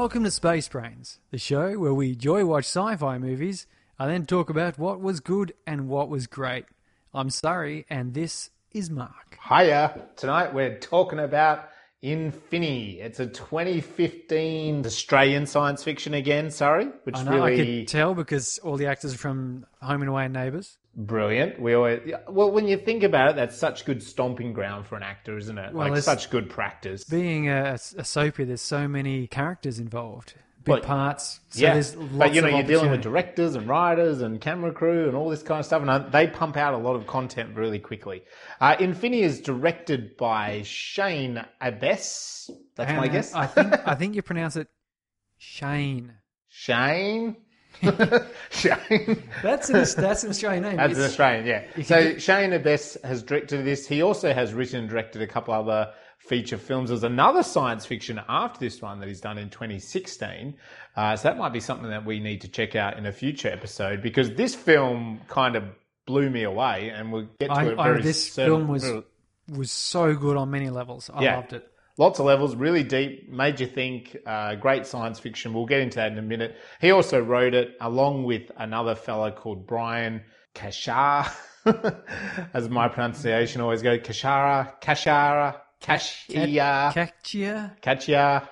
Welcome to Space Brains, the show where we joy watch sci fi movies and then talk about what was good and what was great. I'm Surrey, and this is Mark. Hiya! Tonight we're talking about Infini. It's a 2015 Australian science fiction again, sorry, which I know I could tell because all the actors are from Home and Away and Neighbours. Brilliant. We always well, when you think about it, that's such good stomping ground for an actor, isn't it? Well, like such good practice. Being a, a soapy, there's so many characters involved, big Well, parts. So yeah, there's but you know of you're dealing with directors and writers and camera crew and all this kind of stuff, and uh, they pump out a lot of content really quickly. Uh, Infini is directed by Shane Abbess. That's my guess. I think I think you pronounce it Shane. Shane. Shane. That's an, that's an Australian name. That's an Australian, yeah. So Shane Abbess has directed this. He also has written and directed a couple other feature films. There's another science fiction after this one that he's done in 2016. Uh, so that might be something that we need to check out in a future episode because this film kind of blew me away, and we'll get to I, it I, this certain- film was was so good on many levels. I Yeah. loved it. Lots of levels, really deep, made you think. Uh, great science fiction. We'll get into that in a minute. He also wrote it along with another fellow called Brian Kashar, as my pronunciation always goes. Kashara, Kashara, Kashia, Caccia. Kachia.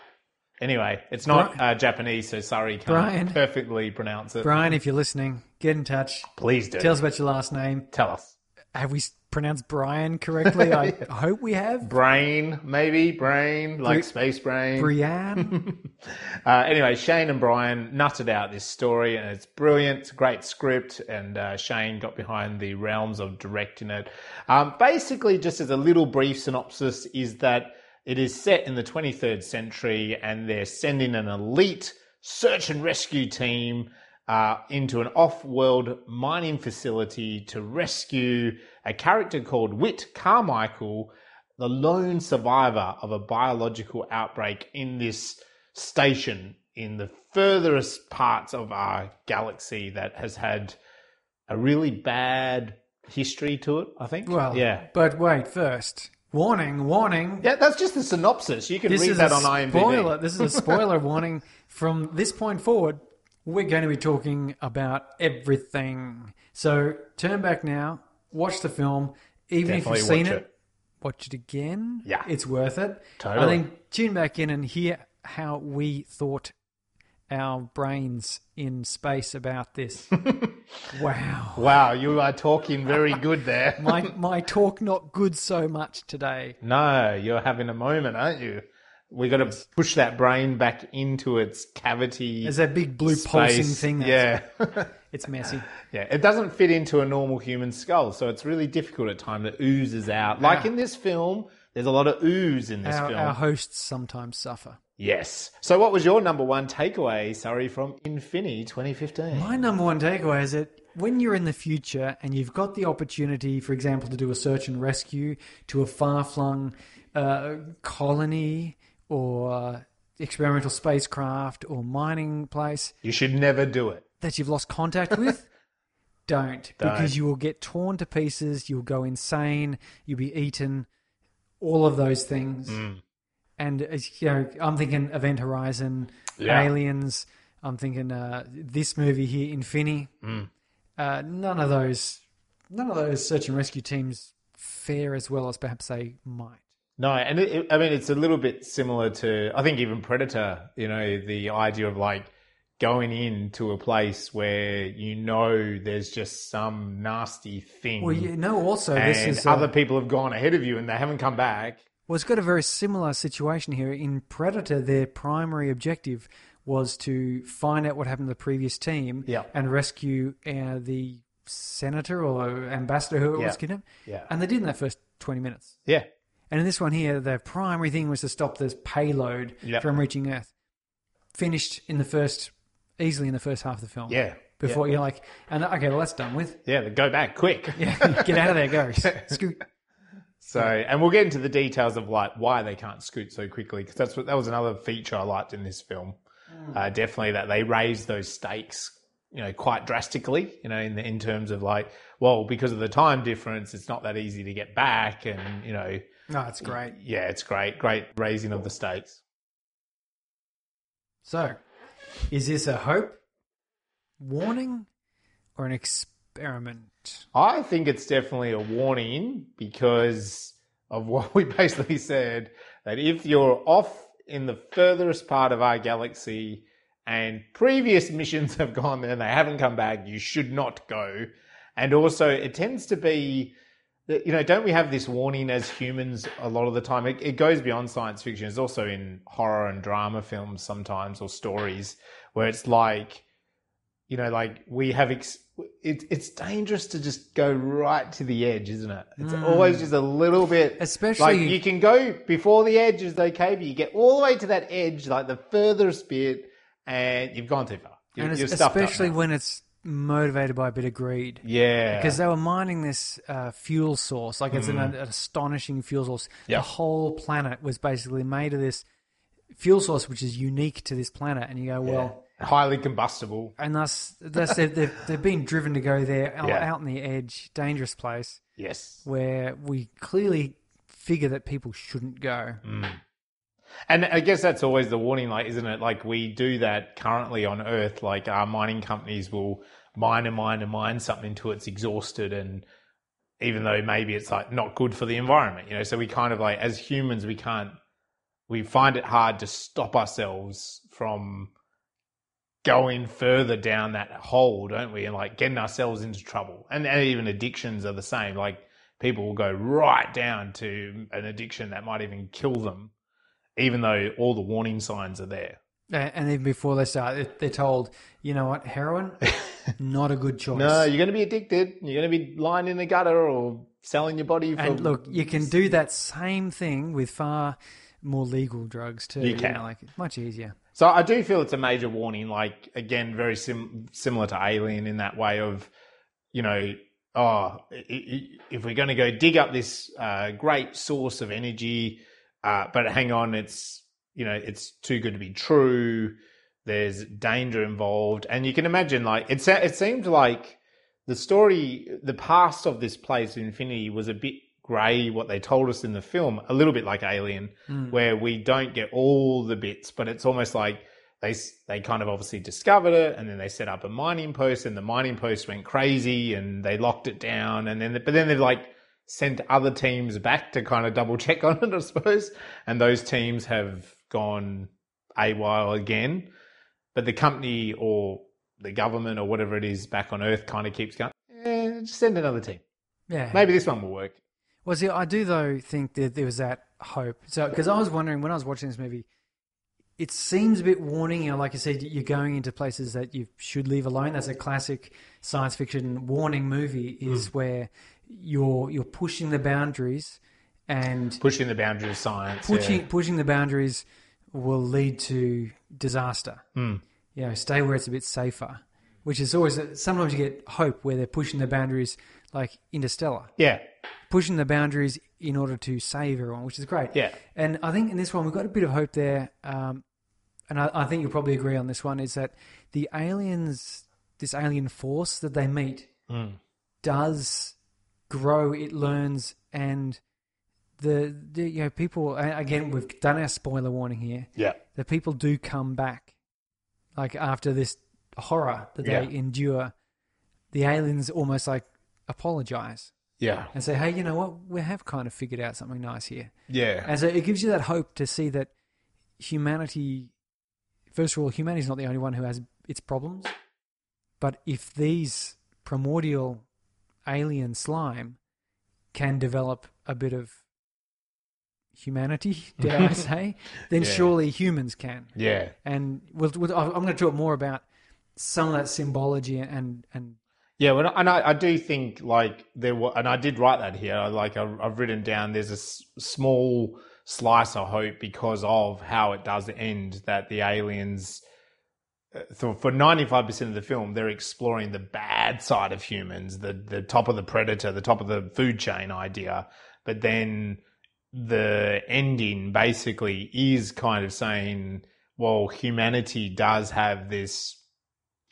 Anyway, it's not uh, Japanese, so sorry, can't Brian. perfectly pronounce it. Brian, if you're listening, get in touch. Please do. Tell us about your last name. Tell us. Have we pronounced Brian correctly? I hope we have. Brain, maybe brain, like Bri- space brain. Brian. Uh, anyway, Shane and Brian nutted out this story, and it's brilliant. It's a great script, and uh, Shane got behind the realms of directing it. Um, basically, just as a little brief synopsis, is that it is set in the 23rd century, and they're sending an elite search and rescue team uh, into an off-world mining facility to rescue a character called Whit Carmichael, the lone survivor of a biological outbreak in this station in the furthest parts of our galaxy that has had a really bad history to it, I think. Well, yeah. But wait, first, warning, warning. Yeah, that's just the synopsis. You can This read that on IMDb. spoiler. This is a spoiler warning. From this point forward, we're going to be talking about everything. So turn back now, watch the film. Even Definitely if you've seen it, it. watch it again. Yeah. it's worth it. Totally. I think tune back in and hear how we thought our brains in space about this. wow. Wow, you are talking very good there. My my talk not good so much today. no, you're having a moment, aren't you? We got to push that brain back into its cavity. There's that big blue pulsing thing. That's, Yeah. it's messy. Yeah, it doesn't fit into a normal human skull, so it's really difficult at times. It oozes out. Like in this film, there's a lot of ooze in this Our, film. our hosts sometimes suffer. Yes. So, what was your number one takeaway, sorry, from Infini 2015? My number one takeaway is that when you're in the future and you've got the opportunity, for example, to do a search and rescue to a far flung uh, colony or experimental spacecraft or mining place You should never do it. that you've lost contact with, don't, because Don't. you will get torn to pieces, you'll go insane, you'll be eaten, all of those things. Mm. And as you know, I'm thinking Event Horizon, Yeah. Aliens. I'm thinking uh, this movie here, Infini. Mm. Uh, none of those, none of those search and rescue teams fare as well as perhaps they might. No, and it, it- I mean, it's a little bit similar to, I think, even Predator, you know, the idea of like going into a place where you know there's just some nasty thing. Well, you know, also and this is uh, other people have gone ahead of you and they haven't come back. Well, it's got a very similar situation here. In Predator, their primary objective was to find out what happened to the previous team Yeah. and rescue uh, the senator or ambassador who Yeah. was kidnapped. Yeah. And they did in that first 20 minutes. Yeah. And in this one here, the primary thing was to stop this payload Yep. from reaching Earth. Finished in the first, easily in the first half of the film. Yeah. Before you're like, and okay, well that's done with. Yeah, go back quick. Yeah, get out of there, go. Scoot. So, and we'll get into the details of like why they can't scoot so quickly because that's what that was another feature I liked in this film. Uh, definitely that they raised those stakes, you know, quite drastically. You know, in the, in terms of like, well, because of the time difference, it's not that easy to get back, and you know, No, it's great. yeah, it's great, great raising of the stakes. So, is this a hope, warning, or an experiment? I think it's definitely a warning because of what we basically said that if you're off in the furthest part of our galaxy and previous missions have gone there and they haven't come back, you should not go. And also, it tends to be you know, don't we have this warning as humans a lot of the time? It, it goes beyond science fiction. It's also in horror and drama films sometimes or stories where it's like, you know, like we have, ex- it, it's dangerous to just go right to the edge, isn't it? It's mm. always just a little bit, Especially- like you can go before the edge is okay, but you get all the way to that edge, like the furthest bit, and you've gone too far. You're, and you're es- stuffed up especially when it's motivated by a bit of greed. yeah, Because they were mining this uh, fuel source, like it's an, an astonishing fuel source. Mm. Yeah. The whole planet was basically made of this fuel source, which is unique to this planet. And you go, well, highly combustible. and thus, thus they've, they've, they've been driven to go there out, Yeah. out on the edge, dangerous place, Yes, where we clearly figure that people shouldn't go. Mm. And I guess that's always the warning, like, isn't it? Like we do that currently on Earth. Like our mining companies will mine and mine and mine something until it's exhausted, and even though maybe it's like not good for the environment, you know. So we kind of like, as humans, we can't. We find it hard to stop ourselves from going further down that hole, don't we? And like getting ourselves into trouble. And, and even addictions are the same. Like people will go right down to an addiction that might even kill them, even though all the warning signs are there. And even before they start, they- they're told, you know what, heroin, not a good choice. No, you're going to be addicted. You're going to be lying in the gutter or selling your body for. And look, you can do that same thing with far more legal drugs too. You can. know, like much easier. So I do feel it's a major warning. Like again, very sim- similar to Alien in that way of, you know, oh, if we're going to go dig up this uh, great source of energy, uh, but hang on, it's you know, it's too good to be true. There's danger involved, and you can imagine like it. It seemed like the story, the past of this place, Infinity, was a bit grey. What they told us in the film, a little bit like Alien, where we don't get all the bits, but it's almost like they they kind of obviously discovered it, and then they set up a mining post, and the mining post went crazy, and they locked it down, and then but then they're like sent other teams back to kind of double check on it, I suppose, and those teams have gone a while again, but the company or the government or whatever it is back on Earth kind of keeps going. Eh, just send another team. Yeah. Maybe this one will work. Well, see, I do though think that there was that hope. So, because I was wondering when I was watching this movie, it seems a bit warning. You know, like I said, you're going into places that you should leave alone. That's a classic science fiction warning movie. Is where you're you're pushing the boundaries, and Pushing the boundaries of science. pushing yeah. pushing the boundaries will lead to disaster. Hmm. You know, stay where it's a bit safer. Which is always sometimes you get hope where they're pushing the boundaries, like Interstellar Yeah. pushing the boundaries in order to save everyone, which is great. Yeah. And I think in this one we've got a bit of hope there, um, and I, I think you'll probably agree on this one is that the aliens, this alien force that they meet, does grow. It learns, and the, the you know people again we've done our spoiler warning here. Yeah. The people do come back, like after this horror that they Yeah. endure. The aliens almost like apologize Yeah. and say, hey, you know what? We have kind of figured out something nice here. Yeah. And so it gives you that hope to see that humanity, first of all, humanity is not the only one who has its problems. But if these primordial alien slime can develop a bit of humanity, dare I say, then Yeah. surely humans can. Yeah. And we'll, we'll, I'm going to talk more about some of that symbology and and Yeah, well, and I, I do think like there were, and I did write that here. Like I, I've written down, there's a s- small slice of hope because of how it does end. That the aliens, so for ninety five percent of the film, they're exploring the bad side of humans, the the top of the predator, the top of the food chain idea. But then the ending basically is kind of saying, well, humanity does have this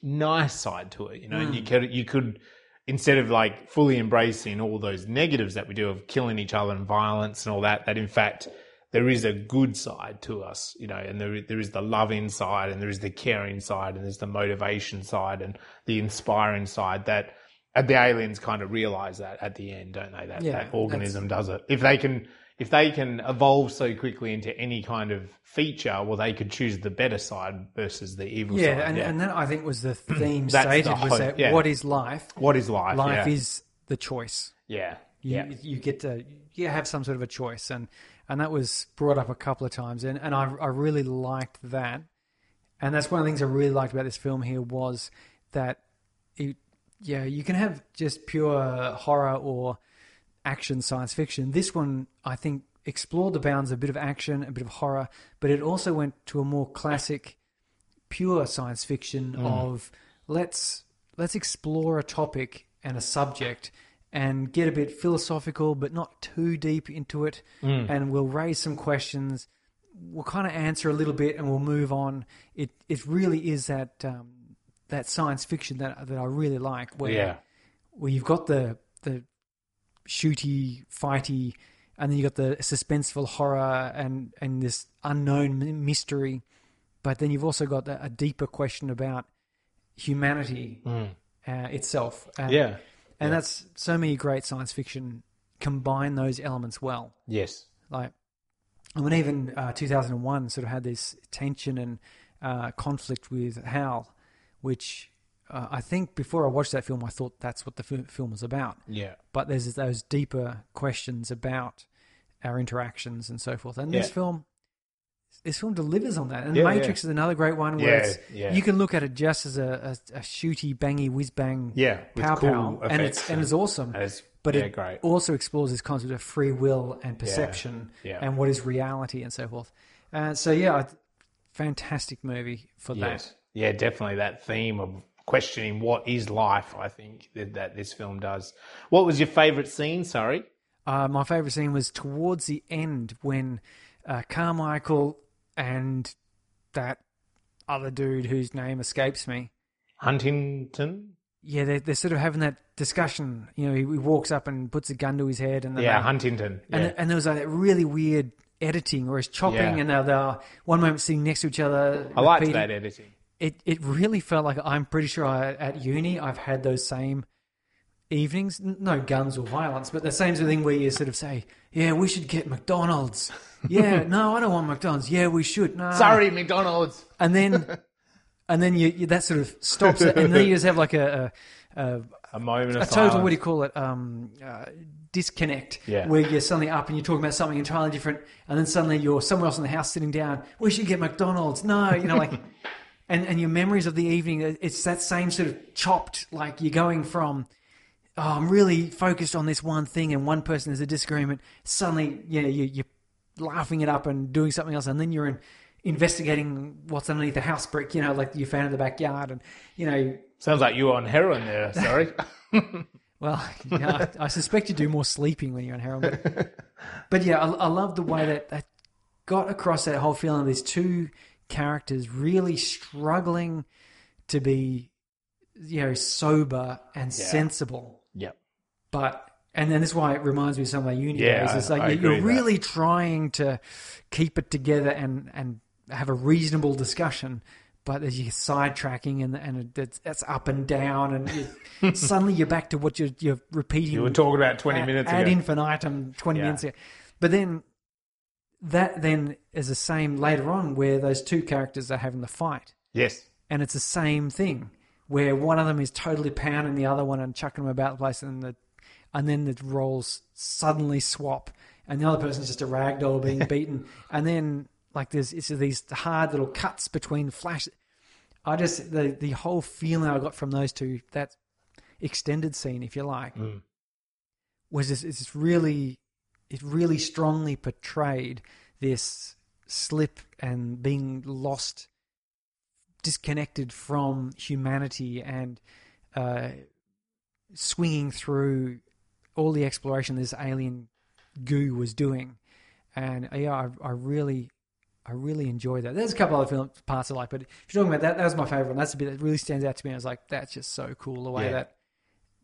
nice side to it. You know, And you hmm. could you could instead of like fully embracing all those negatives that we do of killing each other and violence and all that, that in fact there is a good side to us, you know, and there there is the loving side and there is the caring side and there's the motivation side and the inspiring side that and the aliens kind of realize that at the end, don't they? That Yeah, that organism does it. If they can if they can evolve so quickly into any kind of feature, well, they could choose the better side versus the evil yeah, side. and, and that I think was the theme stated the was that yeah. what is life? what is life? Life yeah. is the choice. yeah, You, yeah, you get to you have some sort of a choice, and and that was brought up a couple of times, and and I I really liked that, and that's one of the things I really liked about this film here was that it yeah you can have just pure horror or action science fiction. This one I think explored the bounds of a bit of action, a bit of horror, but it also went to a more classic pure science fiction mm. of let's let's explore a topic and a subject and get a bit philosophical but not too deep into it and we'll raise some questions. We'll kind of answer a little bit and we'll move on. It it really is that um, that science fiction that that I really like where yeah, where you've got the the shooty, fighty, and then you've got the suspenseful horror and and this unknown mystery, but then you've also got a, a deeper question about humanity uh, itself. Mm. yeah, and that's so many great science fiction combine those elements well. yes, Like, I mean, even uh, 2001 sort of had this tension and uh, conflict with Hal, which uh, I think before I watched that film, I thought that's what the f- film was about. yeah, But there's those deeper questions about our interactions and so forth. And this film, this film delivers on that. And Yeah, Matrix is another great one where Yeah, it's, yeah. you can look at it just as a, a, a shooty, bangy, whiz bang, yeah. pow cool pow, and it's and it's awesome and it's but yeah, it great. also explores this concept of free will and perception yeah. and what is reality and so forth. Uh, so yeah, fantastic movie for Yes, yeah, definitely that theme of questioning what is life. I think that, that this film does. What was your favorite scene? Sorry. Uh, my favorite scene was towards the end when uh, Carmichael and that other dude whose name escapes me. Huntington. Yeah, they're, they're sort of having that discussion. You know, he, he walks up and puts a gun to his head, and then Yeah, they- Huntington. Yeah. And, and there was like that really weird editing or it's chopping Yeah. and they're, they're one moment sitting next to each other. I liked repeating. that editing. It it really felt like I'm pretty sure I, at uni I've had those same evenings. No guns or violence, but the same sort of thing where you sort of say, "Yeah, we should get McDonald's." Yeah, no, I don't want McDonald's. Yeah, we should. No, Sorry, McDonald's. And then and then you, you that sort of stops it, and then you just have like a. a, a A moment of a total silence. what do you call it um, uh, disconnect Yeah. where you're suddenly up and you're talking about something entirely different and then suddenly you're somewhere else in the house sitting down we should get mcdonald's no you know like and and your memories of the evening it's that same sort of chopped like you're going from oh i'm really focused on this one thing and one person has a disagreement suddenly you know you, you're laughing it up and doing something else and then you're in investigating what's underneath the house brick you know like you found in the backyard and you know Sounds like you were on heroin there. Sorry. Well, yeah, I, I suspect you do more sleeping when you're on heroin. But, but yeah, I, I love the way that that got across that whole feeling of these two characters really struggling to be, you know, sober and sensible. But and then this is why it reminds me of some of my uni Yeah, days. It's I- like I you- you're with that. really trying to keep it together and and have a reasonable discussion. But as you're sidetracking and and it's, it's up and down, and you, suddenly you're back to what you're you're repeating. You were talking about 20 minutes ago. ad ago. infinitum, twenty Yeah. minutes ago. But then that then is the same later on, where those two characters are having the fight yes. and it's the same thing where one of them is totally pounding the other one and chucking them about the place and the and then the roles suddenly swap and the other person's just a rag doll being beaten, and then like there's it's these hard little cuts between flash. I just the the whole feeling I got from those two that extended scene, if you like, Mm. was this it's really it really strongly portrayed this slip and being lost, disconnected from humanity and uh, swinging through all the exploration this alien goo was doing. And uh, yeah, I, I really, I really enjoyed that. There's a couple other film parts I like, but if you're talking about that, that was my favorite one. That's the bit that really stands out to me. I was like, that's just so cool the way Yeah. that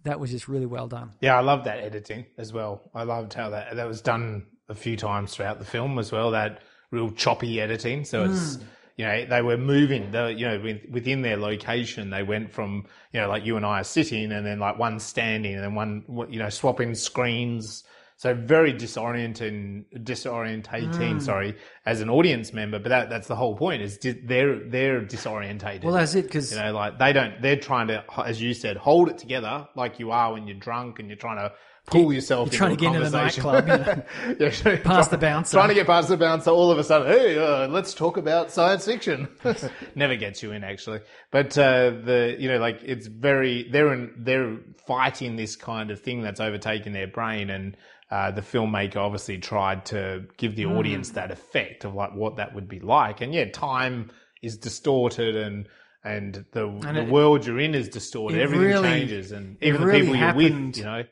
that was just really well done. Yeah, I love that editing as well. I loved how that that was done a few times throughout the film as well. That real choppy editing. So it's you know they were moving. The you know within their location, they went from you know like you and I are sitting, and then like one standing, and then one you know swapping screens. So very disorienting, disorientating. Mm. Sorry, as an audience member, but that, that's the whole point. Is di- they're they're disorientated. Well, that's it because You know, like they don't, they're trying to, as you said, hold it together like you are when you're drunk and you're trying to pull yourself you're trying into to get into the conversation. nightclub, Yeah, trying- Past the bouncer. Trying to get past the bouncer. All of a sudden, hey, uh, let's talk about science fiction. Never gets you in actually. But, uh, the, you know, like it's very, they're in, they're fighting this kind of thing that's overtaken their brain and, uh, the filmmaker obviously tried to give the audience Hmm. that effect of like what that would be like. And yeah, time is distorted and, and the, the it- world you're in is distorted. Everything really- changes and it even the really people you're with, you know.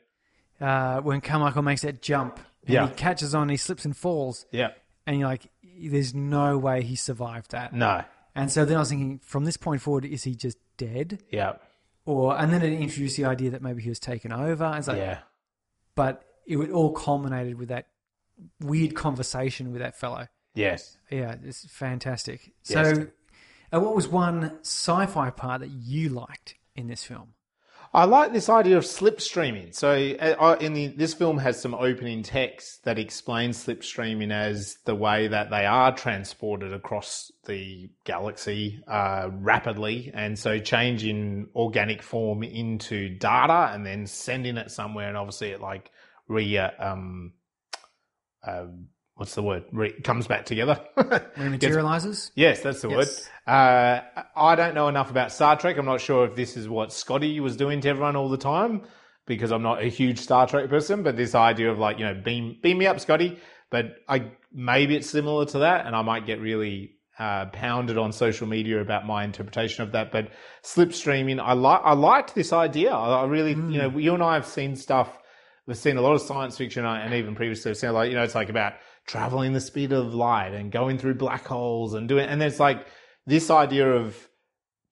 Uh, when Carmichael makes that jump, and Yeah. he catches on, he slips and falls, Yeah. and you're like, there's no way he survived that. No. And so then I was thinking, from this point forward, is he just dead? Yeah. Or and then it introduced the idea that maybe he was taken over. It's like, Yeah. but it all culminated with that weird conversation with that fellow. Yes. Yeah, it's fantastic. Yes. So, uh, what was one sci-fi part that you liked in this film? I like this idea of slipstreaming. So, uh, in the, this film has some opening text that explains slipstreaming as the way that they are transported across the galaxy uh, rapidly, and so changing organic form into data and then sending it somewhere, and obviously it like re uh, um, uh, what's the word? Re- comes back together. Rematerializes? Yes, that's the Yes. word. Uh, I don't know enough about Star Trek. I'm not sure if this is what Scotty was doing to everyone all the time because I'm not a huge Star Trek person. But this idea of like you know beam beam me up, Scotty. But I maybe it's similar to that, and I might get really uh, pounded on social media about my interpretation of that. But slipstreaming, I like I liked this idea. I, I really you know you and I have seen stuff. We've seen a lot of science fiction, uh, and even previously, I've seen like you know, it's like about traveling the speed of light and going through black holes and doing, and there's like this idea of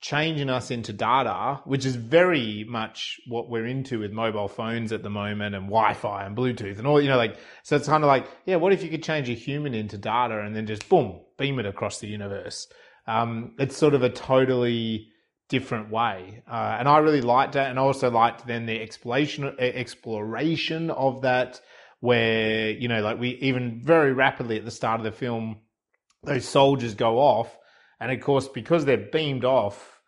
changing us into data, which is very much what we're into with mobile phones at the moment and Wi-Fi and Bluetooth and all, you know, like, so it's kind of like, yeah, what if you could change a human into data and then just boom, beam it across the universe? Um, it's sort of a totally different way. Uh, and I really liked that. And I also liked then the exploration, exploration of that where, you know, like we even very rapidly at the start of the film, those soldiers go off. And of course, because they're beamed off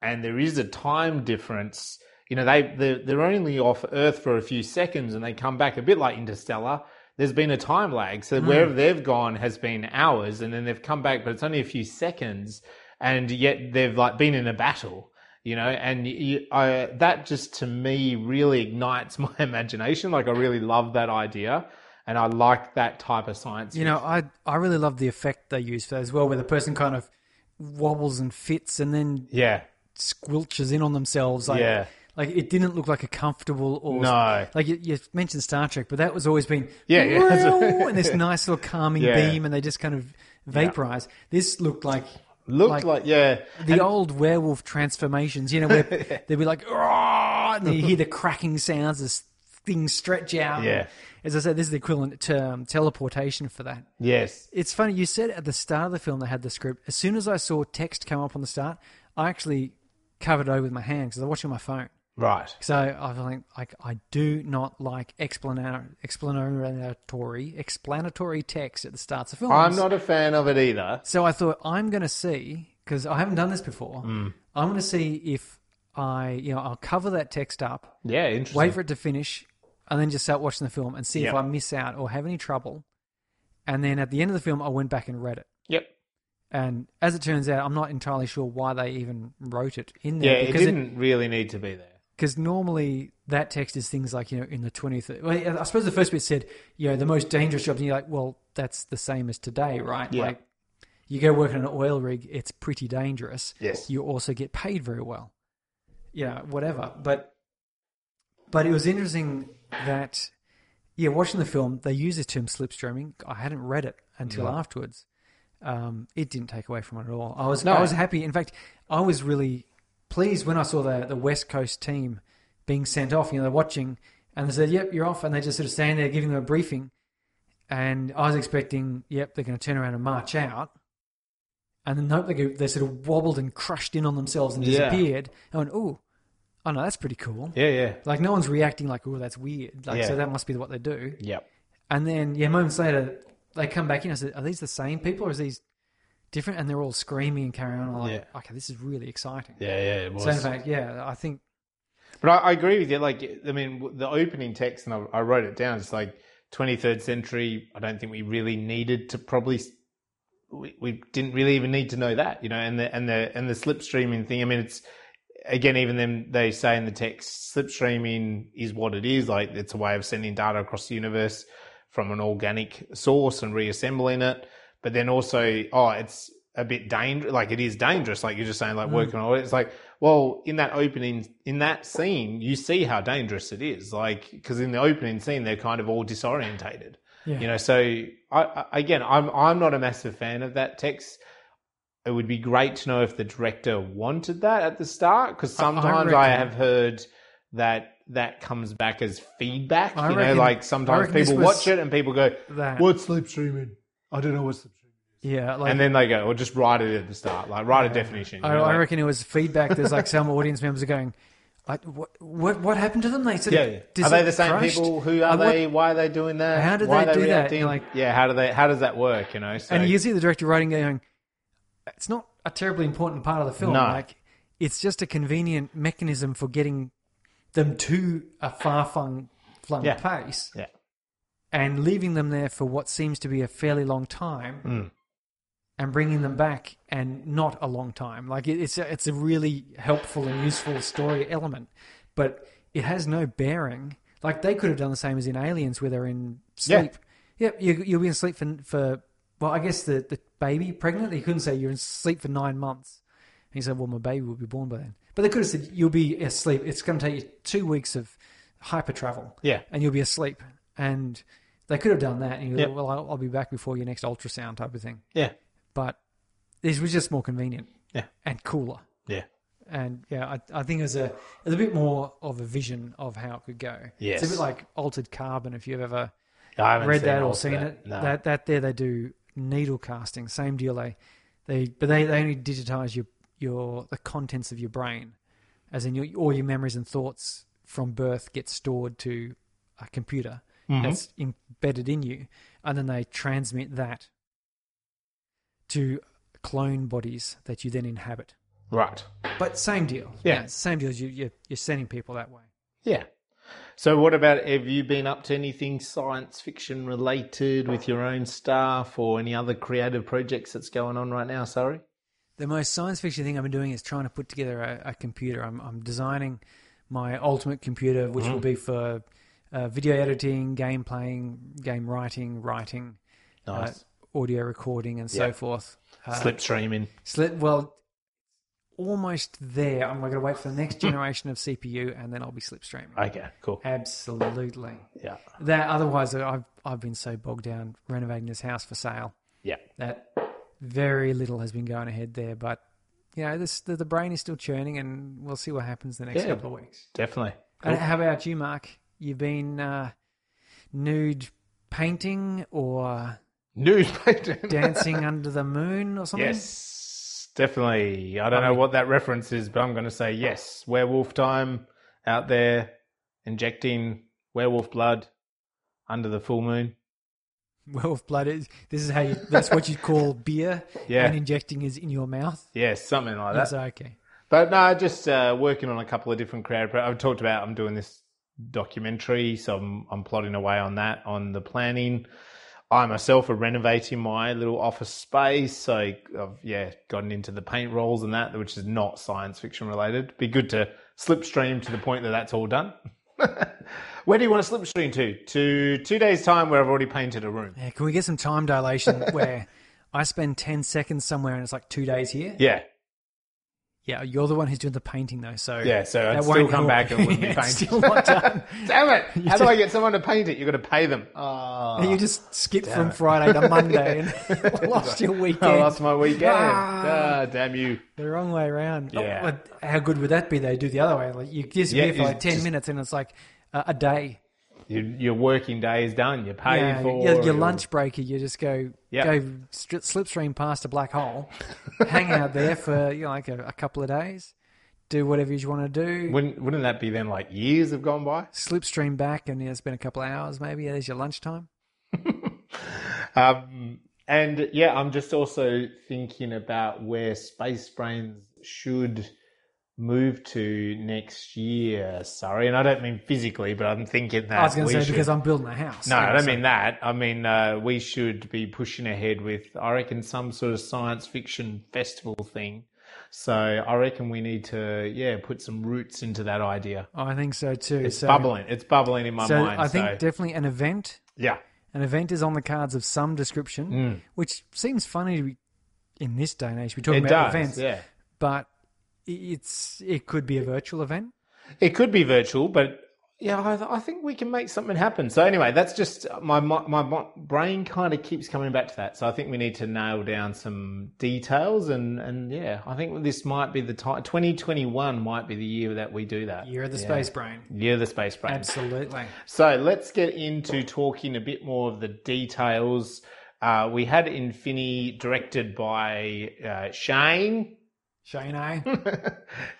and there is a time difference, you know, they, they're, they're only off Earth for a few seconds and they come back a bit like Interstellar. There's been a time lag. So hmm. wherever they've gone has been hours and then they've come back, but it's only a few seconds. And yet they've like been in a battle, you know, and you, I, that just to me really ignites my imagination. Like I really love that idea. And I like that type of science. You know, I I really love the effect they use for that as well, where the person kind of wobbles and fits and then yeah. squelches in on themselves. Like, Yeah. like it didn't look like a comfortable or No. Like you, you mentioned Star Trek, but that was always been Yeah, yeah. and this nice little calming Yeah. beam, and they just kind of vaporize. This looked like Looked Like- like, yeah. the old werewolf transformations, you know, where they'd be like, and then you hear the cracking sounds as things stretch out. Yeah. As I said, this is the equivalent to um, teleportation for that. Yes. It's funny, you said at the start of the film they had the script. As soon as I saw text come up on the start, I actually covered it over with my hand because I was watching my phone. Right. So I was like, I do not like explanar- explanatory explanatory text at the starts of films. I'm not a fan of it either. So I thought I'm going to see because I haven't done this before. Hmm. I'm going to see if I, you know, I'll cover that text up, Yeah, interesting. wait for it to finish, and then just start watching the film and see if I miss out or have any trouble. And then at the end of the film, I went back and read it. Yep. And as it turns out, I'm not entirely sure why they even wrote it in there. Yeah, it didn't really need to be there. Because normally that text is things like you know in the 20th well, i suppose the first bit said you know the most dangerous jobs and you're like well that's the same as today right? Yeah. like you go work on an oil rig it's pretty dangerous. Yes. you also get paid very well. Yeah whatever. But but it was interesting that yeah watching the film they use the term slipstreaming. I hadn't read it until afterwards. Um, it didn't take away from it at all. I was No. i was happy. In fact i was really pleased when i saw the the west coast team being sent off you know they're watching and they said yep you're off and they just sort of stand there giving them a briefing and i was expecting yep they're going to turn around and march out and then nope, they, go, they sort of wobbled and crushed in on themselves and Yeah. disappeared. I went, oh, oh no, that's pretty cool. Yeah, yeah. Like no one's reacting like, oh, that's weird. Like Yeah. so that must be what they do. Yep. And then yeah, moments later they come back in. I said, are these the same people or is these different? And they're all screaming and carrying on. Like, Yeah. okay, this is really exciting. Yeah, yeah, it was. So in fact, yeah, I think But I, I agree with you. Like, I mean, the opening text, and I, I wrote it down. It's like 23rd century. I don't think we really needed to probably. We, we didn't really even need to know that, you know, and the and the and the slipstreaming thing. I mean, it's again, even then they say in the text, slipstreaming is what it is. Like, it's a way of sending data across the universe from an organic source and reassembling it. But then also, oh, it's a bit dangerous. Like, it is dangerous. Like you're just saying, like mm. working on it. It's like, well, in that opening, in that scene, you see how dangerous it is. Like, because in the opening scene, they're kind of all disorientated. Yeah. You know, so I, I again, I'm I'm not a massive fan of that text. It would be great to know if the director wanted that at the start, because I- I sometimes I, have heard that that comes back as feedback. I you know, reckon- like sometimes people was watch it and people go, that "What's slipstreaming? I don't know what slipstreaming." yeah, like And then they go, "Well, just write it at the start, like write a definition." you I, know, I like- reckon it was feedback. There's like some audience members are going, like, what, what, what happened to them? They said, Yeah, yeah. Are they the same crushed?" people? Who are what- they? Why are they doing that? How did Why they are do that? reacting? You're like- yeah, how do they? How does that work? You know, so, And you see the director writing going, it's not a terribly important part of the film. No. Like, it's just a convenient mechanism for getting them to a far flung, flung Yeah. place yeah, and leaving them there for what seems to be a fairly long time hmm. and bringing them back and not a long time. Like, it, it's, a, it's a really helpful and useful story element, but it has no bearing. Like, they could have done the same as in Aliens where they're in sleep. Yeah. Yep, you, you'll be in sleep for, for well, I guess the, the baby pregnant. He couldn't say you're in sleep for nine months. And he said, well, my baby will be born by then. But they could have said you'll be asleep. It's going to take you two weeks of hyper travel. Yeah. and you'll be asleep. And they could have done that. And you go, Yep. well, I'll, I'll be back before your next ultrasound type of thing. yeah, But this was just more convenient. Yeah. and cooler. yeah. And yeah, I, I think it was a, it was a bit more of a vision of how it could go. Yes. it's a bit like Altered Carbon. If you've ever I haven't read seen that all or of seen that. it. No. That that there they do needle casting, same deal. They they but they, they only digitize your your the contents of your brain, as in your all your memories and thoughts from birth get stored to a computer Mm-hmm. that's embedded in you, and then they transmit that to clone bodies that you then inhabit. right. But same deal. Yeah. same deal. as You you're, you're sending people that way. Yeah. So, what about have you been up to anything science fiction related with your own staff or any other creative projects that's going on right now? Sorry. The most science fiction thing I've been doing is trying to put together a, a computer. I'm, I'm designing my ultimate computer, which Mm. will be for uh, video editing, game playing, game writing, writing, Nice. uh, audio recording, and so forth. Uh, Slipstreaming. Slip. Well, almost there. I'm going to wait for the next generation of CPU, and then I'll be slipstreaming. Okay. Cool. Absolutely. Yeah. That otherwise, I've I've been so bogged down renovating this house for sale Yeah. that very little has been going ahead there. But you know, this the, the brain is still churning, and we'll see what happens the next Yeah. couple of weeks. Definitely. And how about you, Mark? You've been uh, nude painting or Nude painting. dancing under the moon or something? Yes, definitely. I don't know what that reference is, but I'm going to say yes. Werewolf time out there, injecting werewolf blood under the full moon. Wolf blood is this is how you that's what you call beer Yeah. and injecting is in your mouth. Yes, something like that. That's okay. But no, just uh, working on a couple of different pro- I've talked about I'm doing this documentary, so I'm, I'm plodding away on that on the planning. I myself are renovating my little office space, so I've yeah gotten into the paint rolls and that, which is not science fiction related. Be good to slipstream to the point that that's all done. Where do you want to slipstream to? To two days' time, where I've already painted a room. Yeah, can we get some time dilation where I spend 10 seconds somewhere and it's like two days here? Yeah, Yeah, you're the one who's doing the painting though, so yeah. So I'd still won't come help. back and wouldn't be painted. still not done. Damn it! How do I get someone to paint it? You've got to pay them. Oh, you just skip from Friday to Monday and lost your weekend. I lost my weekend. Ah. Ah, damn you. The wrong way around. Oh, Yeah. but how good would that be? They do the other way. Like you disappear Yeah, for like ten just- minutes, and it's like a, a day. Your, your working day is done. You're paid Yeah, for your, your lunch break, you just go Yeah. go stri- slipstream past a black hole, hang out there for you know, like a, a couple of days, do whatever you want to do. Wouldn't, wouldn't that be then like years have gone by? slipstream back, and you know, been a couple of hours. Maybe there's your lunchtime. Um, and yeah, I'm just also thinking about where Space Brains should move to next year. Sorry, and I don't mean physically, but I'm thinking that I was going to say should- because I'm building a house. No, I don't mean that. I mean uh, we should be pushing ahead with, I reckon, some sort of science fiction festival thing. So I reckon we need to, yeah, put some roots into that idea. I think so too. It's so, bubbling. It's bubbling in my So mind. I think so definitely an event. yeah, An event is on the cards of some description, Mm. which seems funny to be, in this day and age. We're talking it about does. events, Yeah. but it's it could be a virtual event. It could be virtual, but yeah, I, I think we can make something happen. So anyway, that's just my my, my, brain kind of keeps coming back to that. So I think we need to nail down some details, and and yeah, I think this might be the time. Twenty twenty one might be the year that we do that. Year of the Yeah. space brain. Year of the space brain. Absolutely. So let's get into talking a bit more of the details. Uh, we had Infini directed by uh, Shane. Shane, eh?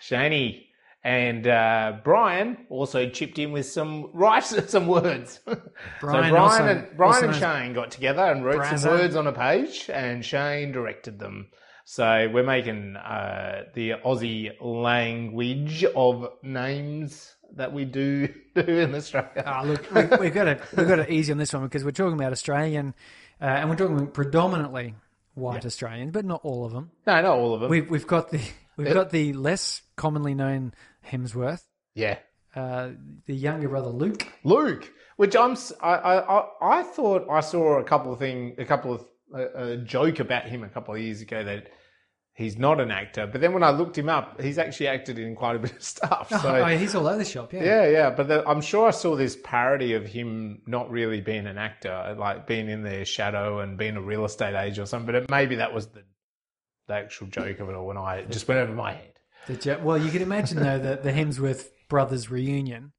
Shaney. And uh, Brian also chipped in with some writes some words. Brian so Brian also- and Brian and Shane got together and wrote some words on a page, and Shane directed them. So we're making uh, the Aussie language of names that we do do in Australia. Ah, look, we, we've got to we've got it easy on this one because we're talking about Australian, uh, and we're talking predominantly white Australians, but not all of them. No, not all of them. We've we've got the we've got the less commonly known Hemsworth, yeah, uh, the younger brother Luke. Luke, which I'm, I, I I thought I saw a couple of thing, a couple of a, a joke about him a couple of years ago that he's not an actor, but then when I looked him up, he's actually acted in quite a bit of stuff. So oh, he's all over the shop. Yeah. yeah, yeah, but the, I'm sure I saw this parody of him not really being an actor, like being in their shadow and being a real estate agent or something. But it, maybe that was the, the actual joke of it all when I it just went over my head. Jo- well, you can imagine though that the Hemsworth brothers reunion.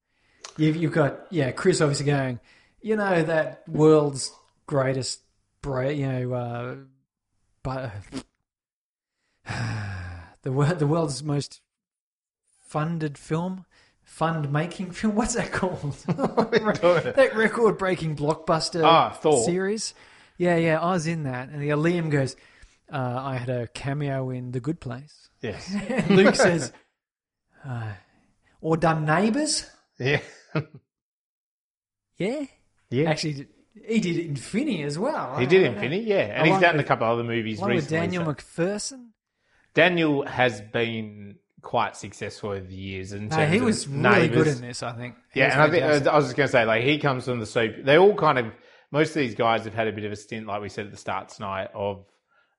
You've you've got yeah Chris obviously going, you know that world's greatest, bra- you know, uh, but the wor- the world's most funded film, fund making film. What's that called? that record breaking blockbuster Ah, Thor. series. Yeah, yeah, I was in that, and the Liam goes. Uh, I had a cameo in The Good Place. Yes, Luke says, uh, or done Neighbours? yeah, Yeah. yeah. Actually, he did Infinity as well. He did Infinity, yeah, and he's Along done a with- couple other movies One with recently. Daniel so- MacPherson. Daniel has been quite successful over the years. In No, he was really good in this, I think. He Yeah, and I think. I was just going to say, like, he comes from the soap. They all kind of most of these guys have had a bit of a stint, like we said at the start tonight, of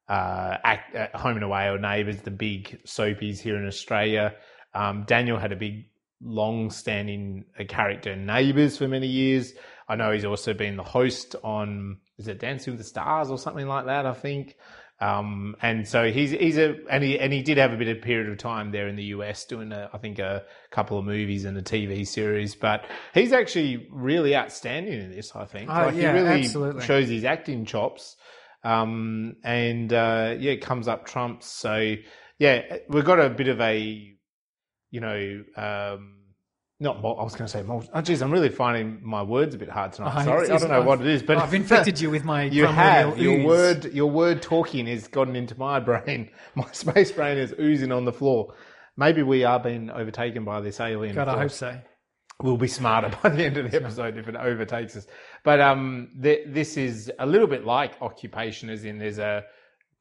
uh, act, uh, Home and Away or Neighbours, the big soapies here in Australia. Um, Daniel had a big, long-standing uh, character in Neighbours for many years. I know he's also been the host on is it Dancing with the Stars or something like that. I think. Um, and so he's he's a and he and he did have a bit of period of time there in the US doing a, I think a couple of movies and a TV series, but he's actually really outstanding in this. I think Oh, like yeah, he really absolutely. shows his acting chops, um, and uh, yeah, comes up trumps. So yeah, we've got a bit of a you know. Um, not, I was going to say, mul- oh, geez, I'm really finding my words a bit hard tonight. Sorry, it's- I don't know I've- what it is, but I've infected you with my you have your ooze. word your word talking has gotten into my brain my space brain is oozing on the floor maybe we are being overtaken by this alien God, I hope so. we'll be smarter by the end of the episode if it overtakes us. But um, th- this is a little bit like Occupation, as in there's a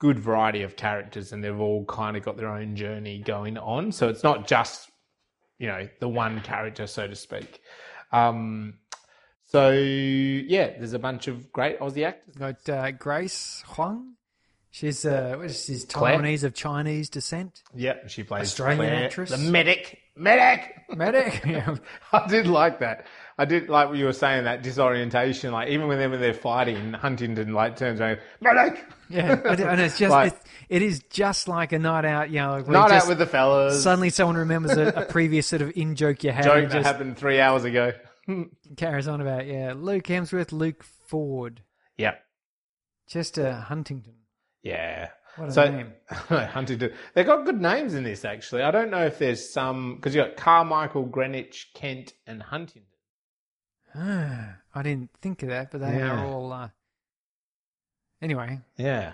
good variety of characters and they've all kind of got their own journey going on. So it's not just, you know, the one character, so to speak. Um, so yeah, there's a bunch of great Aussie actors. Got uh, Grace Huang. She's uh, she's Claire? Taiwanese of Chinese descent. Yep, she plays Australian Claire, actress. the medic. Medic. Medic. yeah. I did like that. I did like what you were saying that disorientation. Like even when they when they're fighting, Huntington like turns around, medic. Yeah, and it's just Like- it's, it is just like a night out. You know, like where Not you out with the fellas. Suddenly, someone remembers a, a previous sort of in joke you had, joke that just happened three hours ago. carries on about yeah. Luke Hemsworth, Luke Ford, Yep. Chester uh, Huntington. Yeah. What a So name! Huntington, They've got good names in this actually. I don't know if there's some because you've got Carmichael, Greenwich, Kent, and Huntington. Ah, I didn't think of that, but they Yeah. are all. Uh... Anyway, Yeah.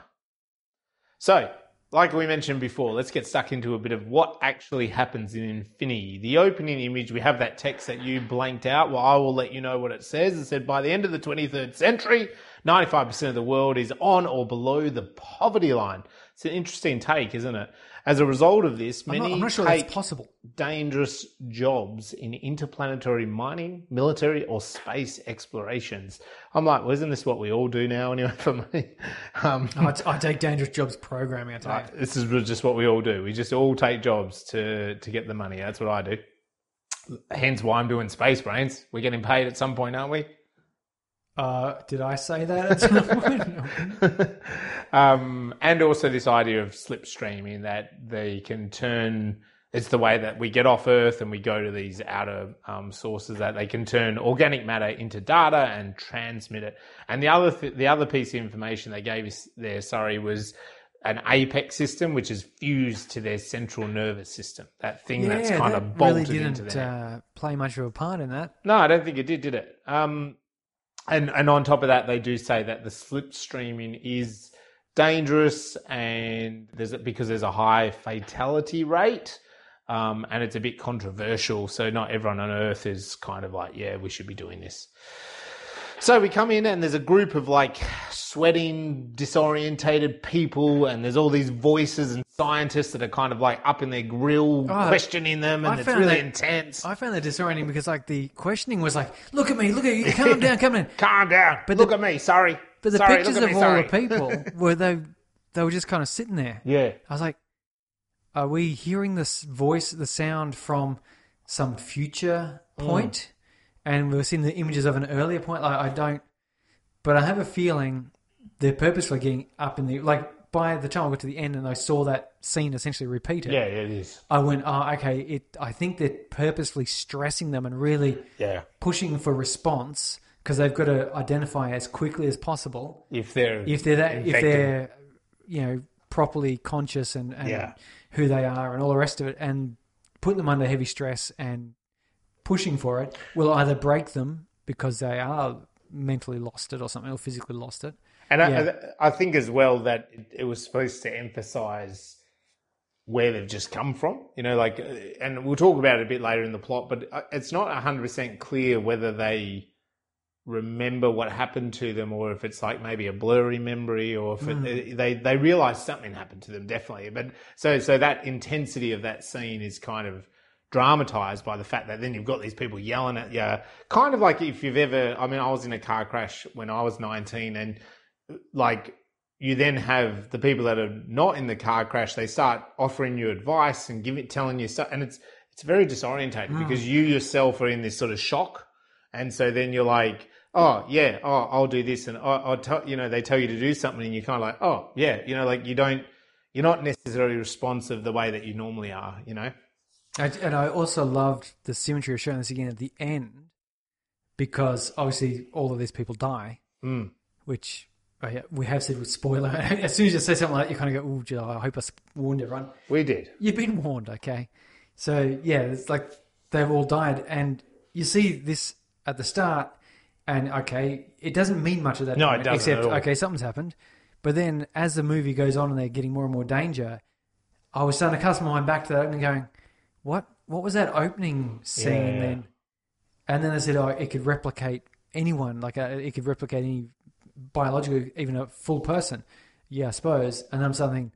So, like we mentioned before, let's get stuck into a bit of what actually happens in Infinity. The opening image, we have that text that you blanked out. Well, I will let you know what it says. It said, by the end of the 23rd century, 95% of the world is on or below the poverty line. It's an interesting take, isn't it? As a result of this, I'm many not, I'm not sure take possible. dangerous jobs in interplanetary mining, military, or space explorations. I'm like, well, isn't this what we all do now anyway for me, Um, I, I take dangerous jobs programming. I tell you. this is just what we all do. We just all take jobs to to get the money. That's what I do. Hence why I'm doing Space Brains. We're getting paid at some point, aren't we? Uh, did I say that at some point? um, and also this idea of slipstreaming that they can turn. It's the way that we get off Earth and we go to these outer um, sources that they can turn organic matter into data and transmit it. And the other th- the other piece of information they gave us there, sorry, was an apex system which is fused to their central nervous system. That thing that's kind that of bolted really didn't there. uh, play much of a part in that. No, I don't think it did, did it? Um, and and on top of that, they do say that the slipstreaming is dangerous, and there's because there's a high fatality rate, um, and it's a bit controversial. So not everyone on Earth is kind of like, yeah, we should be doing this. So we come in and there's a group of like sweating, disorientated people, and there's all these voices and scientists that are kind of like up in their grill, Oh, questioning them, and I it's really that- intense. I found that disorienting because like the questioning was like, "Look at me, look at you, calm down, come in." Calm down. But look the- at me. Sorry. But the sorry, pictures of all sorry. the people were they they were just kind of sitting there. Yeah. I was like, "Are we hearing this voice, the sound from some future Mm. Point?" And we were seeing the images of an earlier point. Like I don't, but I have a feeling they're purposefully getting up in the like. By the time I got to the end and I saw that scene essentially repeated, Yeah, it is. I went, "Oh, okay." It. I think they're purposefully stressing them and really Yeah. pushing for response because they've got to identify as quickly as possible If they're if they're that, if they're you know properly conscious and, and Yeah. who they are and all the rest of it and put them under heavy stress and pushing for it will either break them because they are mentally lost it or something or physically lost it And Yeah. I, I think as well that it, was supposed to emphasize where they've just come from. You know, like, uh, and we'll talk about it a bit later in the plot, but uh, it's not 100% clear whether they remember what happened to them or if it's like maybe a blurry memory or if it, they, they realize something happened to them, definitely. But so, so that intensity of that scene is kind of dramatized by the fact that then you've got these people yelling at you. Kind of like if you've ever, I mean, I was in a car crash when I was 19 and like you then have the people that are not in the car crash they start offering you advice and giving telling you stuff and it's it's very disorientating hmm. because you yourself are in this sort of shock. And so then you're like oh yeah oh i'll do this and I- i'll tell you know they tell you to do something and you're kind of like oh yeah you know like you don't you're not necessarily responsive the way that you normally are you know I, and I also loved the symmetry of showing this again at the end because obviously all of these people die Mm. which oh yeah, we have said with spoiler as soon as you say something like that you kind of go oh I hope I warned everyone we did You've been warned, okay? So yeah, it's like they've all died, and you see this at the start, and okay, it doesn't mean much at that No, it doesn't except okay, something's happened. But then as the movie goes on and they're getting more and more danger, I was starting to cast my mind back to that and going, what? What was that opening scene Yeah. then? And then they said, oh, it could replicate anyone, like a, it could replicate any biological, even a full person. Yeah, I suppose. And I'm something,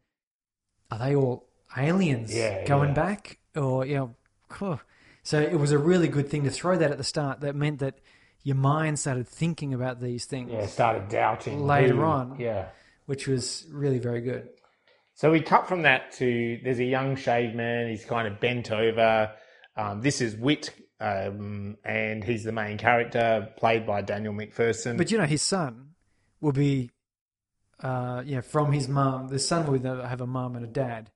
are they all aliens Yeah, going yeah. back? Or, you know, so it was a really good thing to throw that at the start. That meant that your mind started thinking about these things, Yeah, started doubting Later who- on. Yeah. which was really very good. So we cut from that to there's a young shaved man. He's kind of bent over. Um, this is Whit, um, and he's the main character, played by Daniel MacPherson. But you know, his son will be, uh, yeah, from his mum. The son will have a mum and a dad.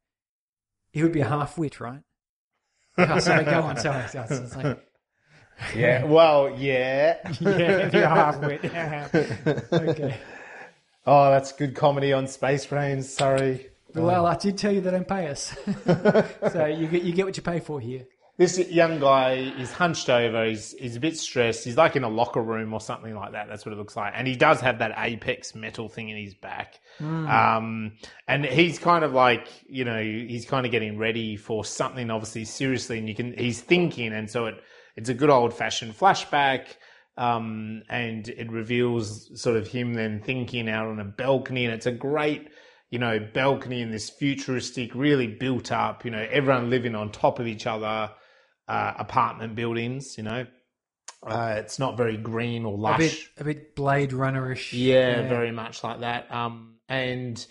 He would be a half wit, right? oh, sorry, go on. Sorry, sorry, yeah, well, yeah, yeah, a half wit. okay. Oh, that's good comedy on Space Brains. Sorry. Well, I did tell you they don't pay us, so you get you get what you pay for here. This young guy is hunched over. He's he's a bit stressed. He's like in a locker room or something like that. That's what it looks like. And he does have that apex metal thing in his back. Um, and he's kind of like you know he's kind of getting ready for something obviously seriously. And you can he's thinking, and so it it's a good old fashioned flashback. Um, and it reveals sort of him then thinking out on a balcony, and it's a great you know, balcony in this futuristic, really built up, you know, everyone living on top of each other, uh, apartment buildings, you know. Uh, it's not very green or A lush. bit a bit Blade Runnerish. yeah, very much like that. Um, and,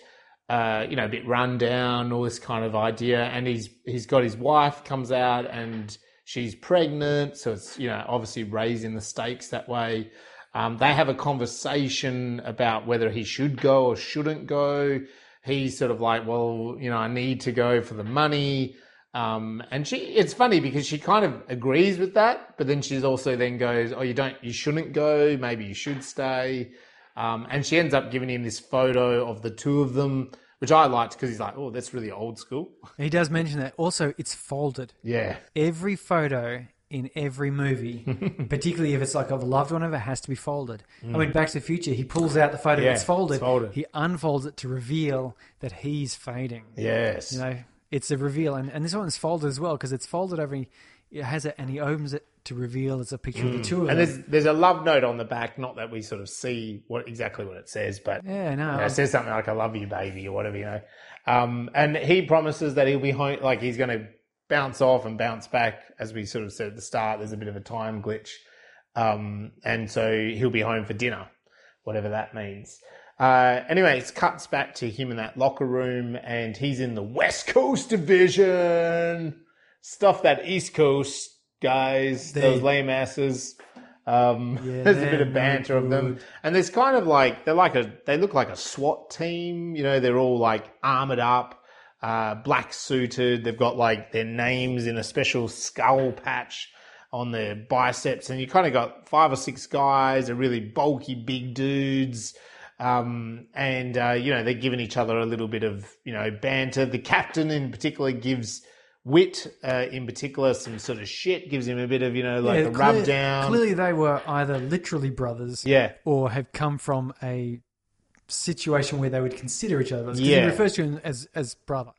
uh, you know, a bit run down, all this kind of idea. And he's, he's got his wife comes out and she's pregnant. So it's, you know, obviously raising the stakes that way. Um, they have a conversation about whether he should go or shouldn't go. He's sort of like, well, you know, I need to go for the money. Um, and she, it's funny because she kind of agrees with that, but then she's also then goes, oh, you don't, you shouldn't go. Maybe you should stay. Um, and she ends up giving him this photo of the two of them, which I liked because he's like, oh, that's really old school. He does mention that. Also, it's folded. Yeah. Every photo in every movie, particularly if it's like of a loved one, of it has to be folded. I mean, Back to the Future, he pulls out the photo Mm. Yeah, that's folded, it's folded. He unfolds it to reveal that he's fading. Yes. You know, it's a reveal, and, and this one's folded as well because it's folded over. It has it, and he opens it to reveal it's a picture of the two of Mm. and them. there's there's a love note on the back, not that we sort of see what exactly what it says, but Yeah, no, you know, it says something like "I love you, baby" or whatever, you know. Um, and he promises that he'll be home, like he's going to bounce off and bounce back, as we sort of said at the start. There's a bit of a time glitch, um, and so he'll be home for dinner, whatever that means. Uh, anyway, it cuts back to him in that locker room, and he's in the West Coast Division. Stuff that East Coast guys, They- those lame asses. Um, Yeah, there's a bit of banter of them, and there's kind of like they're like a they look like a SWAT team. You know, they're all like armored up, uh, black suited. They've got like their names in a special skull patch on their biceps, and you kind of got five or six guys, are really bulky, big dudes. Um, and uh, you know they're giving each other a little bit of you know banter. The captain in particular gives Whit uh, in particular some sort of shit, gives him a bit of you know like Yeah, a clear- rub down. Clearly, they were either literally brothers, Yeah. or have come from a situation where they would consider each other brothers. 'Cause Yeah. he refers to him as as brother,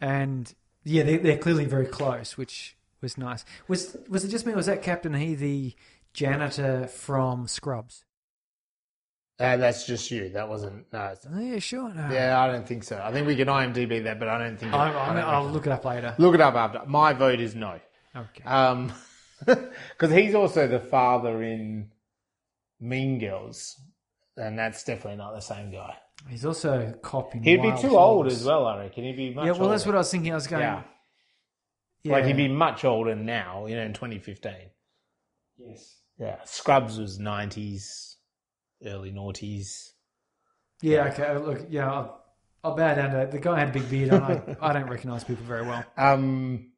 and yeah, they, they're clearly very close, which was nice. Was was it just me? or Was that Captain He the janitor from Scrubs? Uh, that's just you. That wasn't. No. it's- Yeah, sure. No. Yeah, I don't think so. I think we can IMDb that, but I don't think. I, I I, don't I'll look it up later. look it up after. My vote is no. Okay. Um, because he's also the father in Mean Girls, and that's definitely not the same guy. He's also a cop in He'd be Wild too old Horse. as well, I reckon. He'd be much. Yeah, well, that's what I was thinking. I was going. Yeah. Yeah, Like he'd be much older now, you know, in 2015. Yes. Yeah, Scrubs was 90s, early noughties. Yeah. Okay. uh, Look. Yeah. I'll, I'll bow down to it. The guy had a big beard on. I, I don't recognise people very well. Um,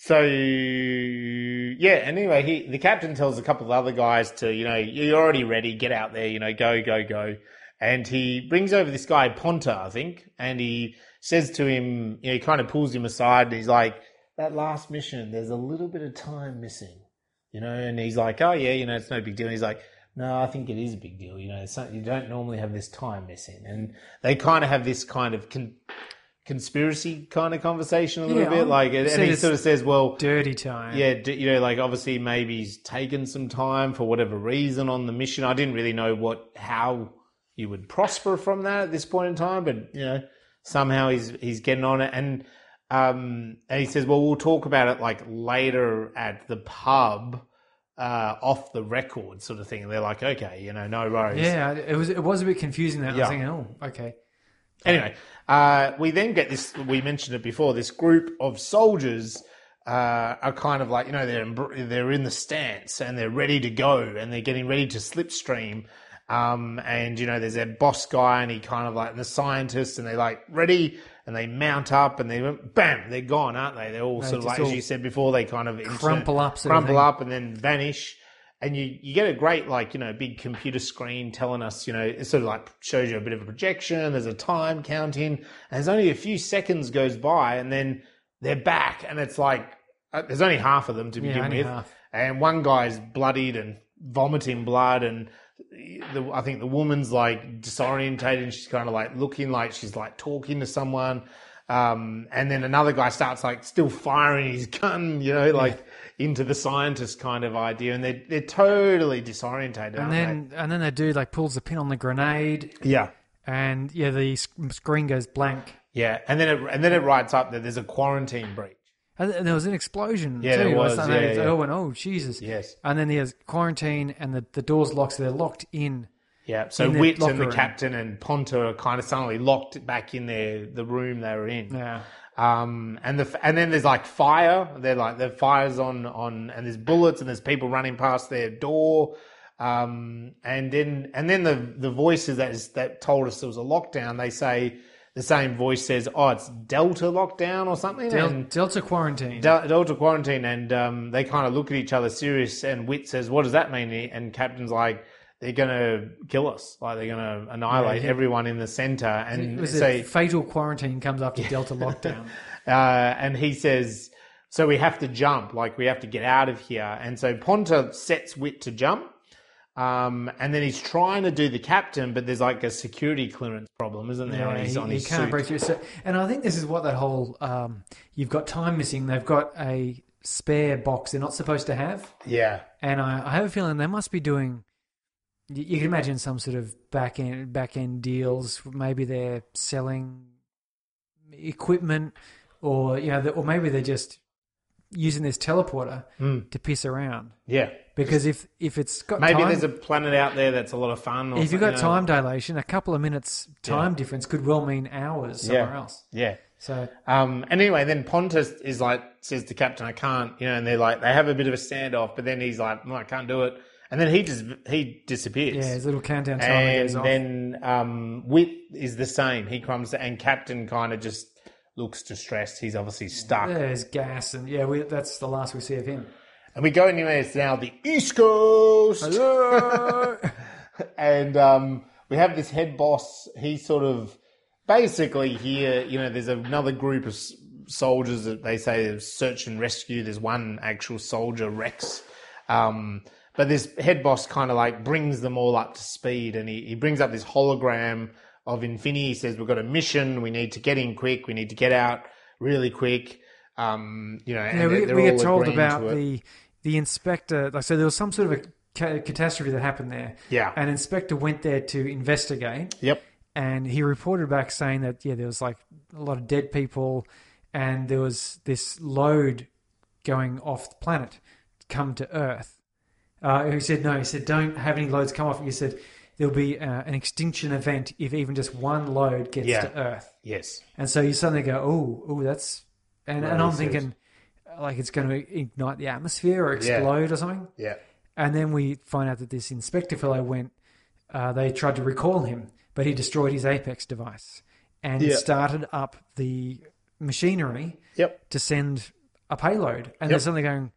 so yeah. Anyway, he the captain tells a couple of other guys to you know you're already ready, get out there, you know, go go go, and he brings over this guy Ponta, I think, and he says to him, you know, he kind of pulls him aside, and he's like, that last mission, there's a little bit of time missing, you know, and he's like, oh yeah, you know, it's no big deal. And he's like. No, I think it is a big deal. You know, not, you don't normally have this time missing, and they kind of have this kind of con- conspiracy kind of conversation a little Yeah, bit. Like, and, and he sort of says, "Well, Dirty time. yeah, d- you know, like obviously maybe he's taken some time for whatever reason on the mission. I didn't really know what how you would prosper from that at this point in time, but you know, somehow he's he's getting on it, and um, and he says, "Well, we'll talk about it like later at the pub." Uh, off the record, sort of thing. And they're like, okay, you know, no worries. Yeah, it was it was a bit confusing. That I Yeah. was thinking, oh, okay, Anyway, uh, we then get this. We mentioned it before. This group of soldiers uh, are kind of like you know they're in, they're in the stance and they're ready to go and they're getting ready to slipstream. Um, and you know there's a boss guy and he kind of like the scientists and they're like ready and they mount up and they bam they're gone aren't they? They're all sort of like as you said before they kind of crumple up crumple up and then vanish and you, you get a great like you know big computer screen telling us you know it sort of like shows you a bit of a projection there's a time counting and there's only a few seconds goes by and then they're back and it's like uh, there's only half of them to begin only with half. and one guy's bloodied and vomiting blood and the, I think the woman's like disorientated and she's kind of like looking like she's like talking to someone um, and then another guy starts like still firing his gun you know like into the scientist kind of idea and they're, they're totally disorientated and then and then the dude like pulls the pin on the grenade, yeah and yeah, the screen goes blank. yeah and then it, and then it writes up that there's a quarantine breach And there was an explosion. Yeah, too. there It was, yeah, yeah. Oh, and oh, Jesus. yes And then there's quarantine, and the, the doors locked, so they're locked in. yeah so In the Whit and the room. captain and Ponta are kind of suddenly locked back in their the room they were in Yeah. Um, and the and then there's like fire. They're like the fires on on, and there's bullets, and there's people running past their door. Um, and then and then the the voices that is that told us there was a lockdown. They say the same voice says, "Oh, it's Delta lockdown or something." Del- and Delta quarantine. Del- Delta quarantine, and um, they kind of look at each other serious. And Whit says, "What does that mean?" And Captain's like. They're gonna kill us, like they're gonna annihilate Yeah, he- everyone in the center, it and was say, a fatal quarantine comes after Delta lockdown. uh, and he says, "So we have to jump, like we have to get out of here." And so Ponta sets Whit to jump, um, and then he's trying to do the captain, but there's like a security clearance problem, isn't there? on Yeah, his, he, on he his can't suit? break through. So, and I think this is what that whole um, you've got time missing. They've got a spare box they're not supposed to have, Yeah, and I, I have a feeling they must be doing. You, you can imagine some sort of back end back end deals. Maybe they're selling equipment, or you know, or maybe they're just using this teleporter Mm. to piss around. yeah. Because if if it's got Maybe time, there's a planet out there that's a lot of fun. Or if you've got you know. time dilation, a couple of minutes time difference could well mean hours somewhere Yeah. else. yeah. So Um, and anyway, then Pontus is like, says to Captain, I can't, you know, and they're like, they have a bit of a standoff, but then he's like, no, I can't do it. And then he just, he disappears. yeah, his little countdown timer and goes off. then um, Whit is the same. He comes and Captain kind of just looks distressed. He's obviously stuck. There's gas, and yeah, we, that's the last we see of him. And we go anyway. It's now the East Coast, Hello. and um, we have this head boss. He's sort of basically here. You know, there's another group of soldiers that they say search and rescue. There's one actual soldier, Rex. Um, but this head boss kind of like brings them all up to speed, and he, he brings up this hologram of Infinity. He says, "We've got a mission. We need to get in quick. We need to get out really quick." Um, you know, Yeah, we, we get told about to the the inspector. Like, so there was some sort of a ca- catastrophe that happened there. Yeah. An inspector went there to investigate, Yep. and he reported back saying that yeah, there was like a lot of dead people, and there was this load going off the planet, come to Earth. Uh, he said no. He said don't have any loads come off. He said there'll be uh, an extinction event if even just one load gets Yeah. to Earth. Yes. And so you suddenly go, oh, oh, that's, and, and I'm thinking, like it's going to ignite the atmosphere or explode or something. Yeah. And then we find out that this inspector fellow went, uh, they tried to recall him, but he destroyed his Apex device and Yeah. started up the machinery Yep. to send a payload. And they're suddenly going,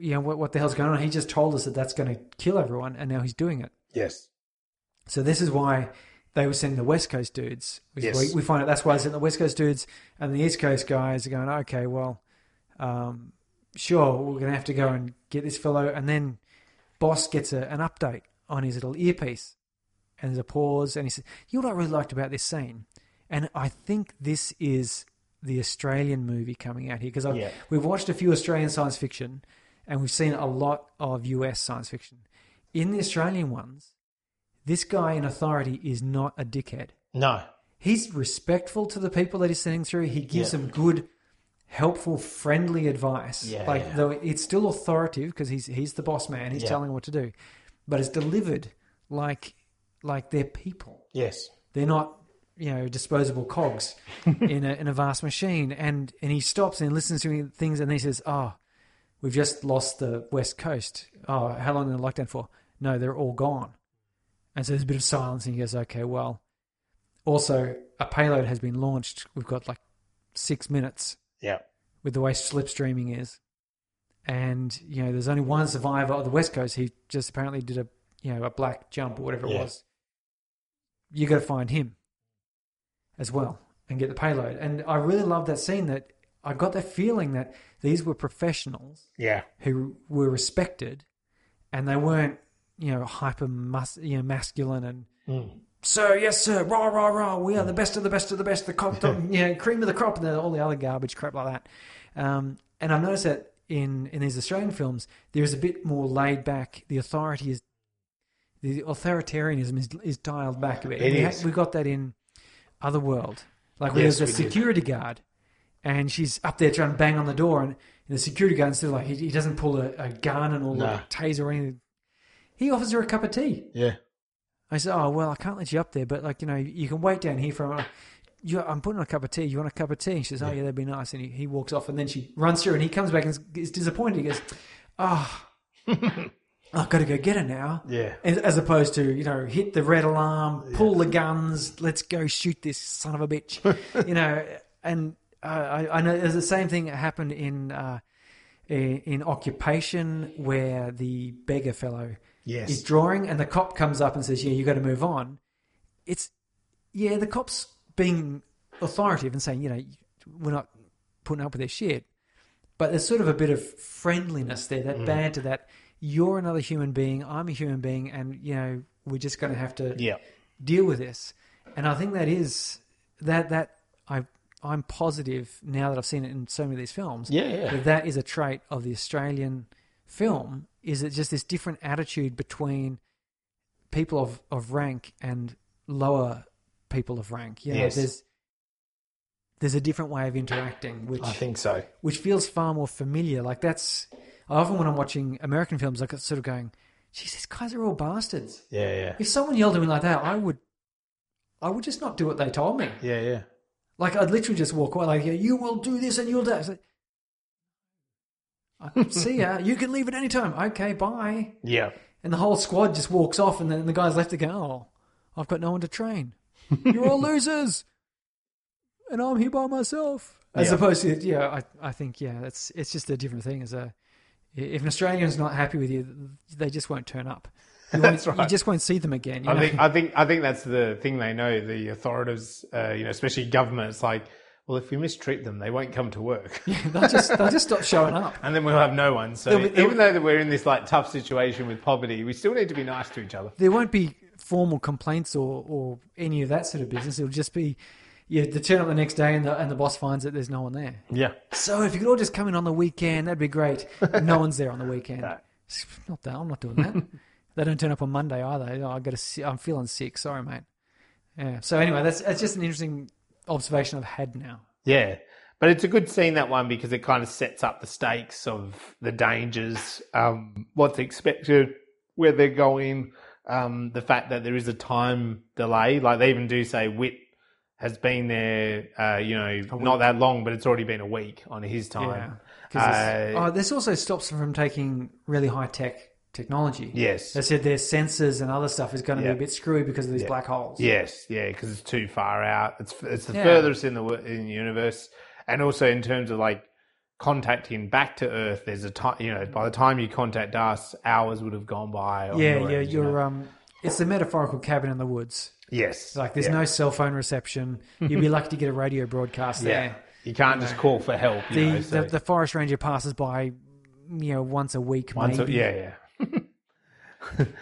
you know, what, what the hell's going on? He just told us that that's going to kill everyone, and now he's doing it. Yes. So this is why they were sending the West Coast dudes. We, Yes. we, we find out that's why they sent the West Coast dudes, and the East Coast guys are going, okay, well, um, sure, we're going to have to go and get this fellow. And then Boss gets a, an update on his little earpiece, and there's a pause, and he says, "You know what I really liked about this scene?" And I think this is the Australian movie coming out here because Yeah. we've watched a few Australian science fiction and we've seen a lot of US science fiction. In the Australian ones, this guy in authority is not a dickhead. No. He's respectful to the people that he's sending through. He gives Yeah. them good, helpful, friendly advice. Yeah, like yeah. though it's still authoritative because he's he's the boss man. He's Yeah. telling what to do, but it's delivered like like they're people. Yes. They're not you know disposable cogs in a in a vast machine. And and he stops and listens to things and he says, "Oh, we've just lost the west coast. Oh, how long are they locked down for? No, they're all gone." And so there's a bit of silence, and he goes, "Okay, well." Also, a payload has been launched. We've got like six minutes Yeah. with the way slipstreaming is, and you know, there's only one survivor of the west coast. He just apparently did a you know a black jump or whatever it was. You got to find him as well and get the payload. And I really love that scene. That I got the feeling that these were professionals Yeah. who were respected, and they weren't you know hyper mus- you know masculine and Mm. sir, yes, sir, rah, rah, rah, we are the best of the best of the best, the the, you know, cream of the crop, and then all the other garbage crap like that. Um, and I've noticed that in, in these Australian films, there is a bit more laid back. The authority is, the authoritarianism is, is dialed back a bit. It we, is. we got that in Otherworld. Like Yes, there's a we did. security guard, and she's up there trying to bang on the door, and, and the security guard instead of like he, he doesn't pull a, a gun and all the taser or anything. He offers her a cup of tea. Yeah. I said, "Oh well, I can't let you up there, but like you know, you can wait down here for a. You, I'm putting on a cup of tea. You want a cup of tea?" She says, "Oh yeah, that'd be nice." And he, he walks off, and then she runs through, and he comes back and is, is disappointed. He goes, "Oh, I've got to go get her now." Yeah. As, as opposed to you know, hit the red alarm, pull the guns, let's go shoot this son of a bitch, you know. And uh, I, I know there's the same thing that happened in uh, in, in Occupation, where the beggar fellow Yes. is drawing, and the cop comes up and says, "Yeah, you got to move on." It's yeah, the cops being authoritative and saying, you know, we're not putting up with their shit, but there's sort of a bit of friendliness there, Mm. that banter, that you're another human being, I'm a human being, and you know, we're just going to have to Yeah. deal with this. And I think that is that that I I'm positive now that I've seen it in so many of these films Yeah. Yeah. that that is a trait of the Australian film. Is it just this different attitude between people of, of rank and lower people of rank? You know, Yes. there's there's a different way of interacting, which I think so. which feels far more familiar. Like that's I often when I'm watching American films, like it's sort of going, "Geez, these guys are all bastards." Yeah. Yeah. If someone yelled at me like that, I would, I would just not do what they told me. Yeah. Yeah. Like I'd literally just walk away. Like you will do this and you'll do. that. Like, See ya. You can leave at any time. Okay, bye. Yeah. And the whole squad just walks off, and then the guys left to go. Oh, I've got no one to train. You're all losers, and I'm here by myself. As Yeah. opposed to, yeah, I, I think, yeah, it's it's just a different thing. As a, if an Australian's not happy with you, they just won't turn up. You, That's right. you just won't see them again. You I know? think I think I think that's the thing they know. The authorities, uh, you know, especially government, it's like, well, if we mistreat them, they won't come to work, they'll just they'll just stop showing up. and then we'll have no one. So There'll be- there'll- even though that we're in this like tough situation with poverty, we still need to be nice to each other. there won't be formal complaints or, or any of that sort of business. It'll just be you to turn up the next day and the, and the boss finds that there's no one there. Yeah, So if you could all just come in on the weekend, that'd be great. No one's there on the weekend. No. Not that. I'm not doing that. They don't turn up on Monday either. Oh, I got to. I'm feeling sick. Sorry, mate. Yeah. So anyway, that's that's just an interesting observation I've had now. yeah. But it's a good scene that one because it kind of sets up the stakes of the dangers, um, what's expected, where they're going, um, the fact that there is a time delay. Like they even do say Whit has been there, uh, you know, not that long, but it's already been a week on his Yeah. this, Uh, oh, this also stops them from taking really high tech technology. Yes. They said their sensors and other stuff is going to Yeah. be a bit screwy because of these black holes. Yes, yeah, because it's too far out. It's it's the Yeah. furthest in the in the universe, and also in terms of like contacting back to Earth. There's a time, you know, by the time you contact us, hours would have gone by. Yeah, your yeah. end, you know. You're um. It's the metaphorical cabin in the woods. yes, like there's no cell phone reception. You'd be lucky to get a radio broadcast yeah. there. You can't just call for help. You The, know, so the the forest ranger passes by, you know, once a week once a- maybe. yeah, yeah.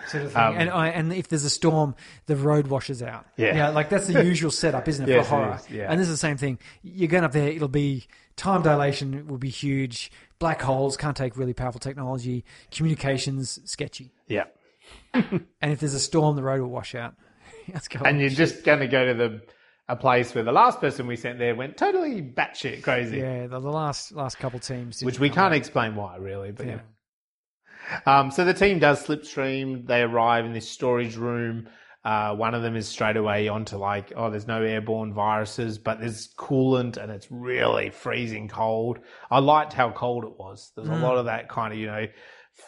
Sort of thing. and and if there's a storm, the road washes out. Um, Yeah. like that's the usual setup, isn't it, Yes, for horror? is, yeah. And this is the same thing. You're going up there, it'll be time dilation will be huge. Black holes can't take really powerful technology. Communications sketchy. yeah. And if there's a storm, the road will wash out. Let's go. And you're just going to go to the a place where the last person we sent there went totally batshit crazy, yeah, the, the last last couple teams, which we can't explain why really, but yeah. Yeah. Um, so the team does slipstream. They arrive in this storage room. Uh, one of them is straight away onto like, oh, there's no airborne viruses, but there's coolant and it's really freezing cold. I liked how cold it was. There's a lot of that kind of, you know,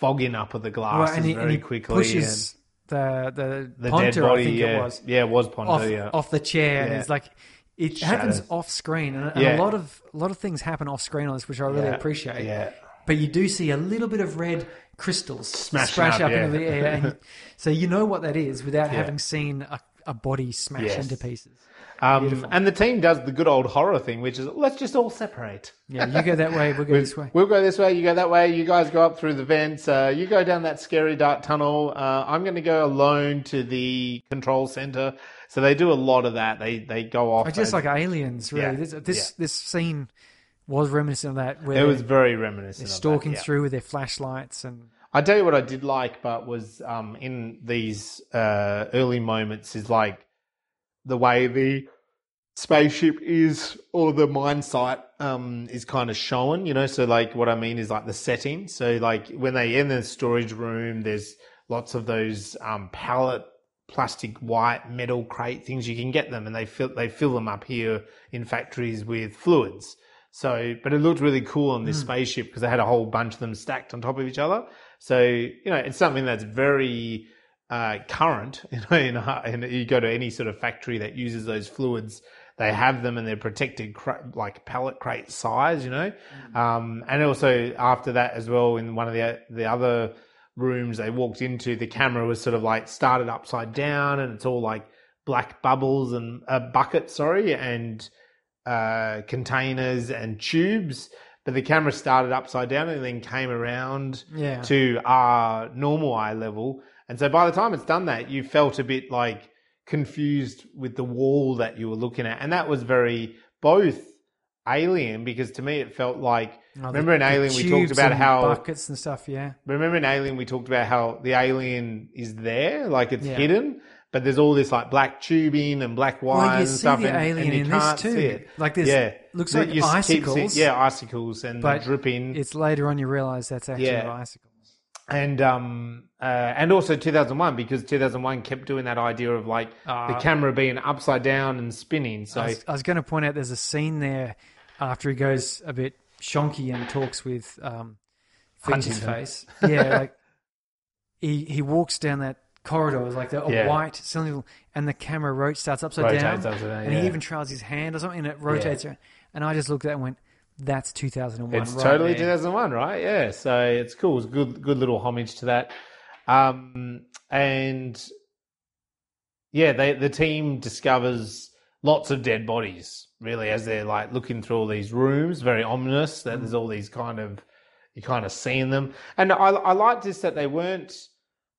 fogging up of the Well, glasses and he, very and he quickly. pushes the the, the Ponter, dead body, I think yeah. it was, Yeah, it was Ponter, off, yeah. off the chair, and it's like it happens off screen, and, and Yeah. a lot of a lot of things happen off screen on this, which I really Yeah. appreciate. Yeah. But you do see a little bit of red crystals Smashing splash up, up, yeah. into the air, and so you know what that is without Yeah. having seen a, a body smash Yes. into pieces. Um, and the team does the good old horror thing, which is let's just all separate. Yeah, you go that way, we'll go this way. We'll go this way, you go that way, you guys go up through the vents, uh, you go down that scary dark tunnel. Uh, I'm going to go alone to the control center. So they do a lot of that. They they go off. Or just as- like aliens, really. Yeah, This this, yeah. this scene was reminiscent of that, where it was very reminiscent. they're of stalking that, yeah. through with their flashlights and I tell you what I did like, but was um, in these uh, early moments is like the way the spaceship is or the mine site um, is kind of shown. You know, so like what I mean is like the setting. So like when they in the storage room, there's lots of those um, pallet plastic white metal crate things you can get them and they fill they fill them up here in factories with fluids so but it looked really cool on this spaceship because they had a whole bunch of them stacked on top of each other. So you know it's something that's very uh, current you know in, a- and you go to any sort of factory that uses those fluids they have them and they're protected cra- like pallet crate size you know? Um, and also after that as well in one of the the other rooms they walked into, the camera was sort of like started upside down and it's all like black bubbles and uh, bucket, sorry, and uh, containers and tubes. But the camera started upside down and then came around Yeah. to our normal eye level. And so by the time it's done that, you felt a bit like confused with the wall that you were looking at. And that was very both alien because to me it felt like Oh, remember in alien we talked about how buckets and stuff. Yeah, Remember in Alien, we talked about how the alien is there, like it's Yeah. hidden, but there's all this like black tubing and black wires well, and stuff, and, and you in can't too. see it. Like this, yeah, looks like you icicles. seeing- yeah, icicles and but dripping, It's later on you realise that's actually Yeah. icicles. and um, uh, and also 2001 because 2001 kept doing that idea of like the Ah. camera being upside down and spinning. So I was, I was going to point out there's a scene there after he goes a bit shonky and talks with um, Feature's face. Yeah, like he he walks down that corridor, it's like the, a Yeah. white cylinder, and the camera rot starts upside Rotates down, upside down, and yeah. he even trails his hand or something, and it rotates. around. And I just looked at it and went, "That's 2001." It's right totally there." 2001, right? Yeah. So it's cool. It's good, good little homage to that. Um, and yeah, they, the team discovers lots of dead bodies, really, as they're like looking through all these rooms, very ominous that there's all these kind of, you kind of seeing them. And I, I liked this that they weren't,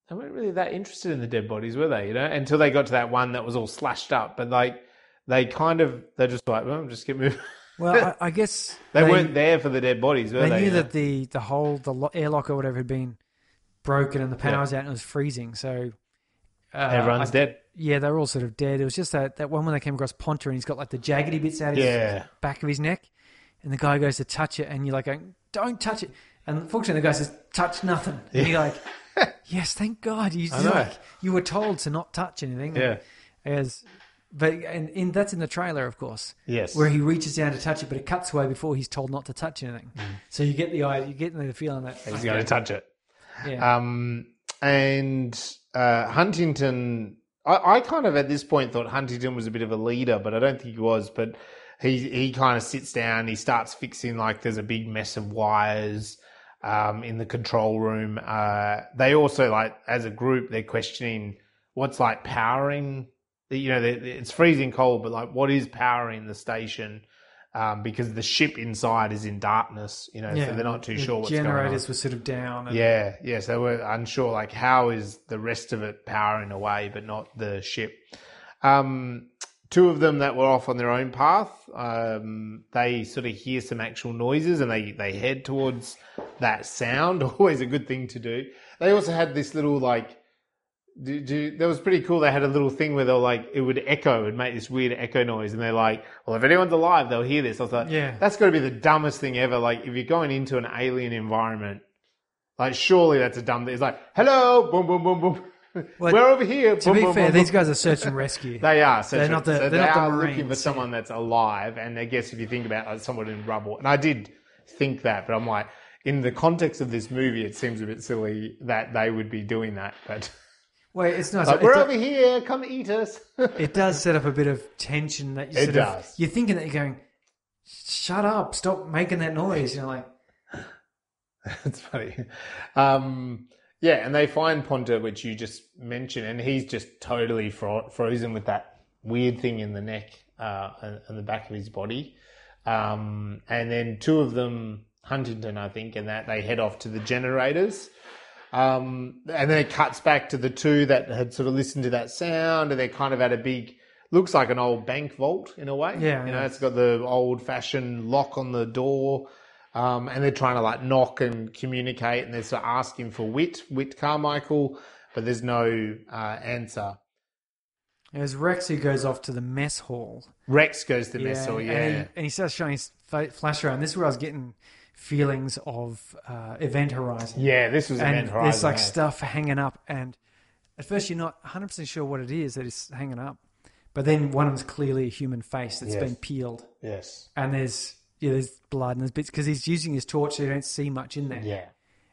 they weren't really that interested in the dead bodies, were they? You know, until they got to that one that was all slashed up. But like, they kind of, they're just like, well, just get moving. Well, I, I guess They, weren't there for the dead bodies, were They they? knew that the the whole the lo- airlock or whatever had been broken and the power was out and it was freezing. So uh, Everyone's I- dead. Yeah, they were all sort of dead. It was just that, that one when they came across Ponter and he's got like the jaggedy bits out of his back of his neck, and the guy goes to touch it, and you're like, going, "Don't touch it!" And fortunately, the guy says, "Touch nothing." And you're like, "Yes, thank God." You like you were told to not touch anything. Yeah. As, but and in that's in the trailer, of course Yes. where he reaches down to touch it, but it cuts away before he's told not to touch anything. Mm. So you get the idea, you get the feeling that He's going to touch it. yeah, Um, and uh, Huntington, I, I kind of at this point thought Huntington was a bit of a leader, but I don't think he was. But he he kind of sits down, he starts fixing like there's a big mess of wires um, in the control room. Uh, they also like as a group they're questioning what's like powering. the- You know, it's freezing cold, but like what is powering the station? um, because the ship inside is in darkness. You know, so they're not too the sure what's going on. The generators were sort of down. And, Yeah, yeah. So we're unsure, like, how is the rest of it powering away, but not the ship? Um, two of them that were off on their own path, um, they sort of hear some actual noises and they, they head towards that sound. Always a good thing to do. They also had this little, like, do, do, that was pretty cool. They had a little thing where they were like, it would echo, and make this weird echo noise. And they're like, well, if anyone's alive, they'll hear this. I was like, Yeah. that's got to be the dumbest thing ever. Like, if you're going into an alien environment, like, surely that's a dumb thing. It's like, hello, boom, boom, boom, boom. Well, We're over here. To boom, be boom, fair, boom, these guys are search and rescue. They are. So, They're not the- so they're they not the are looking for someone that's alive. And I guess if you think about like, someone in rubble, and I did think that, but I'm like, in the context of this movie, it seems a bit silly that they would be doing that. But Wait, it's not. like, we're do- over here. Come eat us. it does set up a bit of tension that you. It does. Of, you're thinking that you're going, shut up, stop making that noise. You know, like That's funny. Um, yeah, and they find Ponta, which you just mentioned, and he's just totally fro- frozen with that weird thing in the neck uh, and, and the back of his body. Um, and then two of them, Huntington, I think, and that they head off to the generators. Um, and then it cuts back to the two that had sort of listened to that sound, and they're kind of at a big, looks like an old bank vault in a way. Yeah, you know, yeah. it's got the old fashioned lock on the door. Um, and they're trying to like knock and communicate, and they're sort of asking for Whit, Whit Carmichael, but there's no uh, answer. there's Rex who goes off to the mess hall. Rex goes to the mess hall, and yeah. he, and he starts showing his flash around. This is where I was getting feelings of uh, Event Horizon. yeah, this was and Event Horizon. there's like stuff hanging up, and at first you're not 100 percent sure what it is that is hanging up, but then one of them's clearly a human face that's Yes. been peeled, Yes. and there's yeah, there's blood and there's bits because he's using his torch, so you don't see much in there, Yeah.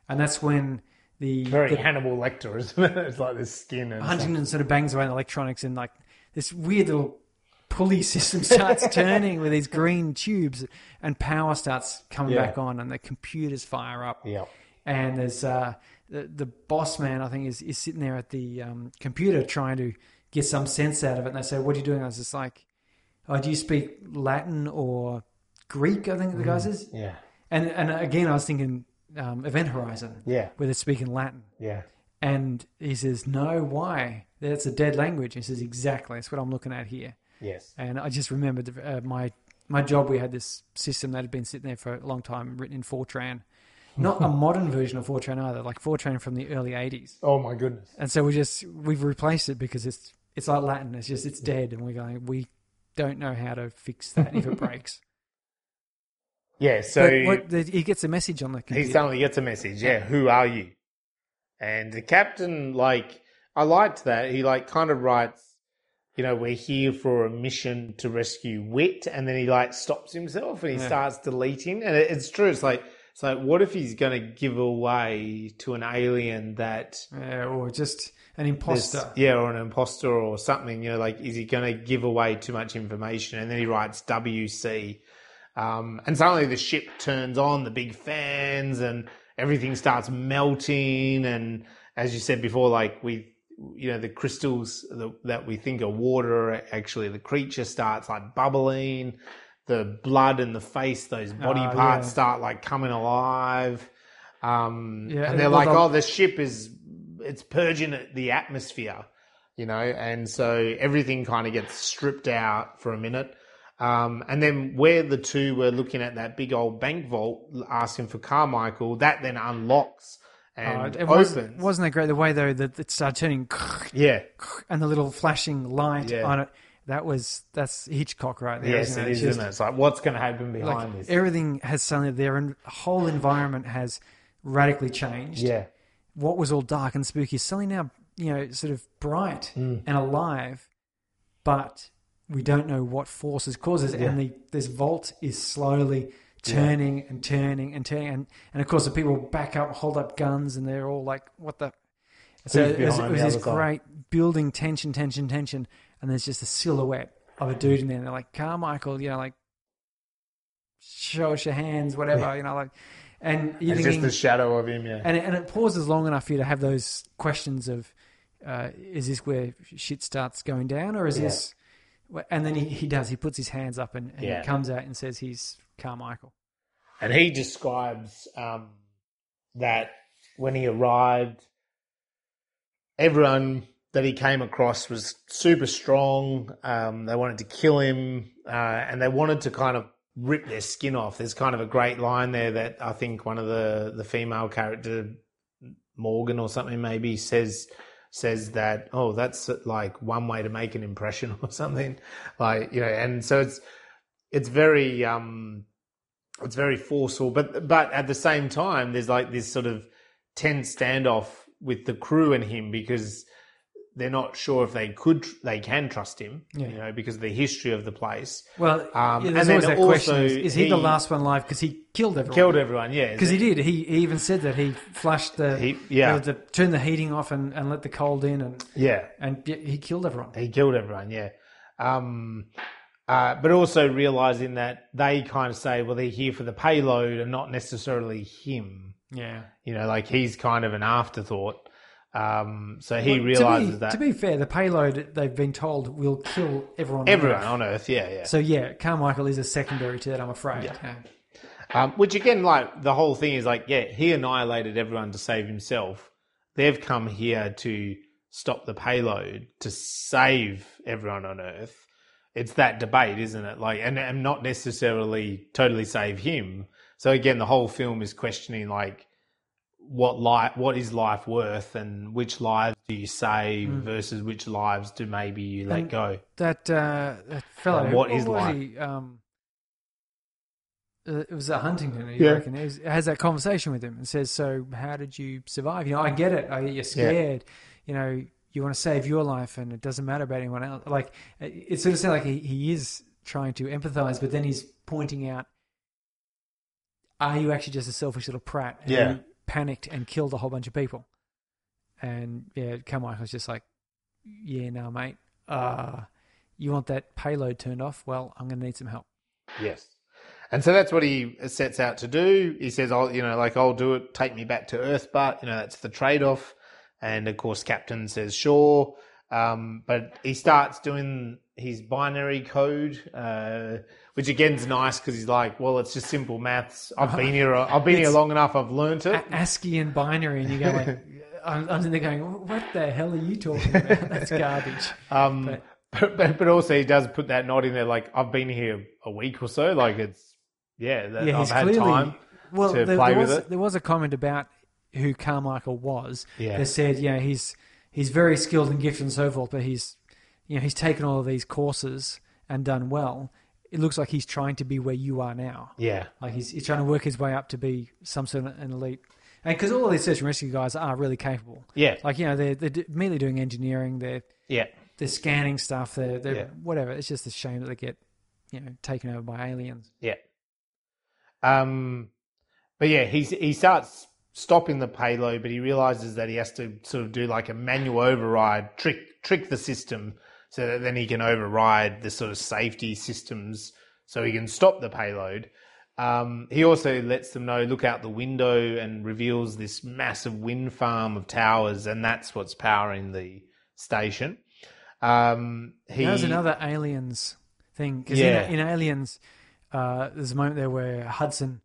and that's when the, Very the Hannibal Lecter, isn't it? It's like this skin and stuff. Huntington sort of bangs away on electronics, and like this weird little pulley system starts turning with these green tubes, and power starts coming Yeah. back on, and the computers fire up. Yeah. and there's uh, the the boss man I think is is sitting there at the um, computer trying to get some sense out of it. And they say, "What are you doing?" I was just like, "Oh, do you speak Latin or Greek?" I think the guy says. Yeah. And and again, I was thinking um, Event Horizon, Yeah. where they're speaking Latin. Yeah. And he says, "No, why? That's a dead language." He says, "Exactly. That's what I'm looking at here." Yes. And I just remembered uh, my my job. We had this system that had been sitting there for a long time, written in Fortran. Not a modern version of Fortran either, like Fortran from the early '80s. Oh my goodness. And so we just we've replaced it because it's it's like Latin. It's just it's dead, and we're going. We don't know how to fix that if it breaks. Yeah. So but what, he gets a message on the computer. he suddenly gets a message. Yeah. Who are you? And the captain, like, I liked that. He like kind of writes, you know, we're here for a mission to rescue Whit, and then he like stops himself and he Yeah. starts deleting. And it, it's true. It's like, it's like, what if he's going to give away to an alien that Yeah, or just an this- imposter. yeah, or an imposter or something. You know, like is he going to give away too much information? And then he writes WC, um, and suddenly the ship turns on the big fans, and everything starts melting. And as you said before, like we, you know, the crystals that, that we think are water, actually the creature starts like bubbling. The blood in the face, those body Ah, parts yeah. start like coming alive. Um, Yeah, and they're like, oh, the ship is it's purging the atmosphere, you know, and so everything kind of gets stripped out for a minute. Um, and then where the two were looking at that big old bank vault asking for Carmichael, that then unlocks Oh, and it opens. wasn't that great? The way though that it started turning yeah, and the little flashing light Yeah. on it. That was that's Hitchcock right there. yes, isn't it is, Just- isn't it? It's like what's going to happen behind like this? everything has suddenly their whole environment has radically changed. yeah, What was all dark and spooky is suddenly now you know sort of bright Mm. and alive, but we don't know what forces causes, and the this vault is slowly turning and turning and turning, and, and of course the people back up, hold up guns, and they're all like, "What the." So it was, it was this other side? great building tension, tension, tension, and there's just a silhouette of a dude in there. And they're like, Carmichael, you know, like, show us your hands, whatever, you know, like, and it's just the shadow of him. Yeah, and, it, and it pauses long enough for you to have those questions of, uh, is this where shit starts going down, or is Yeah. this And then he, he does. He puts his hands up and, and Yeah. he comes out and says he's Carmichael. And he describes um, that when he arrived, everyone that he came across was super strong. Um, they wanted to kill him, uh, and they wanted to kind of rip their skin off. There's kind of a great line there that I think one of the the female character, Morgan or something, maybe says says that oh that's like one way to make an impression or something. Like you know and so it's it's very um it's very forceful but but at the same time there's like this sort of tense standoff with the crew and him because they're not sure if they could they can trust him Yeah. you know because of the history of the place Well, Um, yeah, and then that question: also is, is he, the last one alive because he killed everyone? killed everyone yeah Because he did. He, he even said that he flushed the, He- yeah. the, the turned the heating off and, and let the cold in, and yeah and he killed everyone. He killed everyone, yeah. Um, uh, but also realizing that they kind of say, well, they're here for the payload and not necessarily him. Yeah. You know, like he's kind of an afterthought. Um, so he Well, realizes to be, that To be fair, the payload they've been told will kill everyone. on everyone Earth. on Earth, yeah, yeah. So yeah, Carmichael is a secondary to that. I'm afraid. Yeah. Um, which again, like the whole thing is like, yeah, he annihilated everyone to save himself. They've come here to stop the payload to save everyone on Earth. It's that debate, isn't it? Like, and, and not necessarily totally save him. So again, the whole film is questioning like what life, what is life worth, and which lives do you save versus which lives do maybe you let go. That uh, that fellow. And what is was life? he? Um, uh, it was at Huntington. You Yeah. reckon? He has that conversation with him and says, "So how did you survive? You know, I get it. I, you're scared. You know, you want to save your life, and it doesn't matter about anyone else. Like it it sort of sounds like he, he is trying to empathize, but then he's pointing out, are you actually just a selfish little prat who Yeah. Panicked and killed a whole bunch of people? And yeah, Carmichael's just like, yeah, no, mate. Uh, you want that payload turned off? Well, I'm going to need some help. Yes. And so that's what he sets out to do. He says, "I'll, you know, like I'll do it. Take me back to Earth, but you know that's the trade-off." And of course, Captain says, "Sure," um, but he starts doing his binary code, uh, which again's nice because he's like, "Well, it's just simple maths. I've been here. I've been here long enough. I've learnt it." ASCII and binary, and you go like, I'm, I'm there going, what the hell are you talking about? That's garbage. Um, But- but, but but also he does put that nod in there, like I've been here a week or so. Like it's yeah, that Yeah, I've had clearly time. well. to there, play there with was it. there was a comment about who Carmichael was. Yeah. they said, yeah, he's he's very skilled and gifted and so forth, but he's you know he's taken all of these courses and done well. It looks like he's trying to be where you are now. Yeah, Like he's, he's trying to work his way up to be some sort of an elite. And because all of these search and rescue guys are really capable. yeah, Like, you know, they're, they're merely doing engineering, they're, yeah. they're scanning stuff, they're, they're Yeah. whatever. It's just a shame that they get, you know, taken over by aliens. Yeah. Um, but yeah, he's he starts stopping the payload, but he realizes that he has to sort of do like a manual override, trick trick the system, so that then he can override the sort of safety systems, so he can stop the payload. Um, he also lets them know, look out the window, and reveals this massive wind farm of towers, and that's what's powering the station. Um, he, That was another aliens thing. Because Yeah. in, in Aliens, uh, there's a moment there where Hudson,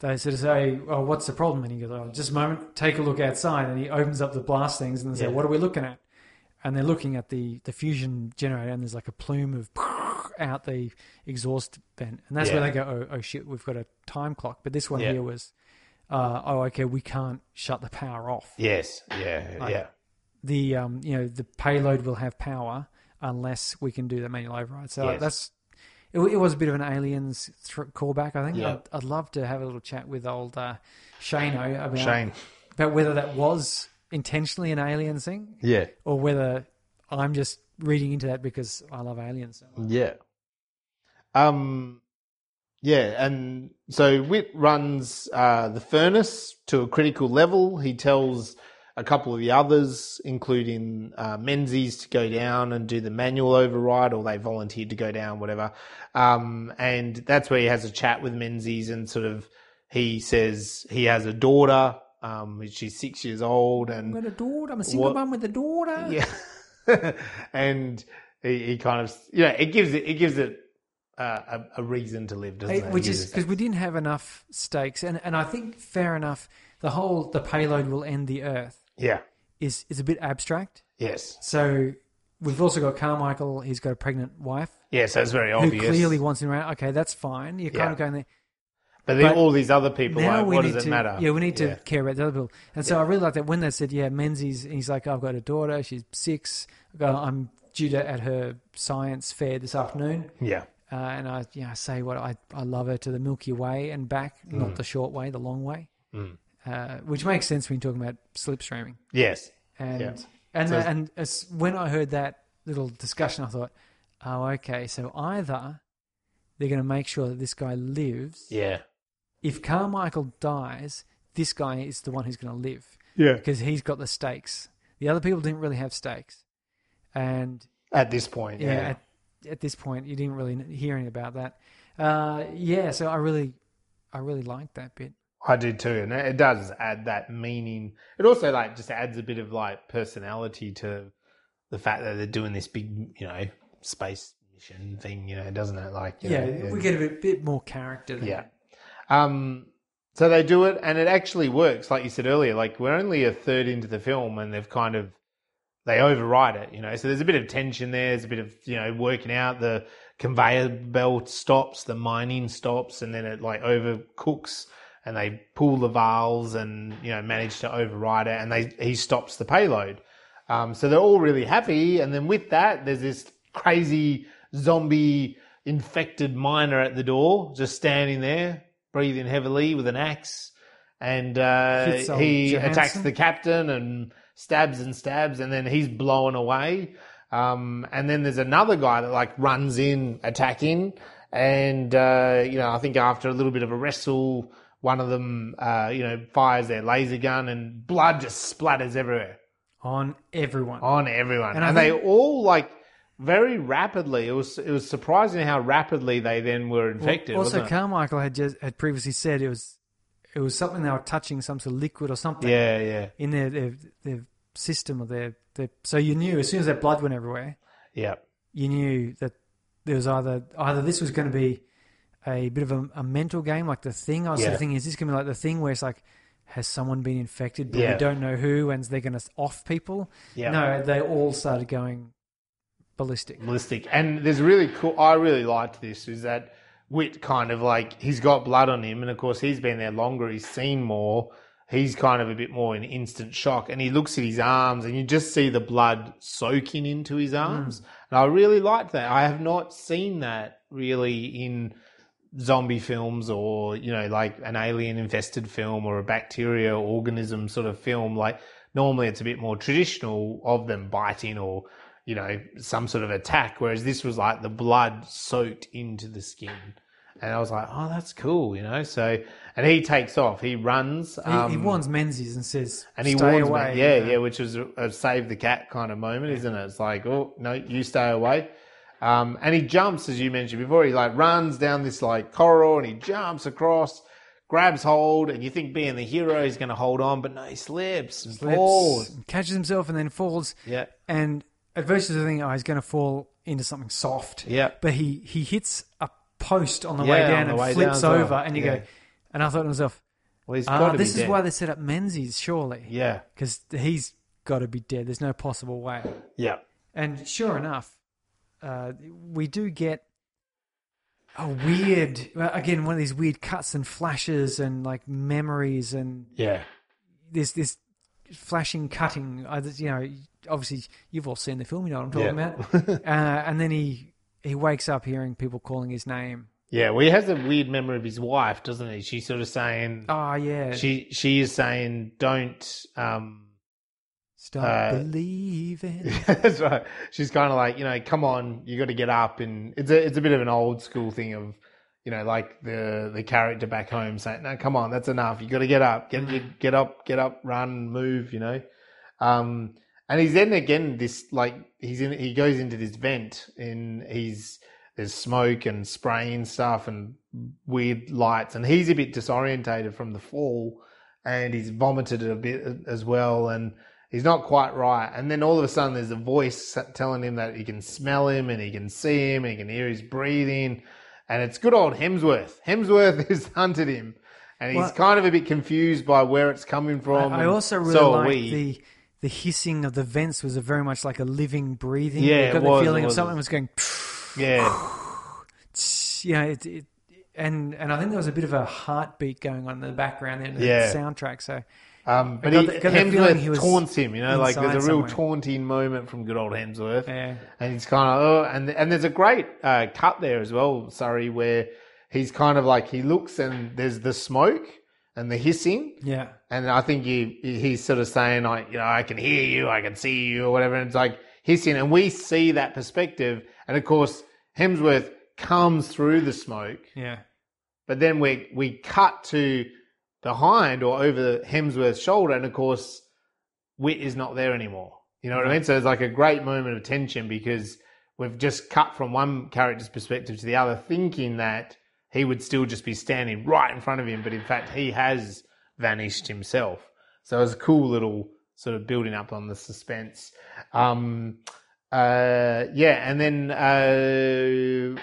they sort of say, oh, what's the problem? And he goes, oh, just a moment, take a look outside. And he opens up the blast things and they say, Yeah. what are we looking at? And they're looking at the, the fusion generator and there's like a plume of out the exhaust vent. And that's where they go, oh, oh shit, we've got a time clock. But this one Yeah. here was, uh, oh, okay, we can't shut the power off. Yes, yeah, Like- yeah, The, um, you know, the payload will have power unless we can do the manual override. So Yes. that's, it, it was a bit of an aliens th- callback, I think. Yeah. I'd, I'd love to have a little chat with old uh, Shano about, Shane. about whether that was intentionally an alien thing Yeah, or whether I'm just reading into that because I love aliens. so. Yeah. Um, yeah, and so Whit runs uh, the furnace to a critical level. He tells a couple of the others, including uh, Menzies, to go down and do the manual override, or they volunteered to go down, whatever. Um, and that's where he has a chat with Menzies, and sort of he says he has a daughter. Um, she's six years old, and I've got a daughter. I'm a single mum with a daughter. yeah. and he, he kind of you know it gives it it gives it uh, a, a reason to live, doesn't it? It which is because we didn't have enough stakes, and and I think fair enough. The whole the payload will end the Earth yeah is is a bit abstract. yes So we've also got Carmichael. He's got a pregnant wife yeah so it's very who obvious. clearly wants him around. Okay, that's fine. You're kind Yeah. of going there. but then but all these other people, now like, we what need does to it matter? yeah we need to Yeah. care about the other people. And so I really like that when they said yeah Menzies. He's like I've got a daughter. She's six. Got- I'm due to at her science fair this afternoon. yeah Uh, and I, yeah, I say what I, I love her to the Milky Way and back, not the short way, the long way, Mm. Uh, which makes sense when you're talking about slipstreaming. yes And Yeah. and So- and as, when I heard that little discussion, I thought, oh, okay, so either they're going to make sure that this guy lives. yeah If Carmichael dies, this guy is the one who's going to live yeah because he's got the stakes. The other people didn't really have stakes, and at this point yeah, yeah At, at this point, you didn't really hear anything about that. Uh, yeah, so I really, I really liked that bit. I do too, and it does add that meaning. It also like just adds a bit of like personality to the fact that they're doing this big, you know, space mission thing. You know, doesn't it? Like, you Yeah, know, we get a bit, bit more character. There. yeah. Um, so they do it, and it actually works. Like you said earlier, like we're only a third into the film, and they've kind of they override it. You know, so there's a bit of tension there. There's a bit of you know working out the conveyor belt stops, the mining stops, and then it like overcooks, and they pull the valves, and you know manage to override it, and they he stops the payload. Um, so they're all really happy, and then with that, there's this crazy zombie infected miner at the door, just standing there, breathing heavily with an axe, and uh, he Johansson. attacks the captain and stabs and stabs, and then he's blown away. Um, and then there's another guy that like runs in attacking, and uh, you know I think after a little bit of a wrestle, one of them uh, you know fires their laser gun, and blood just splatters everywhere on everyone. on everyone, And and, I they all like very rapidly. It was it was surprising how rapidly they then were infected. also. Carmichael had just had previously said it was, it was something they were touching some sort of liquid or something yeah, yeah, in their, their their system or their, their. So you knew as soon as that blood went everywhere, yeah, you knew that there was either either this was going to be a bit of a, a mental game like the thing. I was sort Yeah. of thinking, is this going to be like the thing where it's like, has someone been infected, but Yeah. we don't know who, and they're going to off people? yeah. No, they all started going ballistic. ballistic. And there's really cool. I really liked this. Is that Whit kind of like he's got blood on him, and of course he's been there longer. He's seen more. He's kind of a bit more in instant shock, and he looks at his arms, and you just see the blood soaking into his mm. arms. And I really liked that. I have not seen that really in zombie films or you know like an alien infested film or a bacteria organism sort of film like normally it's a bit more traditional of them biting or you know some sort of attack whereas this was like the blood soaked into the skin and i was like oh that's cool you know so and he takes off he runs He, um, he warns Menzies and says, and he "Stay warns away." me, yeah, you know. yeah, which was a, a save the cat kind of moment, isn't it? It's like, oh no, you stay away. Um, and he jumps, as you mentioned before. He like runs down this like corridor, and he jumps across, grabs hold, and you think being the hero, he's going to hold on, but no, he slips and Slips, falls. catches himself, and then falls. Yeah, And at first, you're thinking, "Oh, he's going to fall into something soft." yeah, But he he hits a post on the Yeah, way on down the and way flips down over, well. and you Yeah. go. And I thought to myself, well, he's "Ah, got to this be is dead. why they set up Menzies, surely, Yeah, because he's got to be dead. There's no possible way." yeah, And sure enough, uh, we do get a weird, again, one of these weird cuts and flashes and like memories and yeah, this this flashing cutting. You know, obviously you've all seen the film. You know what I'm talking Yeah. about. uh, and then he he wakes up hearing people calling his name. yeah. Well, he has a weird memory of his wife, doesn't he? She's sort of saying, Oh yeah, she she is saying, don't. um stop uh, believing. That's right. She's kind of like, you know, come on, you got to get up, and it's a it's a bit of an old school thing of, you know, like the the character back home saying, no, come on, that's enough. You got to get up, get get up, get up, run, move, you know. Um, and he's then again this like he's in he goes into this vent and he's there's smoke and spraying stuff and weird lights and he's a bit disorientated from the fall and he's vomited a bit as well and he's not quite right. And then all of a sudden, there's a voice telling him that he can smell him and he can see him and he can hear his breathing. And it's good old Hemsworth. Hemsworth has hunted him, and he's Well- kind of a bit confused by where it's coming from. I and also really so like the the hissing of the vents was a very much like a living, breathing. Yeah, you got it the feeling of something was going. yeah, Yeah, it, it, and and I think there was a bit of a heartbeat going on in the background there in the Yeah. soundtrack. So um, but he, the- got the feeling Hemsworth he taunts him. You know, like there's a real somewhere. taunting moment from good old Hemsworth. yeah, And he's kind of, oh, and and there's a great uh, cut there as well, Surrey, where he's kind of like he looks and there's the smoke and the hissing, yeah, and I think he he's sort of saying like, you know, I can hear you, I can see you, or whatever. And it's like hissing, and we see that perspective, and of course Hemsworth comes through the smoke, yeah, but then we we cut to behind or over Hemsworth's shoulder, and of course, Whit is not there anymore. You know what I mean? So it's like a great moment of tension because we've just cut from one character's perspective to the other, thinking that he would still just be standing right in front of him, but in fact, he has vanished himself. So it was a cool little sort of building up on the suspense. Um, uh, yeah, and then uh,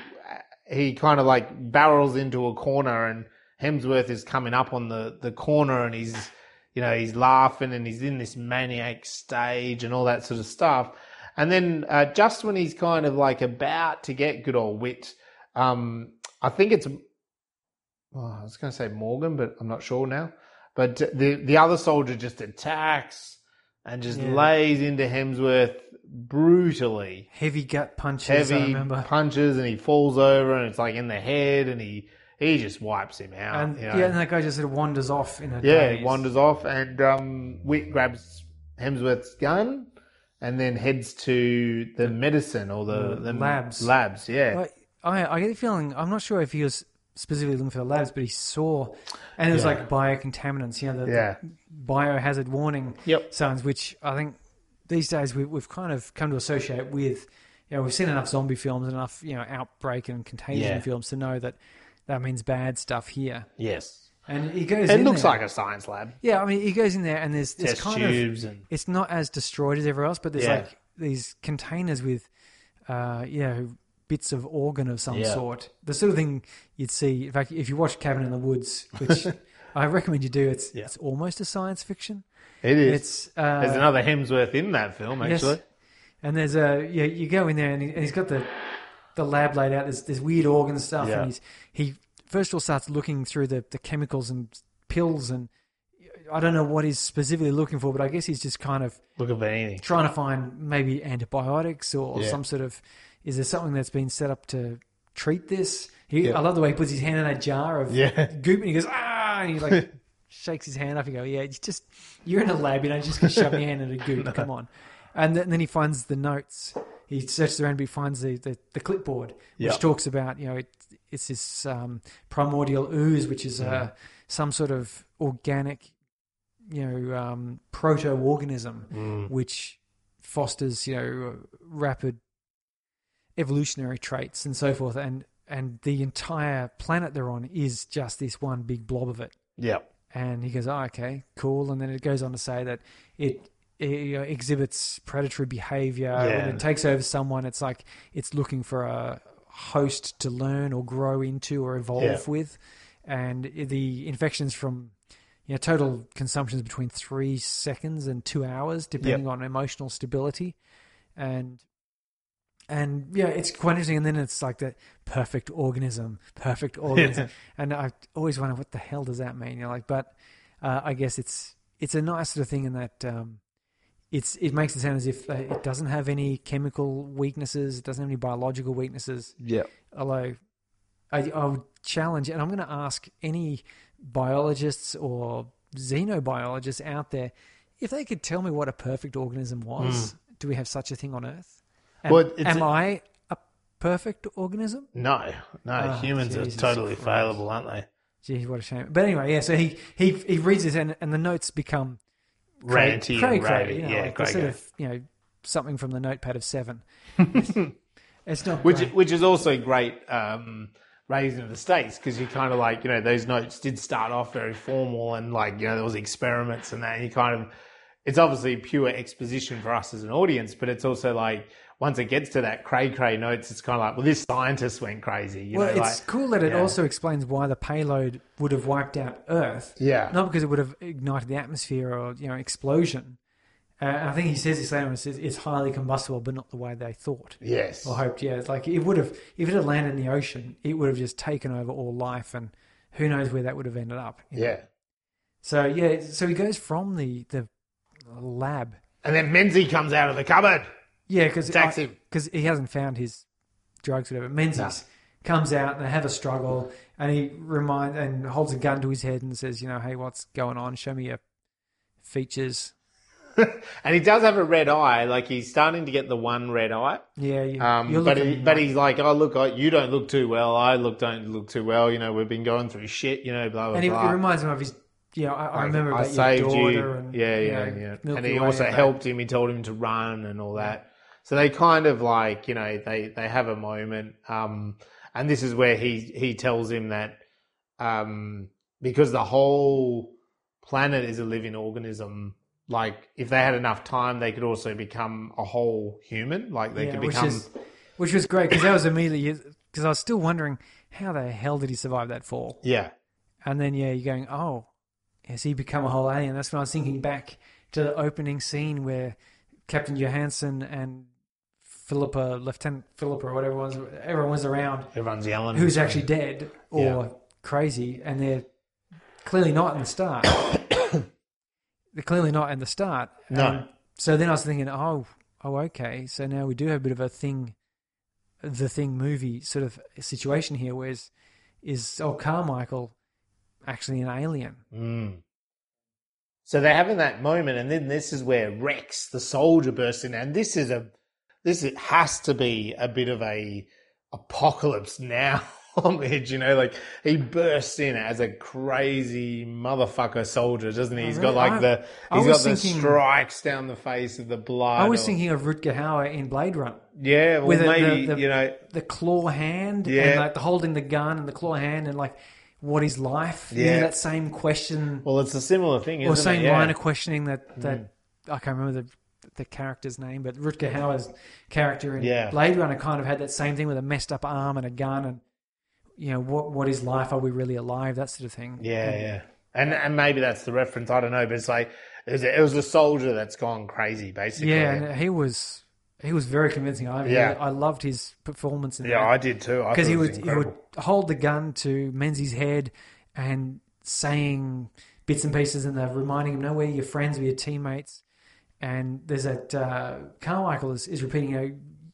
he kind of like barrels into a corner, and Hemsworth is coming up on the the corner, and he's you know he's laughing, and he's in this maniac stage, and all that sort of stuff. And then uh, just when he's kind of like about to get good old Whit, um, I think it's oh, I was going to say Morgan, but I'm not sure now. But the the other soldier just attacks and just Yeah. lays into Hemsworth brutally heavy gut punches. I heavy punches and he falls over and it's like in the head and he he just wipes him out. And you know. yeah, and that guy just sort of wanders off in a Yeah, daze. he wanders off and um, Whit grabs Hemsworth's gun and then heads to the medicine or the, The labs. Labs, yeah. I, I I get the feeling I'm not sure if he was specifically looking for the labs, but he saw, and it was Yeah. like biocontaminants, you know, the, Yeah. the biohazard warning Yep. signs, which I think these days we, we've kind of come to associate with. You know, we've seen enough zombie films, and enough you know outbreak and contagion Yeah. films to know that that means bad stuff here. Yes. And he goes. It looks there. like a science lab. Yeah, I mean, he goes in there, and there's this Test kind of tubes and it's not as destroyed as everywhere else, but there's Yeah. like these containers with, uh, you know, bits of organ of some Yeah. sort. The sort of thing you'd see. In fact, if you watch Cabin in the Woods, which I recommend you do, it's Yeah. it's almost a science fiction. it is. It's uh, There's another Hemsworth in that film, actually. yes. and there's a yeah, you go in there, and, he, and he's got the the lab laid out. There's there's weird organ stuff, Yeah. and he's he first of all starts looking through the the chemicals and pills and. I don't know what he's specifically looking for, but I guess he's just kind of Looking for anything. trying to find maybe antibiotics or Yeah. some sort of is there something that's been set up to treat this? He, Yeah. I love the way he puts his hand in that jar of Yeah. goop and he goes ah and he like shakes his hand up and go yeah it's just you're in a lab you know just gonna shove your hand in a goop come on and then he finds the notes he searches around but he finds the, the, the clipboard which Yeah. talks about you know it, it's this um, primordial ooze which is uh, some sort of organic you know um, proto-organism Mm. which fosters you know rapid evolutionary traits and so forth and and the entire planet they're on is just this one big blob of it Yep. and he goes oh okay cool and then it goes on to say that it you know, exhibits predatory behavior. Yeah. when it takes over someone it's like it's looking for a host to learn or grow into or evolve Yeah. with. And the infections from you know total consumption is between three seconds and two hours depending on emotional stability. And and yeah it's quite interesting. And then it's like that perfect organism perfect organism. And i always wonder what the hell does that mean? You know like but uh, i guess it's it's a nice sort of thing in that um it's it makes it sound as if uh, it doesn't have any chemical weaknesses it doesn't have any biological weaknesses Yep. although I, I would challenge, and I'm going to ask any biologists or xenobiologists out there if they could tell me what a perfect organism was. Do we have such a thing on Earth? Am. Well, am a- I a perfect organism? No, no, Oh, humans Jesus are totally Christ. fallible, aren't they? Gee, what a shame. But anyway, yeah. So he he he reads this, and, and the notes become Ranty cray cray, you know, yeah, like the sort of you know something from the notepad of seven. It's, it's not Which great. which is also great um, raising of the stakes because you kind of like you know those notes did start off very formal and like you know there was experiments and that and you kind of it's obviously pure exposition for us as an audience, but it's also like once it gets to that cray cray notes, it's kind of like, well, this scientist went crazy. You well, know, it's like, cool that it yeah. also explains why the payload would have wiped out Earth. Yeah. Not because it would have ignited the atmosphere or you know explosion. Uh, I think he says this later. on, says it's highly combustible, but not the way they thought yes. or hoped. Yeah, it's like it would have if it had landed in the ocean, it would have just taken over all life, and who knows where that would have ended up. Yeah. So yeah, so he goes from the the lab. And then Menzies comes out of the cupboard. Yeah, because Attacks him. because he hasn't found his drugs, or whatever. Menzies comes out and they have a struggle, and he remind and holds a gun to his head and says, "You know, hey, what's going on? Show me your features." And he does have a red eye. Like he's starting to get the one red eye. Yeah, you, Um, but he, but he's like, oh look, I, you don't look too well. I look don't look too well. You know, we've been going through shit. You know, blah blah and he, blah. it reminds him of his. Yeah, I, I remember I about saved you. and yeah, you yeah, know, yeah. And he also helped him. He told him to run and all that. So they kind of like, you know, they they have a moment. Um, and this is where he he tells him that um, because the whole planet is a living organism. Like if they had enough time, they could also become a whole human. Like they Yeah, could which become. is which was great because that was immediately because I was still wondering how the hell did he survive that fall, yeah, and then yeah, you're going, oh, has he become a whole alien? That's when I was thinking back to the opening scene where Captain Johansson and Philippa, Lieutenant Philippa, or whatever was, everyone was around, everyone's yelling. who's actually dead or Yeah. crazy, and they're clearly not in the start. they're clearly not in the start. No. And so then I was thinking, oh, oh, okay. So now we do have a bit of a thing, the thing movie sort of situation here, where is, is oh Carmichael actually an alien? Mm. So they're having that moment, and then this is where Rex, the soldier, bursts in, and this is a this it has to be a bit of a apocalypse now homage, you know, like he bursts in as a crazy motherfucker soldier, doesn't he? He's really? got like I- the he's got the thinking- strikes down the face of the blood. I was or- thinking of Rutger Hauer in Blade Runner. yeah, well with the- maybe the- the- you know, the claw hand Yeah. and like the holding the gun and the claw hand and like what is life? You know, Yeah. that same question well, it's a similar thing, isn't or same it? Yeah. Mm. line of questioning that that I can't remember the the character's name, but Rutger Hauer's character in Yeah. Blade Runner kind of had that same thing with a messed up arm and a gun and you know what what is life? Are we really alive? That sort of thing. Yeah, And- yeah. And and maybe that's the reference. I don't know, but it's like it was, it was a soldier that's gone crazy, basically. yeah. And he was he was very convincing. I Yeah. I loved his performance in yeah, that. I did too. because he would he would hold the gun to Menzies' head and saying bits and pieces, and they're reminding him, "No, we're your friends, we're your teammates." And there's that uh, Carmichael is, is repeating, "You know,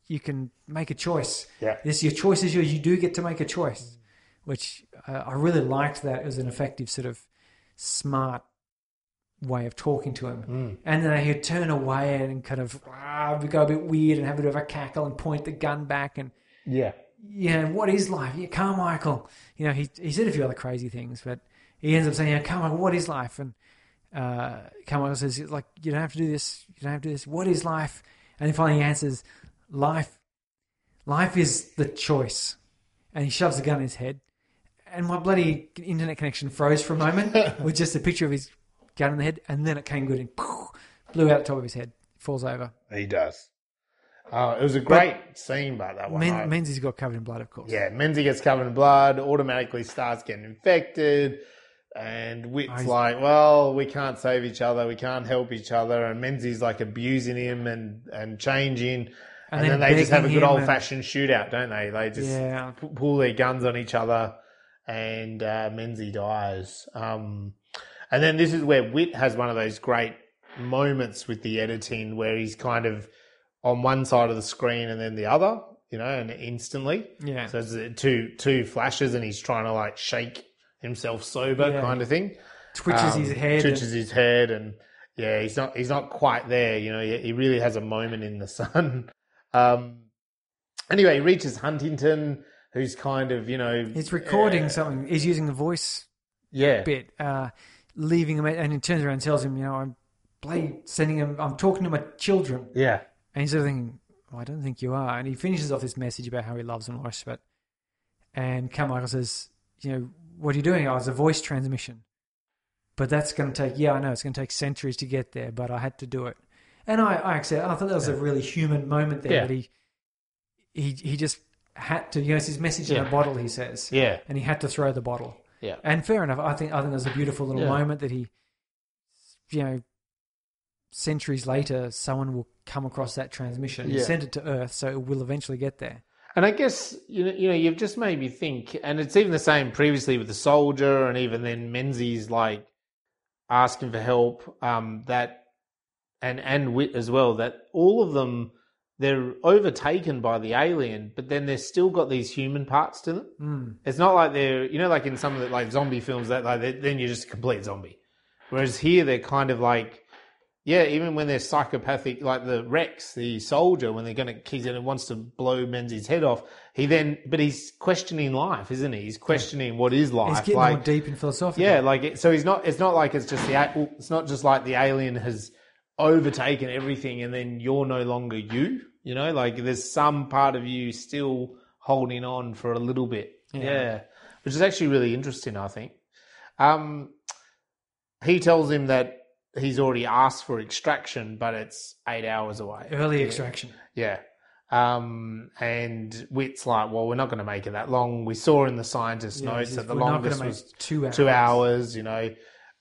you can make a choice. Yeah. this your choice is yours. You do get to make a choice." Which uh, I really liked. That was an effective sort of smart way of talking to him. Mm. And then he'd turn away and kind of ah, go a bit weird and have a bit of a cackle and point the gun back and Yeah. yeah, what is life? Yeah, Carmichael. You know, he he said a few other crazy things, but he ends up saying, yeah, Carmichael, what is life? And uh, Carmichael says, like, you don't have to do this. You don't have to do this. What is life? And he finally answers, life. Life is the choice. And he shoves the gun in his head. And my bloody internet connection froze for a moment with just a picture of his gun in the head. And then it came good and blew out the top of his head. Falls over. He does. Uh, it was a great scene, but that one. I- Men, Menzies got covered in blood, of course. yeah, Menzies gets covered in blood, automatically starts getting infected, and Whit's he's- like, "Well, we can't save each other, we can't help each other," and Menzies like abusing him and and changing, and, then then, they just have a good old and- fashioned shootout, don't they? They just Yeah. pull their guns on each other, and uh, Menzies dies. Um, and then this is where Whit has one of those great moments with the editing, where he's kind of on one side of the screen and then the other, you know, and instantly. Yeah. So it's uh, two two flashes, and he's trying to like shake himself sober, Yeah. kind of thing. Twitches Um, his head. Twitches his head, and yeah, he's not he's not quite there. You know, he, he really has a moment in the sun. Um, anyway, he reaches Huntington, who's kind of you know He's recording uh, something. He's using the voice yeah, bit, uh, leaving him, and he turns around and tells him, "You know, I'm bloody sending him. I'm talking to my children." yeah, And he's sort of thinking, well, "I don't think you are." And he finishes off this message about how he loves and worship it. And Carmichael says, "You know, what are you doing?" Oh, it's a voice transmission. but that's going to take. Yeah, I know it's going to take centuries to get there, but I had to do it. And I, I accept. I thought that was a really human moment there. Yeah. That he, he, he just had to. You know, it's his message in a bottle. He says, Yeah. and he had to throw the bottle. Yeah. And fair enough. I think I think there's a beautiful little Yeah. moment that he, you know, centuries later, someone will come across that transmission, Yeah. send it to Earth, so it will eventually get there. And I guess you know, you know, you've just made me think, and it's even the same previously with the soldier, and even then Menzies like asking for help. Um, that and and Whit as well. That all of them they're overtaken by the alien, but then they've still got these human parts to them. Mm. It's not like they're you know like in some of the like zombie films that like then you're just a complete zombie. Whereas here they're kind of like yeah, even when they're psychopathic, like the Rex, the soldier, when they're gonna he's gonna wants to blow Menzies' head off, he then but he's questioning life, isn't he? He's questioning what is life. He's getting like more deep and philosophical. yeah, like it, so he's not. It's not like it's just the. It's not just like the alien has overtaken everything, and then you're no longer you. You know, like there's some part of you still holding on for a little bit. Yeah. Yeah, which is actually really interesting. I think. Um, he tells him that he's already asked for extraction, but it's eight hours away. Early Yeah. extraction. Yeah. Um, and Whit's like, well, we're not going to make it that long. We saw in the scientist Yeah, notes that the "We're longest was two hours. two hours, you know.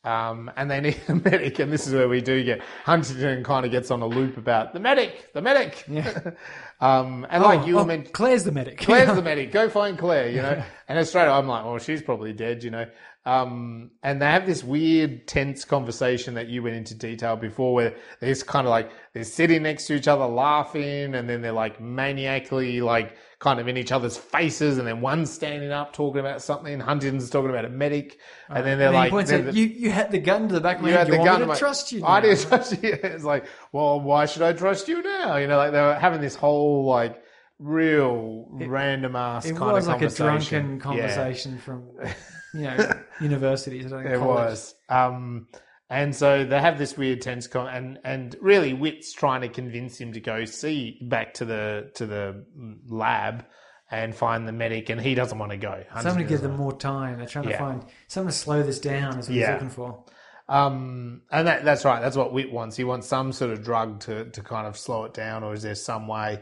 Um, and they need a medic, and this is where we do get Huntington kind of gets on a loop about the medic, the medic. Yeah. um, and like Oh, you oh, meant, Claire's the medic. Claire's the medic. Go find Claire, you know. And straight I'm like, well, she's probably dead, you know. Um, and they have this weird, tense conversation that you went into detail before, where they're kind of like they're sitting next to each other, laughing, and then they're like maniacally, like kind of in each other's faces, and then one's standing up talking about something, Huntington's talking about a medic, and then they're And like, points they're out, the- you, you had the gun to the back of my you head. had You the want gun me to trust you I now? didn't trust you. It's like, well, why should I trust you now? You know, like they were having this whole like real random ass It kind was of like a conversation. drunken Yeah. conversation from, you know, universities. I don't know, It college. was. Um, and so they have this weird tense con, and and really Whit's trying to convince him to go see back to the to the lab and find the medic, and he doesn't want to go. Something to Huntington give them more time. They're trying Yeah. to find something to slow this down. Is what he's looking for. Um, and that, that's right. That's what Whit wants. He wants some sort of drug to, to kind of slow it down, or is there some way?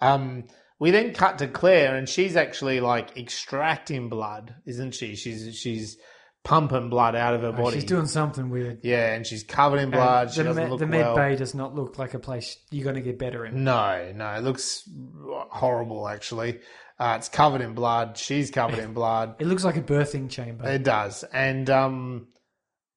Um, we then cut to Claire, and she's actually like extracting blood, isn't she? She's she's pumping blood out of her Oh, body. She's doing something weird. yeah, and she's covered in blood. And She the doesn't med, look the med well. bay does not look like a place you're going to get better in. No, no, it looks horrible. Actually, uh, it's covered in blood. She's covered in blood. It looks like a birthing chamber. It does, and um,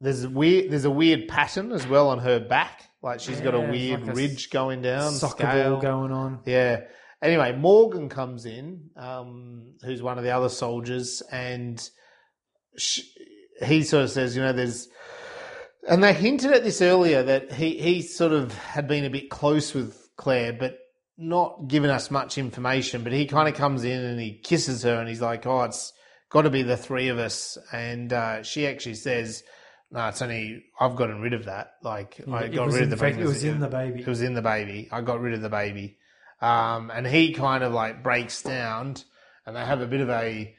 there's a weird there's a weird pattern as well on her back. Like she's got a Yeah, it's weird like a ridge going down. Soccer scale. ball going on. Yeah. Anyway, Morgan comes in, um, who's one of the other soldiers, and sh he sort of says, you know, there's, and they hinted at this earlier that he he sort of had been a bit close with Claire, but not given us much information. But he kind of comes in and he kisses her, and he's like, oh, it's got to be the three of us, and uh, she actually says. No, it's only I've gotten rid of that. Like I it got rid of the fact- baby. it was in the baby. It was in the baby. I got rid of the baby. Um, and he kind of like breaks down and they have a bit of a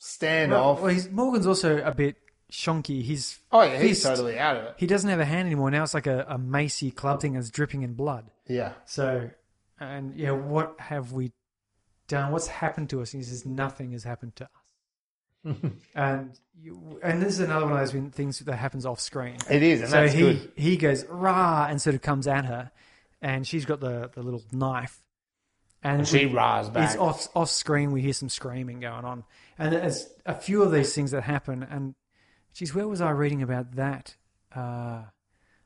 standoff. Well, well, he's, Morgan's also a bit shonky. He's oh, yeah, he's fist- totally out of it. he doesn't have a hand anymore. Now it's like a, a macy club thing that's dripping in blood. Yeah. So, and yeah, what have we done? What's happened to us? He says nothing has happened to us. and you, and this is another one of those things that happens off screen. It is, and so that's he good. he goes rah and sort of comes at her, and she's got the, the little knife, and, And she rahs back. It's off off screen. We hear some screaming going on, and there's a few of these things that happen. And geez, where was I reading about that? Uh,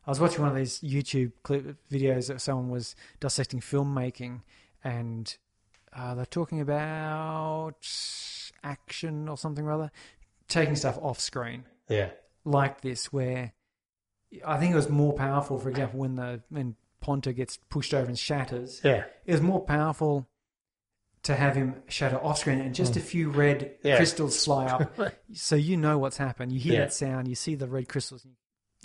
I was watching one of these YouTube clip videos that someone was dissecting filmmaking, and uh, they're talking about action or something or other, taking stuff off screen Yeah. like this, where I think it was more powerful. For example, when the when Ponta gets pushed over and shatters, Yeah. it was more powerful to have him shatter off screen and just a few red. Yeah. crystals fly up, so you know what's happened. You hear Yeah. that sound, you see the red crystals, and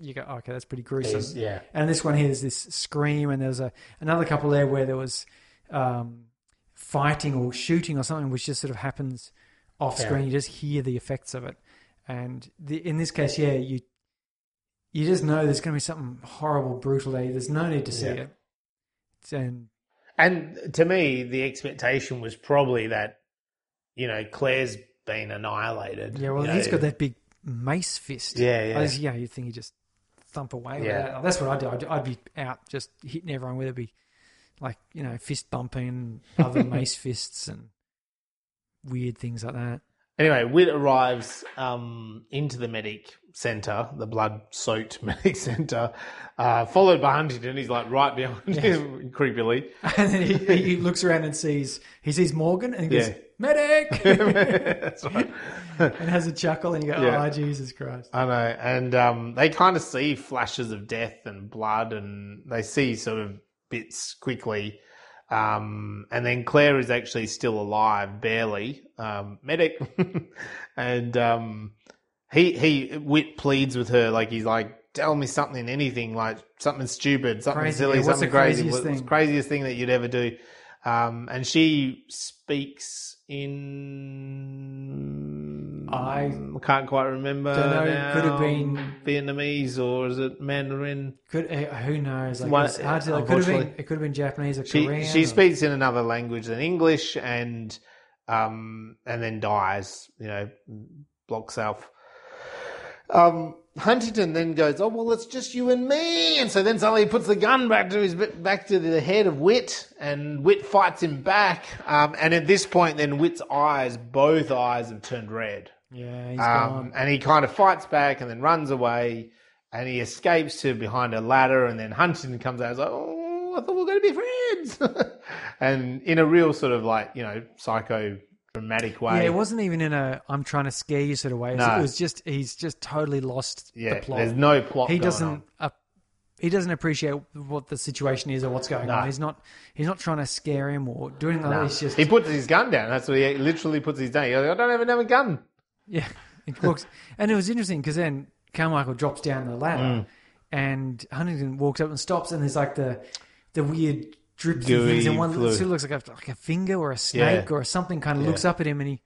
you go, "Okay, that's pretty gruesome." He's- yeah. And this one here is this scream, and there's a another couple there where there was um, fighting or shooting or something, which just sort of happens off Yeah. screen. You just hear the effects of it, and the, in this case, yeah, you you just know there's going to be something horrible, brutal there. There's no need to see Yeah. it. And And to me, the expectation was probably that, you know, Claire's been annihilated. yeah, well, he's know. got that big mace fist. Yeah, yeah. Yeah, you think he just thump away. Yeah. that. That's what I'd do. I'd, I'd be out just hitting everyone with it. Be like you know fist bumping, other mace fists, and weird things like that. Anyway, Whit arrives um, into the medic center, the blood-soaked medic center, uh, followed by Huntington. He's like right behind him, creepily. And then he, he looks around and sees he sees Morgan and he goes Yeah. medic That's right. and has a chuckle and you go Yeah. oh Jesus Christ. I know, and um, they kind of see flashes of death and blood, and they see sort of bits quickly. Um, and then Claire is actually still alive, barely. Um, medic, and um, he he Whit pleads with her, like he's like, "Tell me something, anything, like something stupid, something Crazy, silly, yeah, what's something the crazy, craziest what's the thing?" craziest thing that you'd ever do." Um, and she speaks in I can't quite remember. don't know, now. could have been- Vietnamese or is it Mandarin? Could uh, who knows? Like, One- it's hard to, it could have been unfortunately. it could have been Japanese or She Korean. she or- speaks in another language than English and um and then dies. You know, blocks self. Um, Huntington then goes, "Oh well, it's just you and me," and so then suddenly he puts the gun back to his back to the head of Whit, and Whit fights him back. Um, and at this point, then Whit's eyes, both eyes, have turned red. Yeah, he's Um, gone. and he kind of fights back and then runs away and he escapes to behind a ladder and then Huntington comes out and is like, oh, I thought we were going to be friends. and in a real sort of like, you know, psycho dramatic way. Yeah, it wasn't even in a "I'm trying to scare you" sort of way. It was- No. It was just he's just totally lost Yeah, the plot. there's no plot he doesn't uh, he doesn't appreciate what the situation is or what's going No. on. He's not he's not trying to scare him or doing that. No. He's just He puts his gun down. That's what he literally puts his down. He goes, I don't even have a gun. yeah. Walks, and it was interesting because then Carmichael drops down the ladder, Mm. and Huntington walks up and stops, and there's like the the weird drips and things, and one fluid. looks like a, like a finger or a snake Yeah. or something. Kind of Yeah. looks up at him, and he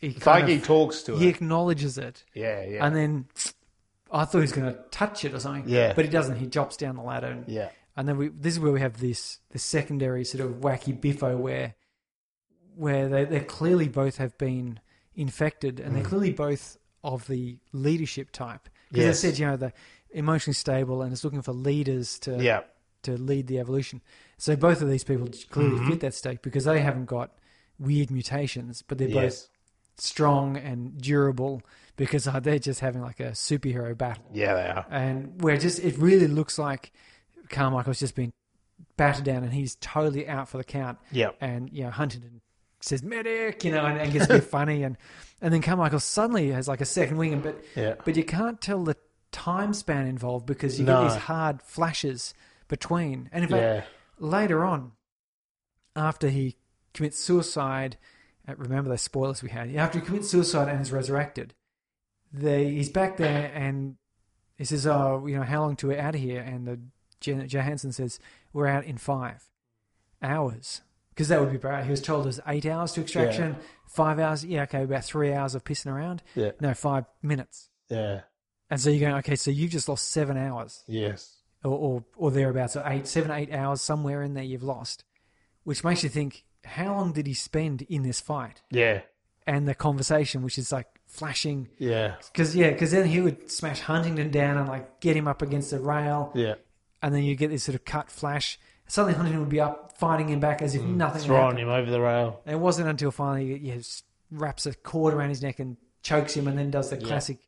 he kind of, talks to it. he her. acknowledges it. Yeah, yeah. And then I thought he was going to touch it or something. Yeah. But he doesn't. He drops down the ladder. And, yeah. and then we, this is where we have this this secondary sort of wacky biffo where where they they clearly both have been infected and they're Mm. clearly both of the leadership type. Because Yes. I said, you know, the emotionally stable and it's looking for leaders to Yeah. To lead the evolution. So both of these people clearly Mm-hmm. fit that state because they haven't got weird mutations, but they're both strong and durable because uh, they're just having like a superhero battle. Yeah, they are. And where just it really looks like Carmichael's just been battered down and he's totally out for the count. Yeah. And you know Huntington says medic, you know, and, and gets a bit funny, and and then Carmichael suddenly has like a second wing, but Yeah. but you can't tell the time span involved because you No. get these hard flashes between, and in fact Yeah. later on, after he commits suicide, uh, remember those spoilers we had. After he commits suicide and is resurrected, they he's back there and he says, "Oh, you know, how long to we out of here?" And the Johansson says, "We're out in five hours." Because that would be bad. He was told there's eight hours to extraction, five hours. Yeah, okay, about three hours of pissing around. Yeah. No, five minutes. Yeah. And so you're going, okay, so you've just lost seven hours Yes. Or, or, or thereabouts, or eight, seven, eight hours somewhere in there you've lost, which makes you think, how long did he spend in this fight? Yeah. And the conversation, which is like flashing, Yeah. because yeah, because then he would smash Huntington down and like get him up against the rail, Yeah. and then you get this sort of cut flash. Suddenly Huntington would be up fighting him back as if mm. nothing had Throwing him over the rail. And it wasn't until finally he just wraps a cord around his neck and chokes him, and then does the classic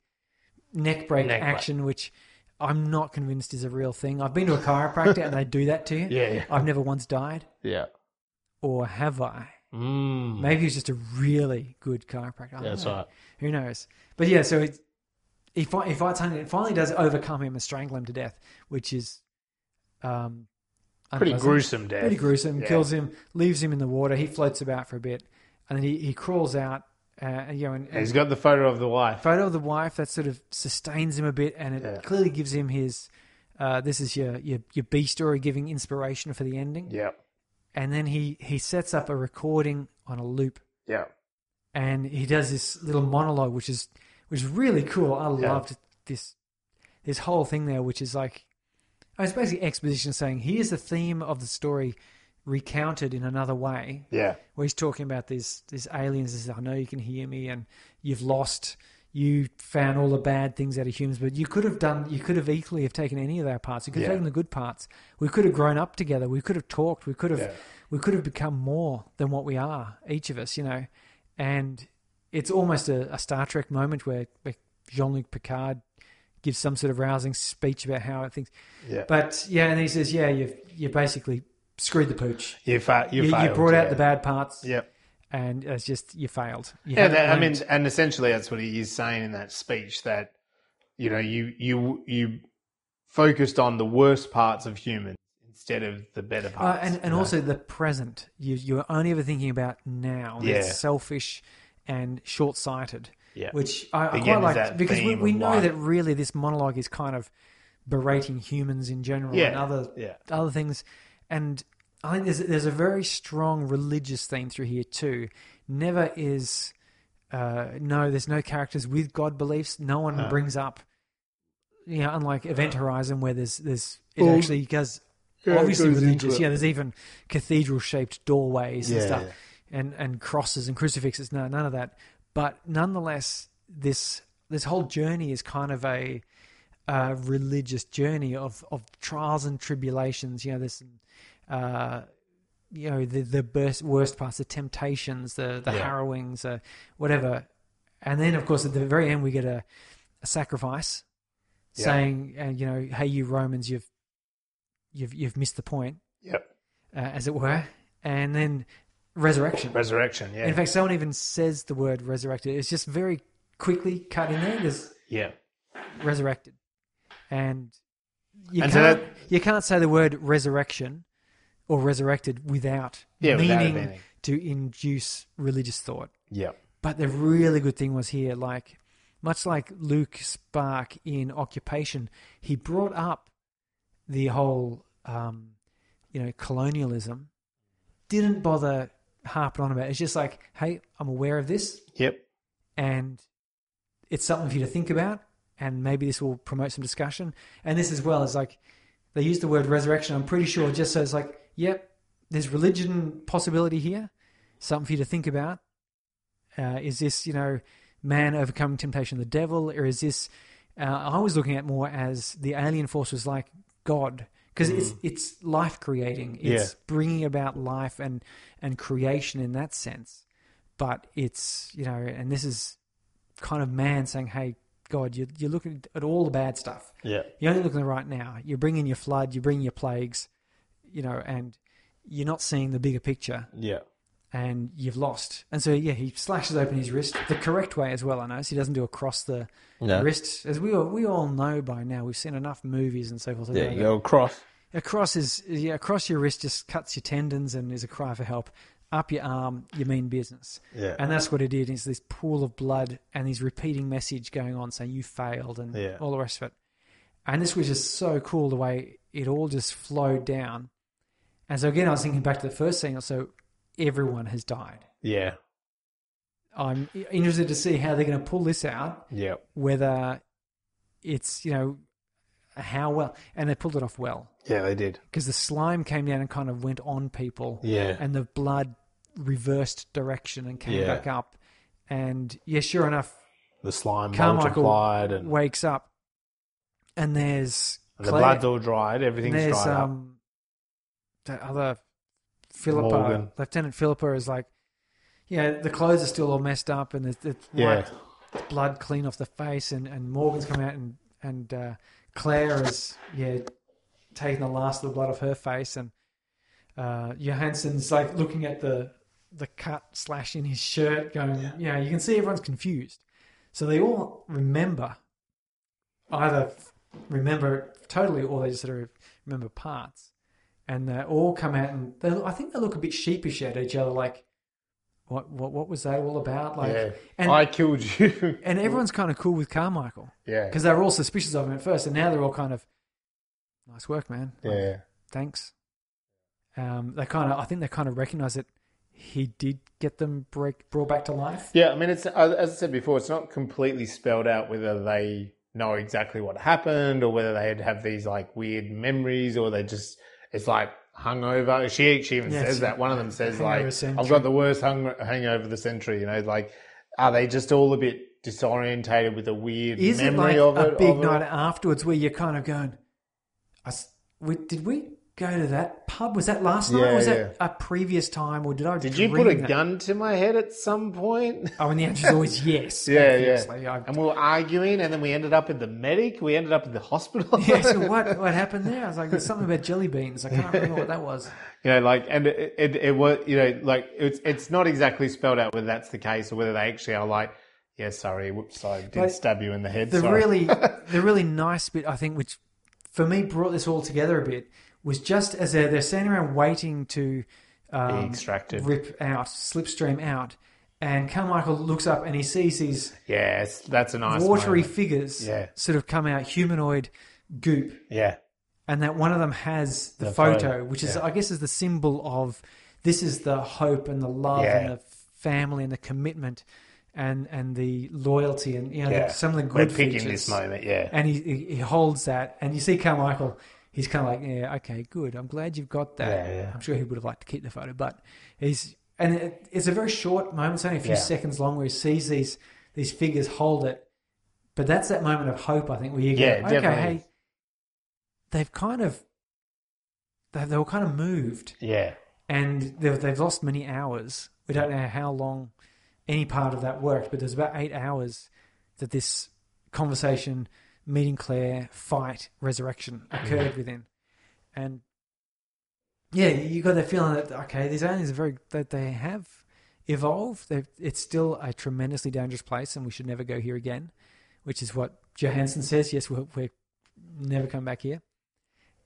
neck break Neck break. action, which I'm not convinced is a real thing. I've been to a chiropractor and they do that to you. Yeah, yeah. I've never once died, Yeah. or have I? Mm. Maybe he's just a really good chiropractor. I That's know. right. Who knows? But yeah, so it, he, fight, he fights Huntington. Finally, does overcome him and strangle him to death, which is um, Pretty unpleasant. gruesome death. Pretty gruesome. Yeah. Kills him, leaves him in the water. He floats about for a bit, and then he, he crawls out. Uh, you know, and, And he's got the photo of the wife. photo of the wife that sort of sustains him a bit, and it Yeah. clearly gives him his. Uh, this is your, your your B story, giving inspiration for the ending. Yeah. And then he he sets up a recording on a loop, Yeah. and he does this little monologue, which is which is really cool. I Yeah. loved this this whole thing there, which is like, it's basically exposition saying, here's the theme of the story recounted in another way, Yeah. where he's talking about these these aliens. Says, I know you can hear me, and you've lost. You found all the bad things out of humans, but you could have done. You could have equally have taken any of our parts. You could have Yeah. taken the good parts. We could have grown up together. We could have talked. We could have. Yeah. We could have become more than what we are, each of us. You know, and it's almost a, a Star Trek moment where, where Jean Luc Picard gives some sort of rousing speech about how things. Yeah. But yeah, and he says, yeah, you've you're basically screwed the pooch. You, fa- you, You, you failed, brought out yeah. the bad parts, Yep. and it's just you failed. You Yeah, that, I mean, and essentially that's what he is saying in that speech that you know you you you focused on the worst parts of humans instead of the better Uh, parts. and and know? also the present. You you're only ever thinking about now. Yeah. Selfish and short sighted. Yeah. Which I, I quite like because we, we know life. that really this monologue is kind of berating humans in general and Yeah. other Yeah. other things. And I think there's there's a very strong religious theme through here too. Never is uh, no, there's no characters with God beliefs. No one brings up, you know, unlike Event Horizon where there's there's it Well, actually does yeah, obviously goes religious. Yeah, there's even cathedral shaped doorways and stuff, yeah. and and crosses and crucifixes. No, none of that. But nonetheless, this this whole journey is kind of a uh, religious journey of of trials and tribulations. You know, there's uh, you know the the worst, worst parts, the temptations, the the Yeah. harrowings, uh, whatever. And then, of course, at the very end, we get a, a sacrifice, Yeah. saying, uh, you know, hey, you Romans, you've you've you've missed the point, Yep. uh, as it were. And then resurrection. Resurrection. Yeah. In fact, someone even says the word resurrected. It's just very quickly cut in there. There's yeah. resurrected, and you And can't that- you can't say the word resurrection or resurrected without Yeah, meaning meaning. to induce religious thought. Yep. But the really good thing was here, like much like Luke Sparke in Occupation, he brought up the whole, um, you know, colonialism. Didn't bother harping on about it. It's just like, hey, I'm aware of this, Yep. and it's something for you to think about, and maybe this will promote some discussion. And this as well is like they use the word resurrection. I'm pretty sure just so it's like, yep, there's religion possibility here, something for you to think about. Uh, is this you know man overcoming temptation of the devil, or is this? Uh, I was looking at more as the alien force was like God because it's it's life creating. It's Yeah. bringing about life and and creation in that sense. But it's you know, and this is kind of man saying, "Hey, God, you're, you're looking at all the bad stuff. Yeah. You're only looking at right now. You're bringing your flood. You're bringing your plagues, you know, and you're not seeing the bigger picture, Yeah. and you've lost. And so, yeah, he slashes open his wrist the correct way as well. I know, so he doesn't do across the Yeah. wrist, as we all, we all know by now. We've seen enough movies and so forth. Yeah. You go across. across is yeah, across your wrist just cuts your tendons and is a cry for help. Up your arm, you mean business. Yeah. And that's what it did. Is this pool of blood and his repeating message going on saying you failed and Yeah. all the rest of it. And this was just so cool the way it all just flowed down. And so again, I was thinking back to the first scene. So everyone has died. Yeah. I'm interested to see how they're going to pull this out. Yeah. Whether it's you know how well, and they pulled it off well Yeah, they did. because the slime came down and kind of went on people. Yeah. and the blood reversed direction and came Yeah. back up. And yeah, sure enough, The slime Carmichael multiplied and, wakes up, and there's and the blood's all dried. Everything's dried up. Um, the other Philippa, Morgan. Lieutenant Philippa is like, yeah, the clothes are still all messed up, and there's, there's Yeah. white blood clean off the face, and, and Morgan's come out, and and uh, Claire is yeah taking the last of the blood off her face, and uh, Johansson's like looking at the the cut slash in his shirt, going, yeah, you can see everyone's confused, so they all remember either remember it totally or they just sort of remember parts, and they all come out and they I think they look a bit sheepish at each other, like. What, what what was that all about? Like, yeah. and I killed you. and everyone's kind of cool with Carmichael yeah. because they were all suspicious of him at first, and now they're all kind of, nice work, man. Like, Yeah. thanks. Um, they kind of, I think they kind of recognise that he did get them break, brought back to life. Yeah, I mean, it's uh, as I said before, it's not completely spelled out whether they know exactly what happened or whether they'd have these like weird memories or they just it's like hungover. She she even Yes. says that. One of them says like. "I've got the worst hung, hangover of the century." You know, like are they just all a bit disorientated with a weird Is it like of a it? big of it? night afterwards where you're kind of going, I we, did we go to that pub? Was that last night? Yeah, or was yeah. that a previous time? Or did I Did you put a that? gun to my head at some point? Oh, and the answer is always yes. Yeah, obviously. yeah. I- And we were arguing, and then we ended up in the medic. We ended up in the hospital. yeah, so what, what happened there? I was like, there's something about jelly beans. I can't remember what that was. you know, like, and it, it, it was, you know, like it's it's not exactly spelled out whether that's the case or whether they actually are like, yeah, sorry, whoops, I did But stab you in the head. The sorry. really, the really nice bit, I think, which for me brought this all together a bit, was just as they're, they're standing around waiting to um, Be extracted. rip out, slipstream out, and Carmichael looks up and he sees these yes, that's a nice watery moment. figures Yeah. sort of come out, humanoid goop, Yeah, and that one of them has the, The photo, photo, which is, yeah. I guess, is the symbol of this is the hope and the love Yeah. and the family and the commitment and and the loyalty and you know yeah. the, some of the good We're picking features. this moment. Yeah, And he, he he holds that, and you see Carmichael. He's kind of like, yeah, okay, good. I'm glad you've got that. Yeah, yeah. I'm sure he would have liked to keep the photo, but he's and it, it's a very short moment. It's only a few seconds long where he sees these these figures hold it. But that's that moment of hope, I think, where you go, okay, definitely. hey, they've kind of they, they were kind of moved, yeah, and they've, they've lost many hours. We don't know how long any part of that worked, but there's about eight hours that this conversation, meeting Claire, fight, resurrection occurred within, and yeah, you got that feeling that okay, these aliens are very that they have evolved. They've, it's still a tremendously dangerous place, and we should never go here again, which is what Johansson says. Yes, we'll, we're never come back here,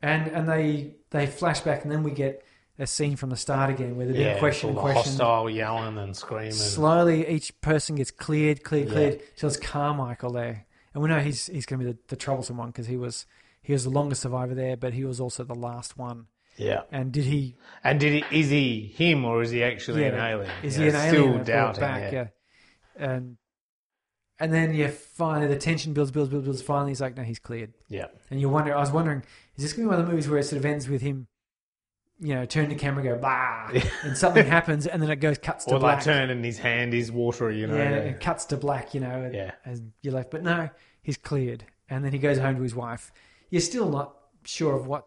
and and they they flash back, and then we get a scene from the start again where they're being yeah. questioned, all the questioned. hostile yelling and screaming. Slowly, each person gets cleared, cleared, Yeah. cleared. Till it's Carmichael there, and we know he's he's going to be the, the troublesome one because he was he was the longest survivor there, but he was also the last one. yeah, And did he? and did he, is he him or is he actually yeah, an alien? Is You he know, an Still alien? brought doubting. back, yeah. yeah. And and then yeah, finally the tension builds, builds, builds, builds. Finally, he's like, no, he's cleared. yeah, And you wonder, I was wondering, is this going to be one of the movies where it sort of ends with him, you know, turn the camera, go bah, and something happens, and then it goes cuts to Or black. like turn and his hand is watery. You know. yeah, yeah. it cuts to black, you know, and, Yeah. and you're left. But no, he's cleared, and then he goes home to his wife. You're still not sure of what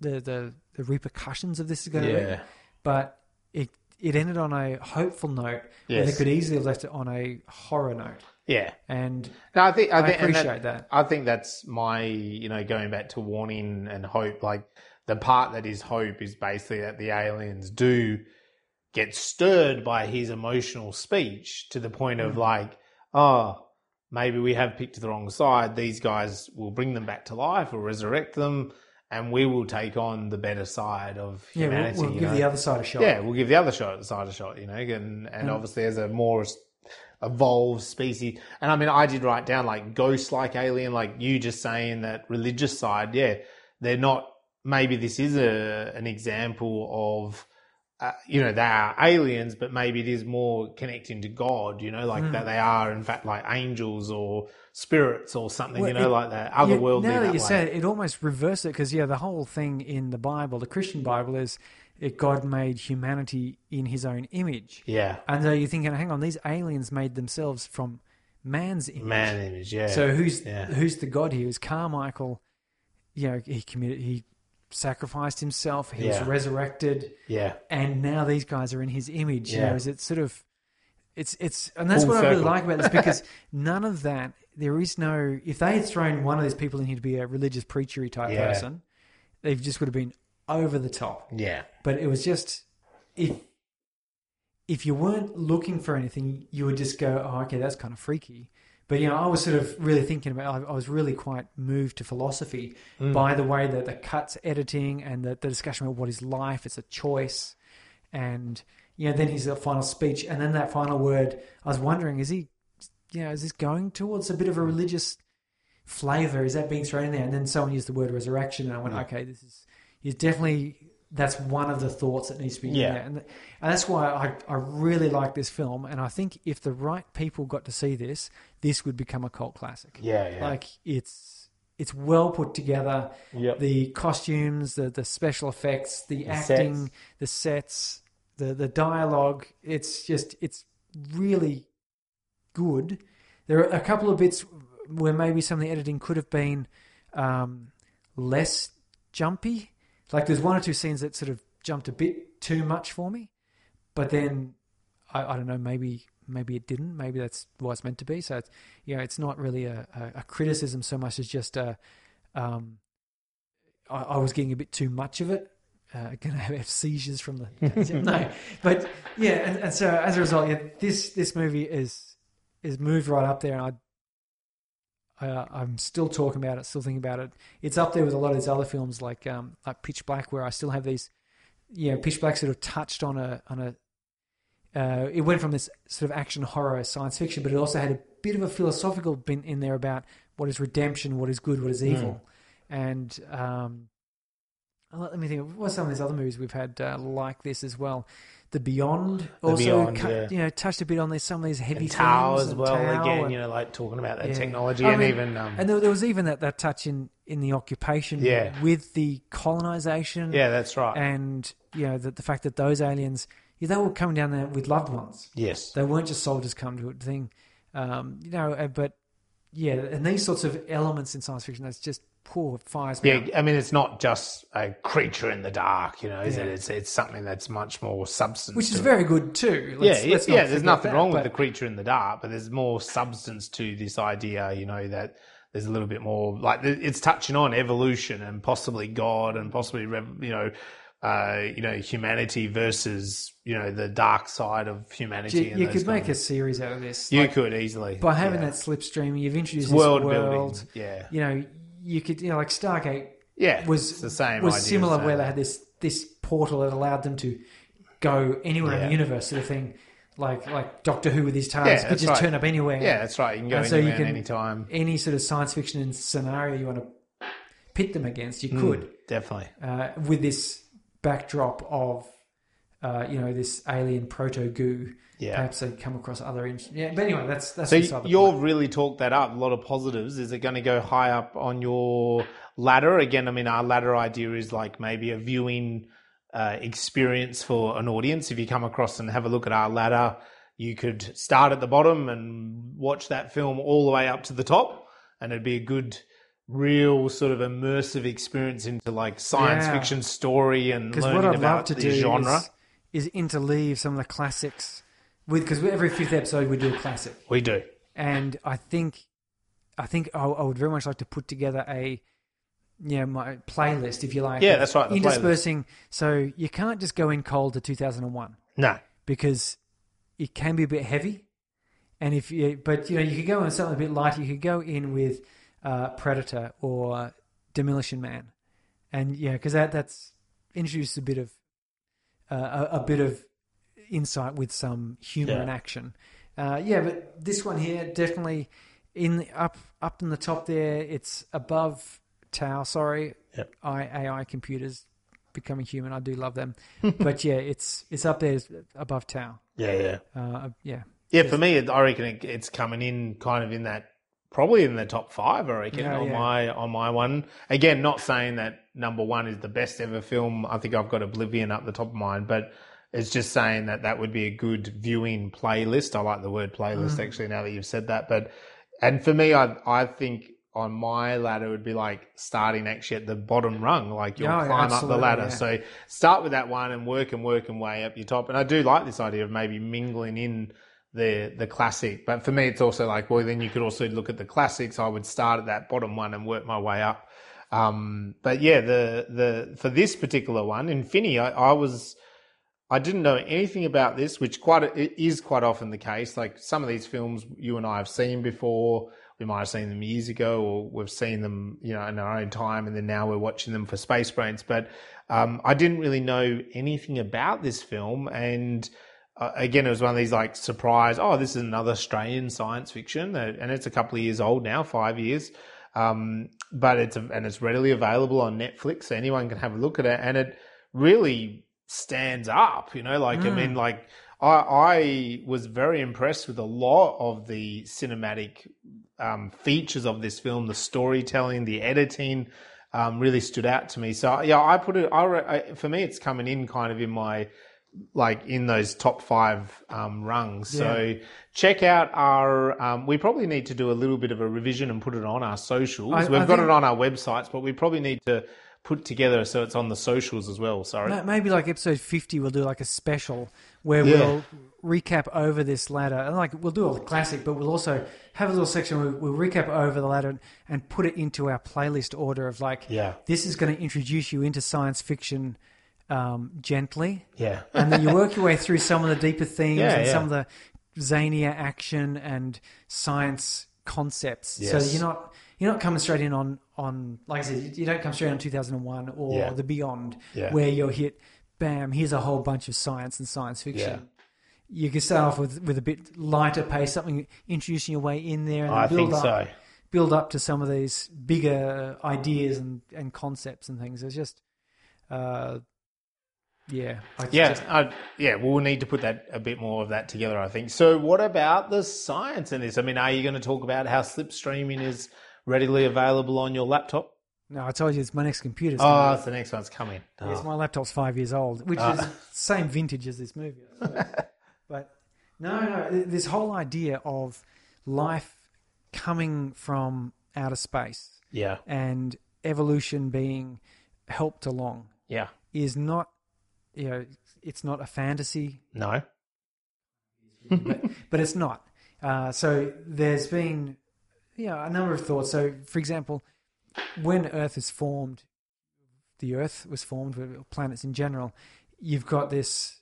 the the, the repercussions of this is going to be, but it it ended on a hopeful note where they could easily have left it on a horror note, Yeah. and No, I think I, think, and appreciate that. I think that's my, you know, going back to warning and hope. Like the part that is hope is basically that the aliens do get stirred by his emotional speech to the point Mm. of like, oh, maybe we have picked the wrong side. These guys will bring them back to life or resurrect them, and we will take on the better side of humanity. yeah, we'll, we'll give know? the other side a shot. Yeah, we'll give the other shot side a shot, you know, and and Mm. obviously as a more evolved species. And I mean, I did write down like ghost-like alien, like you just saying that religious side. Yeah, they're not. Maybe this is a an example of. Uh, you know they are aliens, but maybe it is more connecting to God. You know, like Mm. that they are in fact like angels or spirits or something. Well, you know, it- like that Yeah, otherworldly. now that that you way. say it, it almost reverses it because yeah, the whole thing in the Bible, the Christian Bible, is it God made humanity in His own image, yeah, and so you're thinking, hang on, these aliens made themselves from man's image. man image. Yeah, So who's Yeah. who's the God here? Is Carmichael? You know, he committed, he sacrificed himself. He was resurrected, yeah, and now these guys are in His image. You Yeah. know, is it sort of? It's it's and that's Full what I really like about this because none of that. There is no. If they had thrown one of these people in here to be a religious preachery type Yeah. person, they just would have been over the top. yeah, But it was just if if you weren't looking for anything, you would just go, "Oh, okay, that's kind of freaky." But you know, I was sort of really thinking about. I I was really quite moved to philosophy mm. by the way that the cuts editing and the, the discussion about what is life. It's a choice, and you know, then his final speech, and then that final word. I was wondering, is he, you know, is this going towards a bit of a religious flavor? Is that being thrown in there? And then someone used the word resurrection, and I went, okay, this is he's definitely that's one of the thoughts that needs to be in Yeah. there, and, and that's why I, I really like this film. And I think if the right people got to see this, this would become a cult classic. Yeah, yeah. Like it's it's well put together. Yep. The costumes, the the special effects, the, sets. acting, the sets, the the dialogue. It's just it's really good. There are a couple of bits where maybe some of the editing could have been um, less jumpy. Like there's one or two scenes that sort of jumped a bit too much for me, but then I, I don't know. Maybe maybe it didn't. Maybe that's what it's meant to be. So it's, you know, it's not really a, a, a criticism so much as just a. Um, I, I was getting a bit too much of it. Uh, gonna have seizures from the no, but yeah, and, and so as a result, yeah, this this movie is is moved right up there, and I, I I'm still talking about it, still thinking about it. It's up there with a lot of these other films like um like Pitch Black, where I still have these. Yeah, Pitch Black sort of touched on a on a. Uh, it went from this sort of action horror science fiction, but it also had a bit of a philosophical bent in there about what is redemption, what is good, what is evil, and um, uh, let me think. What some of these other movies we've had uh, like this as well? The Beyond also Beyond, cut, yeah. you know touched a bit on these some of these heavy and as and well. Again, and- you know, like talking about that yeah. technology I and mean, even um, and there, there was even that, that touch in, in the occupation Yeah. with the colonization yeah, that's right. and you know the, the fact that those aliens yeah, they were coming down there with loved ones yes, they weren't just soldiers come to a thing um, you know uh, but yeah and these sorts of elements in science fiction that's just poor fires yeah. I mean, it's not just a creature in the dark, you know, is Yeah. it? It's it's something that's much more substance. which is to it. very good too yeah, Let's- yeah, let's yeah. There's nothing that, wrong with the creature in the dark, but there's more substance to this idea. You know that there's a little bit more like it's touching on evolution and possibly God and possibly you know. Uh, you know, humanity versus you know the dark side of humanity. you, you could make kind a series out of this You Like, could easily by having yeah. that slipstream you've introduced world world, building. Yeah, you know you could you know like Stargate yeah. was the same. was idea similar that. where they had this this portal that allowed them to go anywhere in the universe sort of thing like like Doctor Who with his TARDIS Yeah, could just right. turn up anywhere Yeah, that's right. You can go And so anywhere you can- any time. any sort of science fiction scenario you want to pit them against Hmm. you could Definitely. uh, with this backdrop of uh, you know this alien proto goo Yeah. perhaps they come across other in- yeah but anyway that's that's So you've point. really talked that up. A lot of positives. Is it going to go high up on your ladder again? I mean, our ladder idea is like maybe a viewing uh, experience for an audience. If you come across and have a look at our ladder, you could start at the bottom and watch that film all the way up to the top, and it'd be a good. Real sort of immersive experience into like science Yeah. fiction story and Because learning what I'd about love to the genre. Is, is interleave some of the classics because every fifth episode we do a classic, We do. and I think I think I, I would very much like to put together a you know my playlist if you like. Yeah, that's right, the interspersing, so you can't just go in cold to two thousand and one No. because it can be a bit heavy, and if you but you know you could go in something a bit lighter. You could go in with uh, Predator or Demolition Man, and yeah, because that that's introduced a bit of uh, a, a bit of insight with some humor Yeah. and action. Uh, yeah, but this one here definitely in the, up up in the top there. It's above Tau. Sorry, Yep. I, AI computers becoming human. I do love them, but yeah, it's it's up there above Tau. Yeah, yeah. Uh, yeah, Yeah, for me, I reckon it, it's coming in kind of in that probably in the top five. I reckon Yeah, on yeah. my on my one. Again, not saying that number one is the best ever film. I think I've got Oblivion up the top of mine, but it's just saying that that would be a good viewing playlist. I like the word playlist Mm. actually now that you've said that. But and for me, I I think on my ladder would be like starting actually at the bottom rung, like you'll yeah, climb up the ladder. yeah. So start with that one and work and work and way up your top. And I do like this idea of maybe mingling in the the classic. But for me, it's also like, well, then you could also look at the classics. I would start at that bottom one and work my way up. Um, but yeah, the the for this particular one, Infini, I, I was I didn't know anything about this, which quite it is quite often the case. Like some of these films you and I have seen before. We might have seen them years ago, or we've seen them, you know, in our own time, and then now we're watching them for Space Brains. But um, I didn't really know anything about this film, and uh, again, it was one of these like surprise. Oh, this is another Australian science fiction, and it's a couple of years old now, five years. Um, but it's and it's readily available on Netflix, so anyone can have a look at it, and it really stands up. You know, like I mean, like I, I was very impressed with a lot of the cinematic um, features of this film, the storytelling, the editing. Um, really stood out to me. So yeah, I put it. I, I for me, it's coming in kind of in my like in those top five um, rungs. So check out our. Um, we probably need to do a little bit of a revision and put it on our socials. I- We've I got think- it on our websites, but we probably need to put together so it's on the socials as well. Sorry. Maybe like episode 50, we'll do like a special where Yeah. we'll recap over this ladder. And like we'll do a classic, but we'll also have a little section where we'll recap over the ladder and put it into our playlist order of like, Yeah. this is going to introduce you into science fiction um, gently. Yeah. And then you work your way through some of the deeper themes Yeah, and yeah. some of the zanier action and science concepts. So you're not you're not coming straight in on on like I said, you don't come straight on 2001 or Yeah. the Beyond Yeah. where you're hit. Bam! Here's a whole bunch of science and science fiction. You can start off with with a bit lighter pace, something introducing your way in there, and I build think up, so. build up to some of these bigger ideas and, and concepts and things. It's just, uh, yeah, I Yeah, just- uh, yeah. We'll need to put that a bit more of that together. I think. So, what about the science in this? I mean, are you going to talk about how slipstreaming is readily available on your laptop? No, I told you it's my next computer. Oh, it's the next one's coming. Yes, Oh. my laptop's five years old, which is same vintage as this movie. I suppose. but no, no, this whole idea of life coming from outer space Yeah, and evolution being helped along yeah. is not, you know, it's not a fantasy, No. but, but it's not. Uh, so there's been, know, a number of thoughts. So, for example, when Earth is formed, the Earth was formed, with planets in general, you've got this.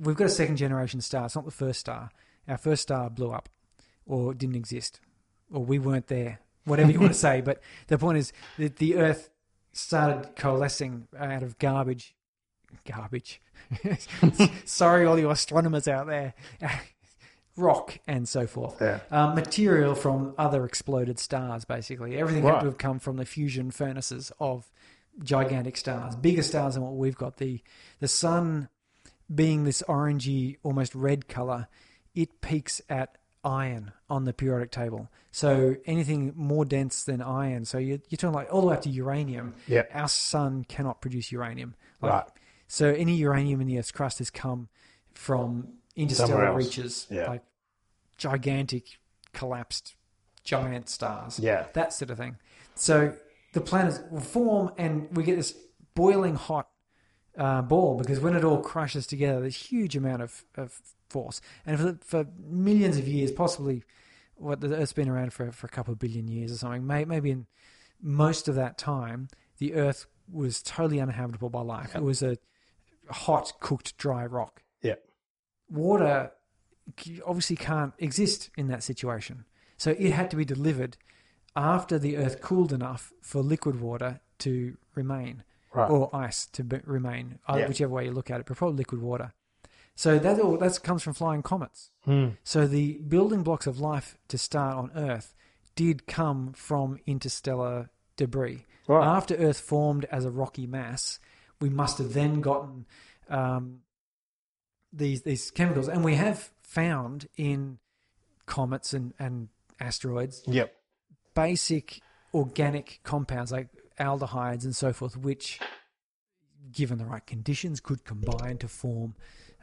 We've got a second generation star. It's not the first star. Our first star blew up, or didn't exist, or we weren't there. Whatever you want to say, but the point is that the Earth started coalescing out of garbage. Garbage. Sorry, all you astronomers out there. Rock and so forth Yeah. um, material from other exploded stars, basically. Everything had Right. to have come from the fusion furnaces of gigantic stars, bigger stars than what we've got. The the sun being this orangey, almost red color, it peaks at iron on the periodic table. So anything more dense than iron, so you're, you're talking like all the way up to uranium. Yeah. Our sun cannot produce uranium. Like, Right. So any uranium in the Earth's crust has come from interstellar reaches, Yeah. like gigantic, collapsed, giant stars. Yeah. That sort of thing. So the planets form, and we get this boiling hot uh, ball because when it all crushes together, there's huge amount of, of force. And for, for millions of years, possibly what the Earth's been around for, for a couple of billion years or something, may, maybe in most of that time, the Earth was totally uninhabitable by life. It was a hot, cooked, dry rock. Water obviously can't exist in that situation. So it had to be delivered after the earth cooled enough for liquid water to remain Right. or ice to be, remain, uh, Yeah. whichever way you look at it, but probably liquid water. So that all that comes from flying comets. Hmm. So the building blocks of life to start on Earth did come from interstellar debris. Right. After Earth formed as a rocky mass, we must have then gotten um, these these chemicals, and we have found in comets and, and asteroids Yep. basic organic compounds like aldehydes and so forth, which, given the right conditions, could combine to form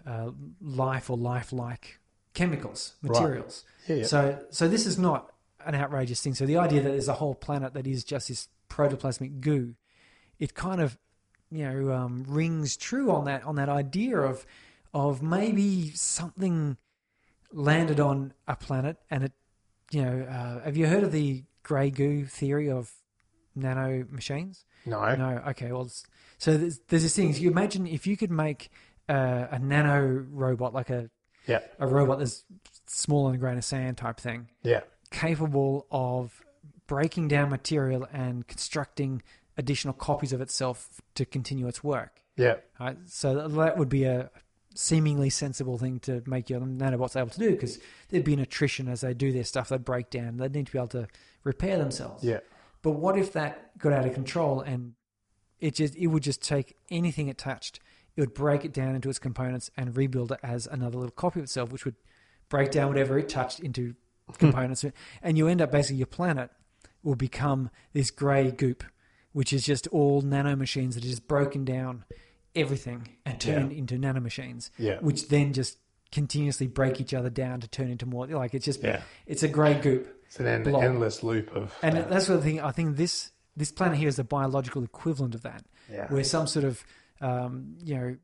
uh, life or lifelike chemicals, Right. materials. Yeah, yeah. So, so this is not an outrageous thing. So the idea that there's a whole planet that is just this protoplasmic goo, it kind of, you know, um, rings true on that on that idea of of maybe something landed on a planet and it, you know, uh, have you heard of the grey goo theory of nano machines? No. No. Okay. Well, so there's, there's this thing. You imagine if you could make uh, a nano robot, like a Yeah. a robot that's smaller than a grain of sand type thing, Yeah. capable of breaking down material and constructing additional copies of itself to continue its work. Yeah. Right? So that would be a seemingly sensible thing to make your nanobots able to do because there'd be an attrition as they do their stuff. They'd break down. They'd need to be able to repair themselves. Yeah. But what if that got out of control and it just it would just take anything it touched, it would break it down into its components and rebuild it as another little copy of itself, which would break down whatever it touched into components, and you end up basically your planet will become this grey goop, which is just all nanomachines that are just broken down everything and turned into nanomachines, Yeah. which then just continuously break each other down to turn into more like it's just Yeah. it's a grey goop. It's an en- endless loop of. And that's what the thing. I think this this planet here is the biological equivalent of that, Yeah. where some sort of um, you know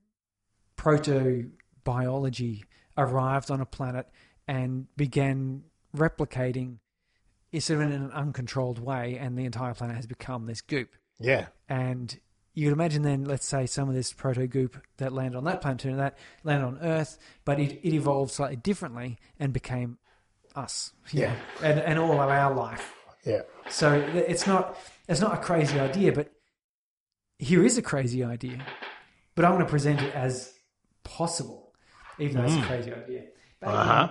proto biology arrived on a planet and began replicating, it's sort of in an uncontrolled way, and the entire planet has become this goop. yeah. And you could imagine then, let's say, some of this proto goop that landed on that planet into that landed on Earth, but it, it evolved slightly differently and became us. Yeah. know, and and all of our life. Yeah. So it's not it's not a crazy idea, but here is a crazy idea. But I'm going to present it as possible, even though it's a crazy idea. Back Uh huh.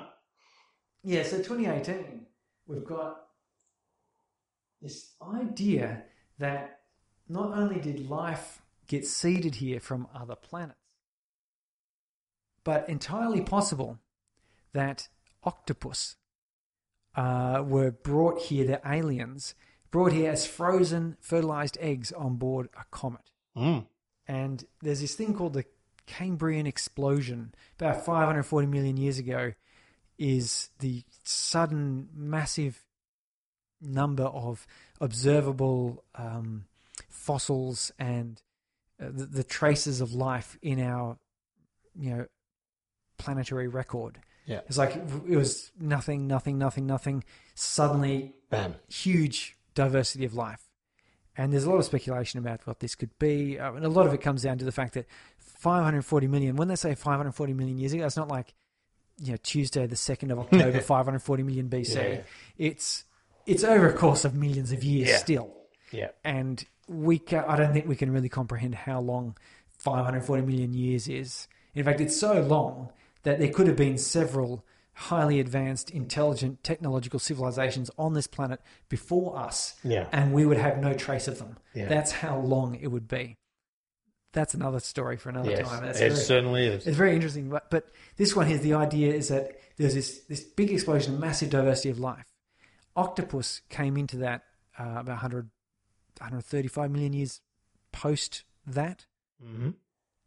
yeah, so 2018, we've got this idea that not only did life get seeded here from other planets, but entirely possible that octopus uh, were brought here, they're aliens, brought here as frozen, fertilized eggs on board a comet. Mm. And there's this thing called the Cambrian explosion, about 540 million years ago, is the sudden massive number of observable um, fossils and uh, the, the traces of life in our, you know, planetary record. Yeah. It's like it was nothing, nothing, nothing, nothing. Suddenly, Bam. huge diversity of life. And there's a lot of speculation about what this could be. Uh, and a lot of it comes down to the fact that 540 million, when they say 540 million years ago, it's not like, you know, Tuesday, the 2nd of October, 540 million BC. Yeah. It's, it's over a course of millions of years Yeah. still. Yeah. And we ca I don't think we can really comprehend how long 540 million years is. In fact, it's so long that there could have been several highly advanced, intelligent, technological civilizations on this planet before us, Yeah. and we would have no trace of them. Yeah. That's how long it would be. That's another story for another Yes. time. That's It very- certainly is. it's very interesting, but, but this one here, the idea is that there's this, this big explosion of massive diversity of life. Octopus came into that uh, about 100, 135 million years post that, hmm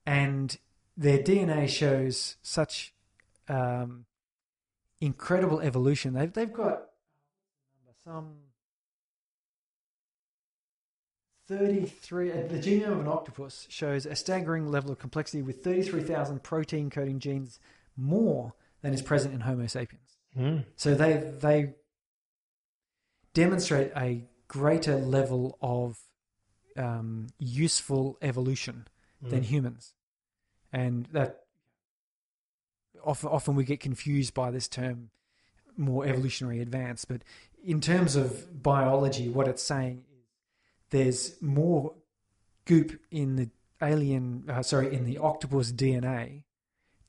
and their DNA shows such um, incredible evolution. They've, they've got some 33, uh, the genome of an octopus shows a staggering level of complexity with 33,000 protein coding genes more than is present in Homo sapiens. Mm. So they they demonstrate a greater level of um, useful evolution than humans, and that often often we get confused by this term more evolutionary advance. But in terms of biology, what it's saying is there's more goop in the alien, uh, sorry, in the octopus DNA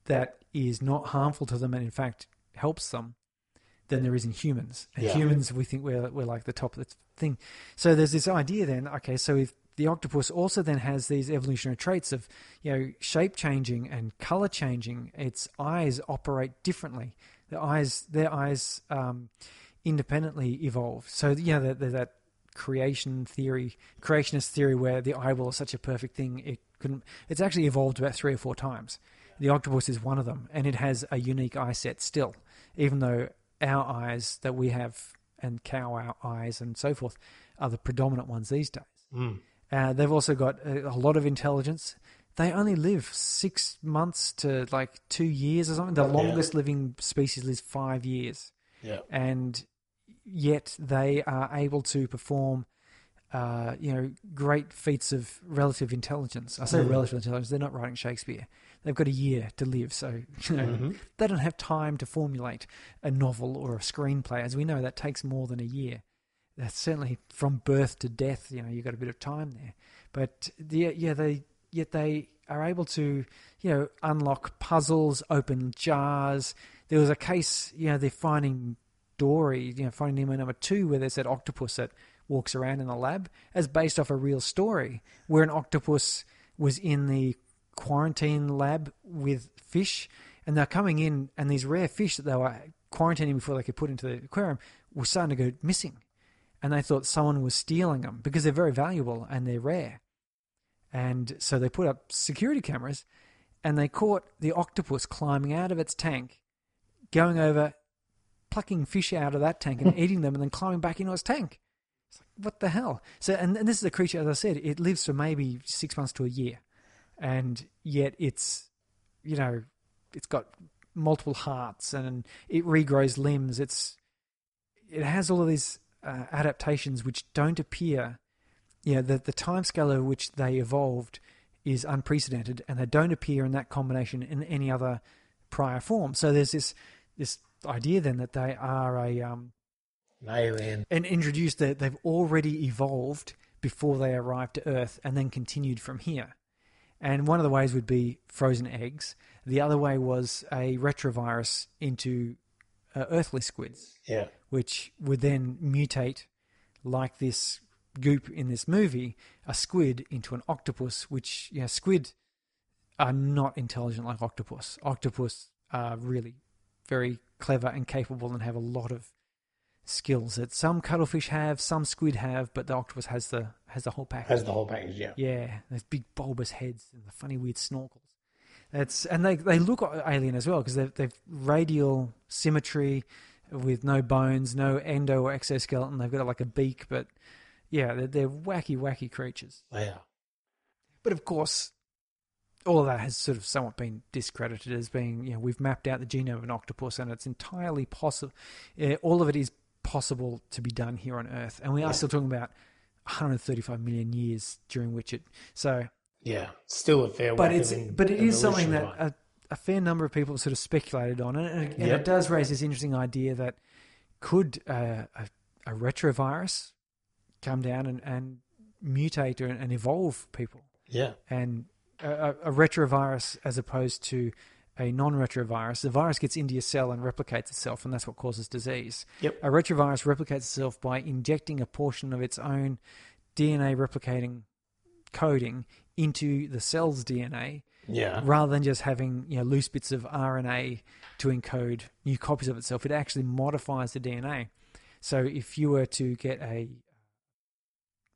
that is not harmful to them and in fact helps them than there is in humans. And Yeah. humans, we think we're we're like the top of the thing. So there's this idea then. Okay, so if the octopus also then has these evolutionary traits of you know shape changing and color changing. Its eyes operate differently. The eyes, their eyes, um, independently evolve. So you know that- that creation theory, creationist theory, where the eyeball is such a perfect thing, it couldn't. It's actually evolved about three or four times. The octopus is one of them, and it has a unique eye set still, even though our eyes that we have and cow eyes and so forth are the predominant ones these days. Mm. Uh, they've also got a, a lot of intelligence. They only live six months to like two years or something. The longest living species lives five years, Yeah. and yet they are able to perform, uh, you know, great feats of relative intelligence. I say Mm. relative intelligence; they're not writing Shakespeare. They've got a year to live, so you know, Mhm. they don't have time to formulate a novel or a screenplay. As we know, that takes more than a year. That's certainly from birth to death. You know, you've got a bit of time there. But yeah, yeah, they yet they are able to, you know, unlock puzzles, open jars. There was a case, you know, they're finding Dory, you know, finding Nemo number two, where there's that octopus that walks around in the lab as based off a real story where an octopus was in the quarantine lab with fish and they're coming in and these rare fish that they were quarantining before they could put into the aquarium were starting to go missing. And they thought someone was stealing them because they're very valuable and they're rare. And so they put up security cameras and they caught the octopus climbing out of its tank going over plucking fish out of that tank and eating them and then climbing back into its tank. It's like what the hell? So and, and this is a creature as i said it lives for maybe six months to a year and yet it's you know it's got multiple hearts and it regrows limbs. It's it has all of these uh, adaptations which don't appear. You know, the the time scale at which they evolved is unprecedented, and they don't appear in that combination in any other prior form. So there's this this idea then that they are a um, alien and introduced that they've already evolved before they arrived to Earth, and then continued from here. And one of the ways would be frozen eggs. The other way was a retrovirus into uh, earthly squids, Yeah. which would then mutate like this goop in this movie, a squid into an octopus, which, you know, squid are not intelligent like octopus. Octopus are really very clever and capable and have a lot of skills that some cuttlefish have, some squid have, but the octopus has the has the whole package. Has the whole package, yeah. Yeah, those big bulbous heads and the funny weird snorkels. That's and they they look alien as well because they've they've radial symmetry with no bones, no endo or exoskeleton. They've got like a beak, but yeah, they're, they're wacky wacky creatures. They are. But of course, all of that has sort of somewhat been discredited as being you know we've mapped out the genome of an octopus and it's entirely possible. Uh, all of it is possible to be done here on Earth, and we are still talking about 135 million years during which it so Yeah. Still a fair but it's but it is something that a, a fair number of people sort of speculated on, and, and, and Yep. it does raise this interesting idea that could uh, a, a retrovirus come down and, and mutate and, and evolve people, yeah. and a a retrovirus as opposed to a non-retrovirus, the virus gets into your cell and replicates itself, and that's what causes disease. Yep. A retrovirus replicates itself by injecting a portion of its own DNA replicating coding into the cell's DNA Yeah. rather than just having you know loose bits of RNA to encode new copies of itself. It actually modifies the DNA. So if you were to get a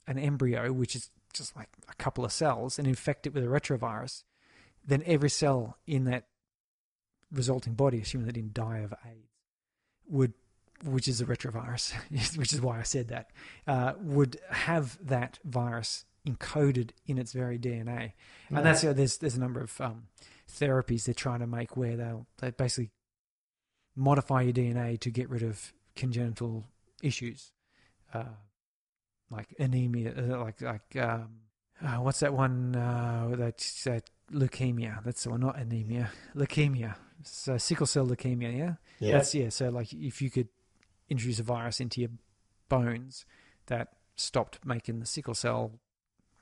an embryo, which is just like a couple of cells, and infect it with a retrovirus, then every cell in that resulting body, assuming they didn't die of AIDS, would which is a retrovirus, which is why I said that, uh, would have that virus encoded in its very DNA. And that's uh, there's there's a number of um, therapies they're trying to make where they'll they basically modify your DNA to get rid of congenital issues, uh, like anemia, uh, like like um, uh, what's that one? Uh, that's that leukemia. That's the one, not anemia, leukemia. So sickle cell leukemia. Yeah, Yeah. that's yeah. So like if you could introduce a virus into your bones that stopped making the sickle cell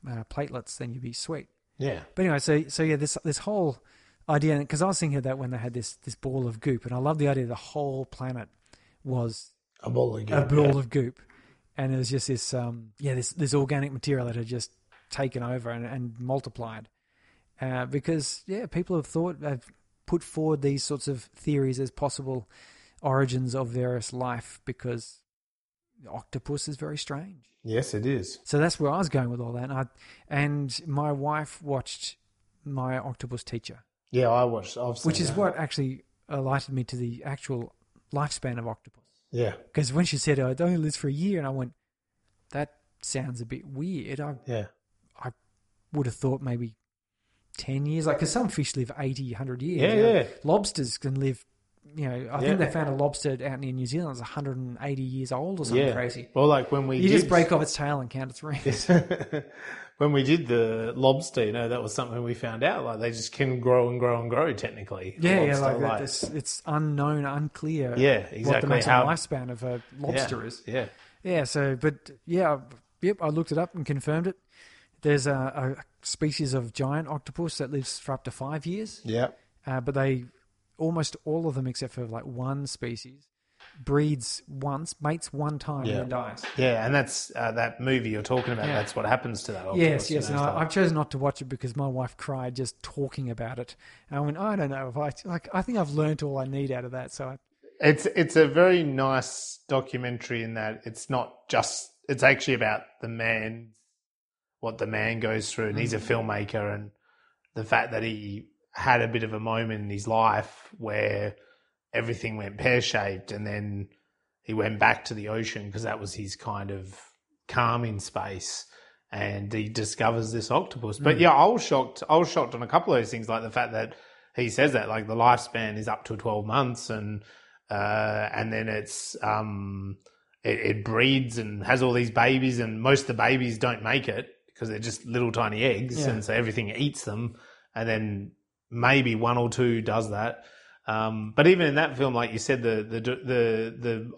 uh, platelets, then you'd be sweet. yeah. But anyway, so so yeah, this this whole idea because I was thinking of that when they had this this ball of goop, and I love the idea the whole planet was A ball of a goop, ball yeah. of goop, and it was just this um yeah this this organic material that had just taken over and, and multiplied, uh, because yeah people have thought have put forward these sorts of theories as possible origins of various life because octopus is very strange. Yes, it is. So that's where I was going with all that. And, I, and my wife watched my octopus teacher, Yeah, I watched. Which is that. what actually alerted me to the actual lifespan of octopus. Yeah, Because when she said, oh, it only lives for a year, and I went, that sounds a bit weird. I yeah, I would have thought maybe 10 years. Like, because some fish live 80, 100 years. Yeah, you know. yeah. Lobsters can live, you know, I Yeah. think they found a lobster out near New Zealand that's 180 years old or something yeah. crazy. Well, like when we You did, just break off its tail and count its rings. when we did the lobster, you know, that was something we found out. Like they just can grow and grow and grow. Technically, Yeah, yeah, like, that. It's, it's unknown, unclear. Yeah, What exactly. the maximum How- lifespan of a lobster yeah, is. Yeah, Yeah. So, but yeah, yep. I looked it up and confirmed it. There's a, a species of giant octopus that lives for up to five years, yeah, uh, but they almost all of them, except for like one species, breeds once, mates one time, Yeah. and then dies. Yeah, and that's uh, that movie you're talking about. Yeah. That's what happens to that. Octopus, Yes, yes. And I, like- I've chosen not to watch it because my wife cried just talking about it. And I went, I don't know if I like. I think I've learned all I need out of that. So I, It's it's a very nice documentary in that it's not just it's actually about the man, what the man goes through, and he's a filmmaker, and the fact that he had a bit of a moment in his life where everything went pear shaped, and then he went back to the ocean because that was his kind of calming space. And he discovers this octopus. But yeah, I was shocked. I was shocked on a couple of those things, like the fact that he says that like the lifespan is up to 12 months and uh, and then it's um, it, it breeds and has all these babies, and most of the babies don't make it because they're just little tiny eggs, Yeah. and so everything eats them, and then maybe one or two does that. Um, but even in that film, like you said, the the the the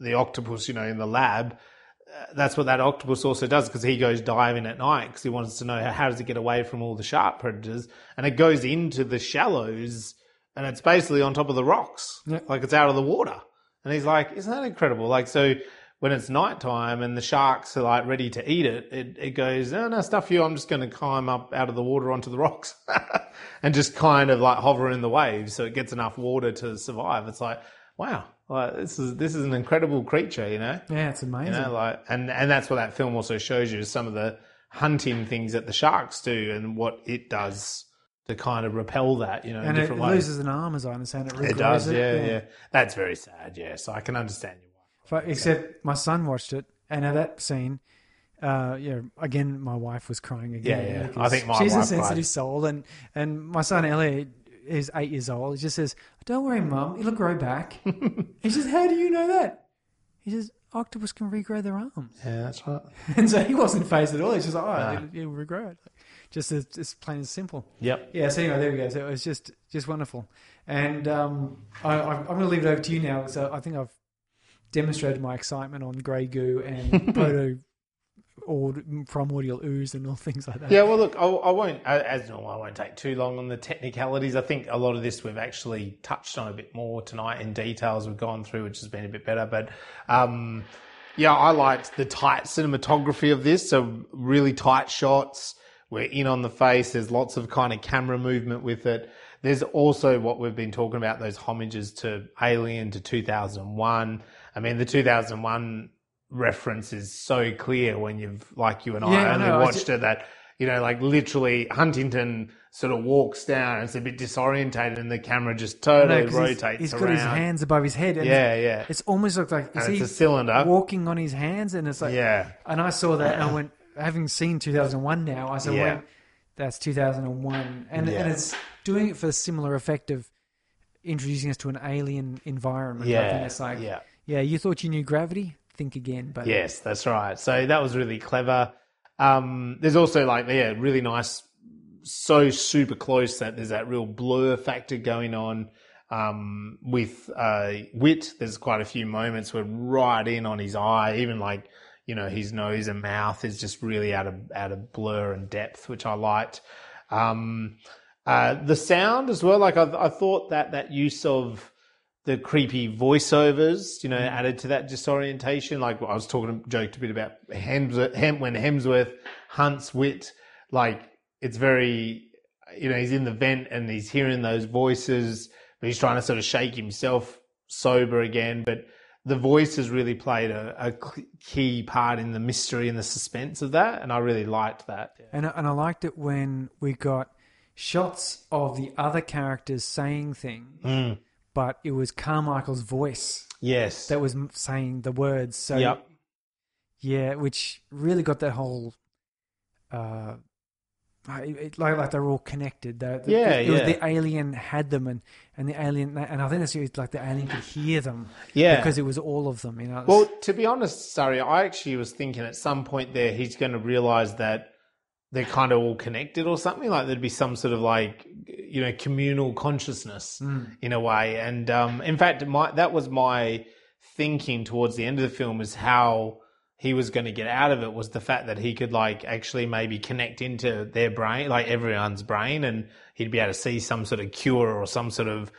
the octopus, you know, in the lab, uh, that's what that octopus also does because he goes diving at night because he wants to know how, how does it get away from all the shark predators, and it goes into the shallows and it's basically on top of the rocks, Yeah. like it's out of the water. And he's like, "Isn't that incredible?" Like so. When it's nighttime and the sharks are like ready to eat it, it, it goes, no, no, stuff you. I'm just going to climb up out of the water onto the rocks and just kind of like hover in the waves so it gets enough water to survive. It's like, wow, like this is this is an incredible creature, you know. yeah, it's amazing. You know, like, and and that's what that film also shows you is some of the hunting things that the sharks do and what it does to kind of repel that, you know, in and it different ways. loses an arm, as I understand it. It does, yeah, yeah, That's very sad, yeah. So I can understand you. But except my son watched it, and at that scene, uh, yeah, again, my wife was crying again. Yeah, yeah. I think my she's a sensitive cried. soul, and and my son Elliot is eight years old. He just says, "Don't worry, mum, it'll grow back." he says, "How do you know that?" He says, "Octopus can regrow their arms," Yeah, that's right. and so he wasn't phased at all. He's just like, "Oh, Nah. it'll, it'll regrow it." Just as just plain and simple. Yep. Yeah. So anyway, there we go. So it was just just wonderful, and um, I, I'm going to leave it over to you now. So I think I've demonstrated my excitement on Grey Goo and proto or primordial ooze and all things like that. Yeah, well, look, I, I won't, as normal, I won't take too long on the technicalities. I think a lot of this we've actually touched on a bit more tonight in detail as we've gone through, which has been a bit better. But um, yeah, I liked the tight cinematography of this. So really tight shots. We're in on the face. There's lots of kind of camera movement with it. There's also what we've been talking about, those homages to Alien, to 2001. I mean, the 2001 reference is so clear when you've, like you and I, Yeah, I only I watched it, that, you know, like literally Huntington sort of walks down and it's a bit disorientated and the camera just No, totally he's- rotates he's around. got his hands above his head. And yeah, yeah. It's almost looked like is it's a cylinder. walking on his hands, and it's like Yeah. And I saw that, and I went, having seen 2001 now, I said, Yeah. wait, that's 2001, and Yeah. and it's doing it for a similar effect of introducing us to an alien environment. I Yeah, think it's like, yeah. Yeah, you thought you knew gravity? Think again. But Yes, that's right. So that was really clever. Um, there's also like, yeah, really nice, so super close that there's that real blur factor going on. Um, with, uh, Whit, there's quite a few moments where right in on his eye, even like, you know, his nose and mouth is just really out of, out of blur and depth, which I liked. Um, uh, the sound as well, like I, I thought that that use of, the creepy voiceovers, you know, added to that disorientation. Like I was talking, joked a bit about Hemsworth, Hem, when Hemsworth hunts Whit, like it's very, you know, he's in the vent and he's hearing those voices, but he's trying to sort of shake himself sober again. But the voices really played a, a key part in the mystery and the suspense of that, and I really liked that. and I- and I liked it when we got shots of the other characters saying things, Mm. But it was Carmichael's voice Yes, that was saying the words. So yep, Yeah, which really got that whole, uh, it, it- like like they're all connected. The, the- Yeah, it was yeah. the alien had them, and and the alien, and I think that's it, like the alien could hear them yeah, because it was all of them. You know. Well, to be honest, sorry, I actually was thinking at some point there he's going to realize that they're kind of all connected or something. Like there'd be some sort of like you know communal consciousness in a way. And um, in fact, my that was my thinking towards the end of the film is how he was going to get out of it was the fact that he could like actually maybe connect into their brain, like everyone's brain, and he'd be able to see some sort of cure or some sort of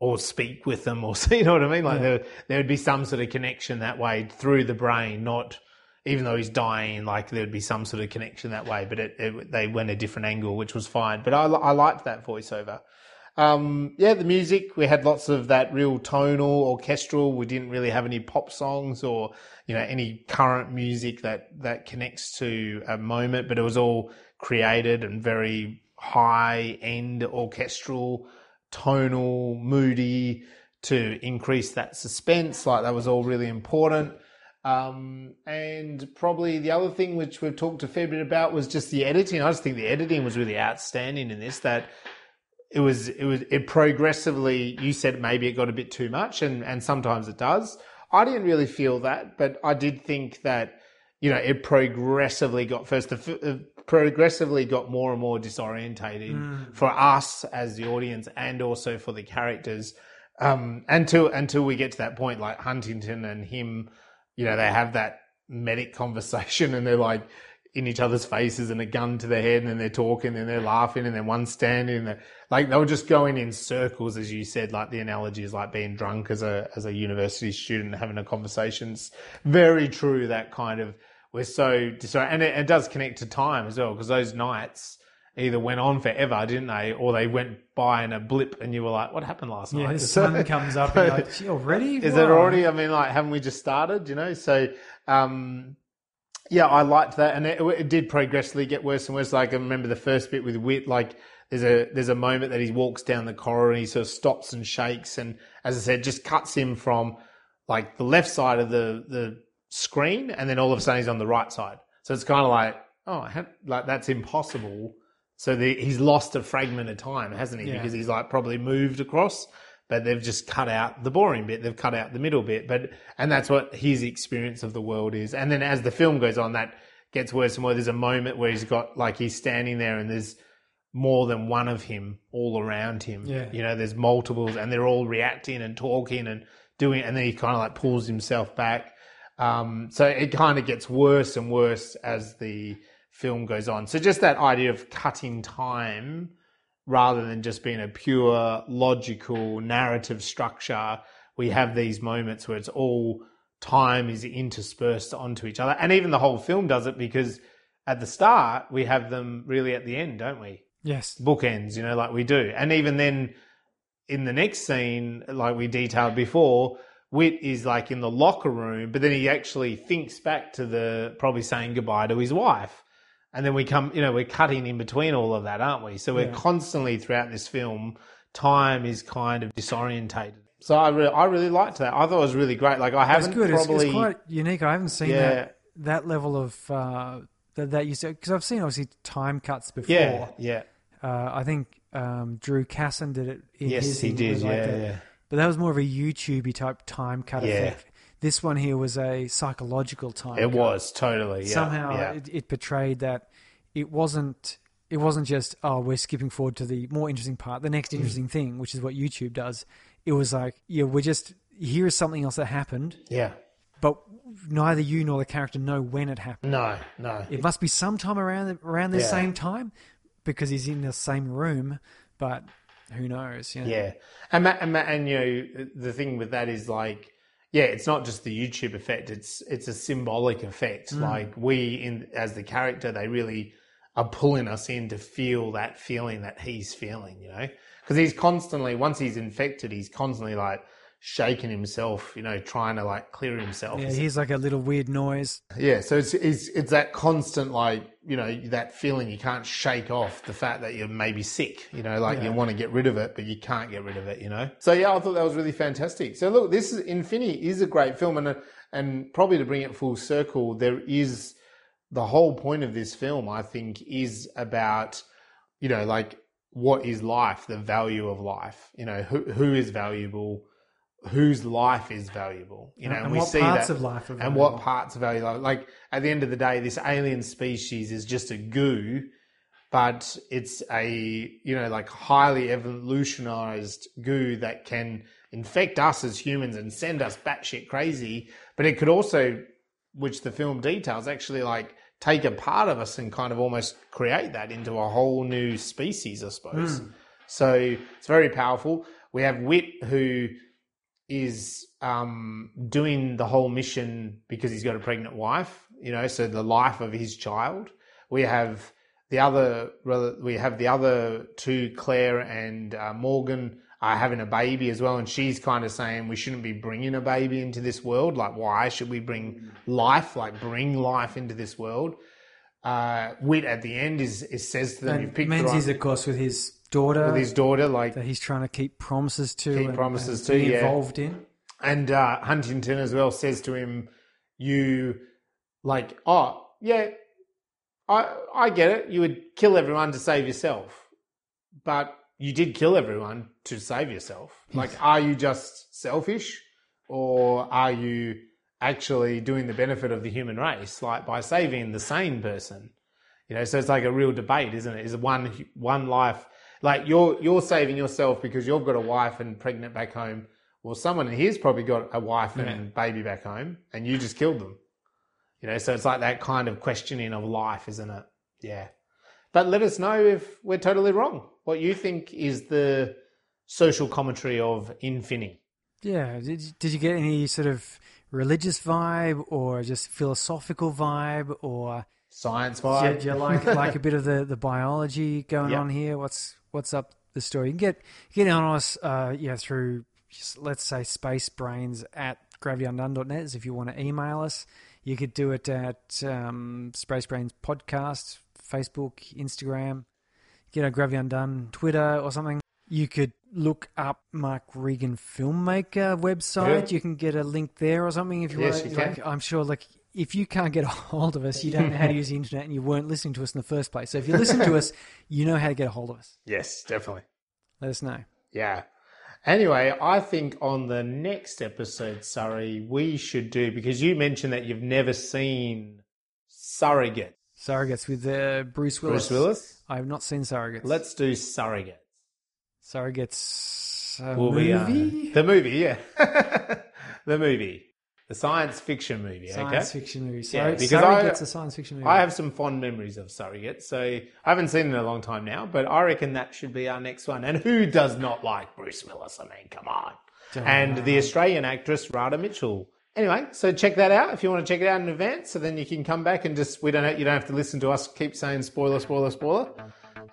or speak with them or see you know what I mean? Like Yeah. there there would be some sort of connection that way through the brain, not even though he's dying, like there would be some sort of connection that way. But it, it they went a different angle, which was fine. But I I liked that voiceover. Um, yeah, the music we had lots of that real tonal orchestral. We didn't really have any pop songs or you know any current music that that connects to a moment, but it was all created and very high end orchestral, tonal, moody to increase that suspense. Like that was all really important. Um, and probably the other thing which we've talked a fair bit about was just the editing. I just think the editing was really outstanding in this. That it was it was it progressively. You said maybe it got a bit too much, and and sometimes it does. I didn't really feel that, but I did think that you know it progressively got first. The uh, progressively got more and more disorientating for us as the audience, and also for the characters. Um, until until we get to that point, like Huntington and him, you know, they have that medic conversation, and they're like in each other's faces and a gun to their head and then they're talking and they're laughing and then one's standing and like they were just going in circles as you said like the analogy is like being drunk as a as a university student having a conversation. It's very true that kind of we're so so and it, it does connect to time as well because those nights either went on forever didn't they or they went by in a blip and you were like what happened last Yeah, night the sun comes up and you're like, "Gee, already? is Wow." it already? I mean, like, haven't we just started? You know, so um, yeah, I liked that, and it, it did progressively get worse and worse. Like, I remember the first bit with Whit, like. There's a there's a moment that he walks down the corridor and he sort of stops and shakes and as I said just cuts him from like the left side of the the screen and then all of a sudden he's on the right side so it's kind of like oh like that's impossible so the, he's lost a fragment of time hasn't he? Yeah. because he's like probably moved across but they've just cut out the boring bit. They've cut out the middle bit. But and that's what his experience of the world is. And then as the film goes on that gets worse and worse. There's a moment where he's got like he's standing there and there's more than one of him all around him. Yeah. you know there's multiples and they're all reacting and talking and doing and then he kind of like pulls himself back. Um, so it kind of gets worse and worse as the film goes on so just that idea of cutting time rather than just being a pure logical narrative structure we have these moments where it's all time is interspersed onto each other and even the whole film does it because at the start we have them really at the end don't we Yes. bookends, you know, like we do. And even then, in the next scene, like we detailed before, Whit is like in the locker room, but then he actually thinks back to the probably saying goodbye to his wife. And then we come, you know, we're cutting in between all of that, aren't we? So we're Yeah. constantly throughout this film, time is kind of disorientated. So I really, I really liked that. I thought it was really great. Like I haven't good. It's, probably, it's quite unique. I haven't seen Yeah. that that level of uh, that that you said because I've seen obviously time cuts before. yeah, yeah, Uh, I think um, Drew Casson did it. In yes, his he did. like Yeah, that. yeah. But that was more of a YouTubey type time cut Yeah. effect. This one here was a psychological time. It was totally yeah, somehow yeah. it, it portrayed that it wasn't it wasn't just oh we're skipping forward to the more interesting part the Mm. next interesting thing which is what youtube does it was like yeah we're just here's something else that happened yeah. but neither you nor the character know when it happened No, no. it must be sometime around the, around the Yeah. same time because he's in the same room but who knows you know? Yeah, and and, and you know the thing with that is like, yeah, it's not just the YouTube effect; it's it's a symbolic effect. Mm. Like we, in as the character, they really are pulling us in to feel that feeling that he's feeling. You know, because he's constantly once he's infected, he's constantly like shaking himself. You know, trying to like clear himself. yeah here's like a little weird noise Yeah, so it's it's it's that constant like you know that feeling you can't shake off the fact that you're maybe sick. You know, like you want to get rid of it, but you can't get rid of it. You know. So yeah, I thought that was really fantastic. So look, this is Infini is a great film, and uh, and probably to bring it full circle, there is the whole point of this film. I think is about you know like what is life, the value of life. You know, who who is valuable. Whose life is valuable, you know, and, and we what see parts that, of life are and what parts of value like, like at the end of the day this alien species is just a goo but it's a you know like highly evolutionized goo that can infect us as humans and send us batshit crazy but it could also which the film details actually like take a part of us and kind of almost create that into a whole new species i suppose. Hmm. So it's very powerful. We have Whit, who is um, doing the whole mission because he's got a pregnant wife. You know, so the life of his child. We have the other. We have the other two, Claire and uh, Morgan, are having a baby as well, and she's kind of saying we shouldn't be bringing a baby into this world. Like, why should we bring life? Like, bring life into this world. Uh, Whit at the end is, is says to them, "You And picked the Menzies, right of course, with his daughter with his daughter." Like, that he's trying to keep promises to. Keep and- promises and to, be yeah. involved in. And uh, Huntington as well says to him, "You like, oh yeah, I I get it. You would kill everyone to save yourself, but you did kill everyone to save yourself. Like, are you just selfish, or are you actually doing the benefit of the human race, like by saving the sane person? You know, so it's like a real debate, isn't it? Is one one life like you're you're saving yourself because you've got a wife and pregnant back home? Well, someone here's probably got a wife and baby back home, and you just killed them. You know, so it's like that kind of questioning of life, isn't it? Yeah. But let us know if we're totally wrong. What you think is the social commentary of Infini? Yeah. Did you- did you get any sort of religious vibe or just philosophical vibe or Science do you, vibe? do you like like a bit of the, the biology going Yep. on here? What's what's up the story? You can get get on us uh, yeah through just, let's say space brains at gravityundone.net is if you want to email us. You could do it at um, Space Brains Podcast, Facebook, Instagram. Get a Gravity Undone Twitter or something. You could look up Mark Regan filmmaker website. Yeah. You can get a link there or something if you Yes, want. you can. Like, I'm sure like if you can't get a hold of us, you don't know how to use the internet and you weren't listening to us in the first place. So if you listen to us, you know how to get a hold of us. Yes, definitely. Let us know. Yeah. Anyway, I think on the next episode, Surrey, we should do because you mentioned that you've never seen Surrogate. Surrogates with uh, Bruce Willis. Bruce Willis. I have not seen Surrogates. Let's do Surrogate. Surrogates uh, Will be, uh, movie. the movie, yeah, the movie, the science fiction movie. Science okay. fiction movie. Yeah, Sorry, because I- Surrogates a science fiction movie. I have some fond memories of Surrogate, so I haven't seen it in a long time now, but I reckon that should be our next one. And who does not like Bruce Willis? I mean, come on. And the Australian actress Radha Mitchell. Anyway, so check that out if you want to check it out in advance. So then you can come back and just we don't have, you don't have to listen to us keep saying spoiler, spoiler, spoiler,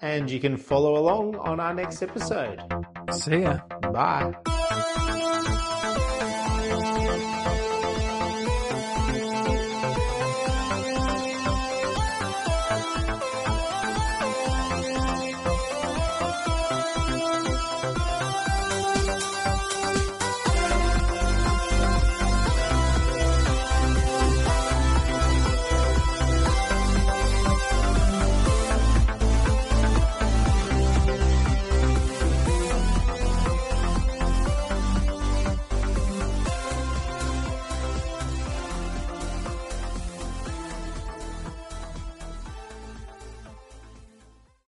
and you can follow along on our next episode. See ya. Bye.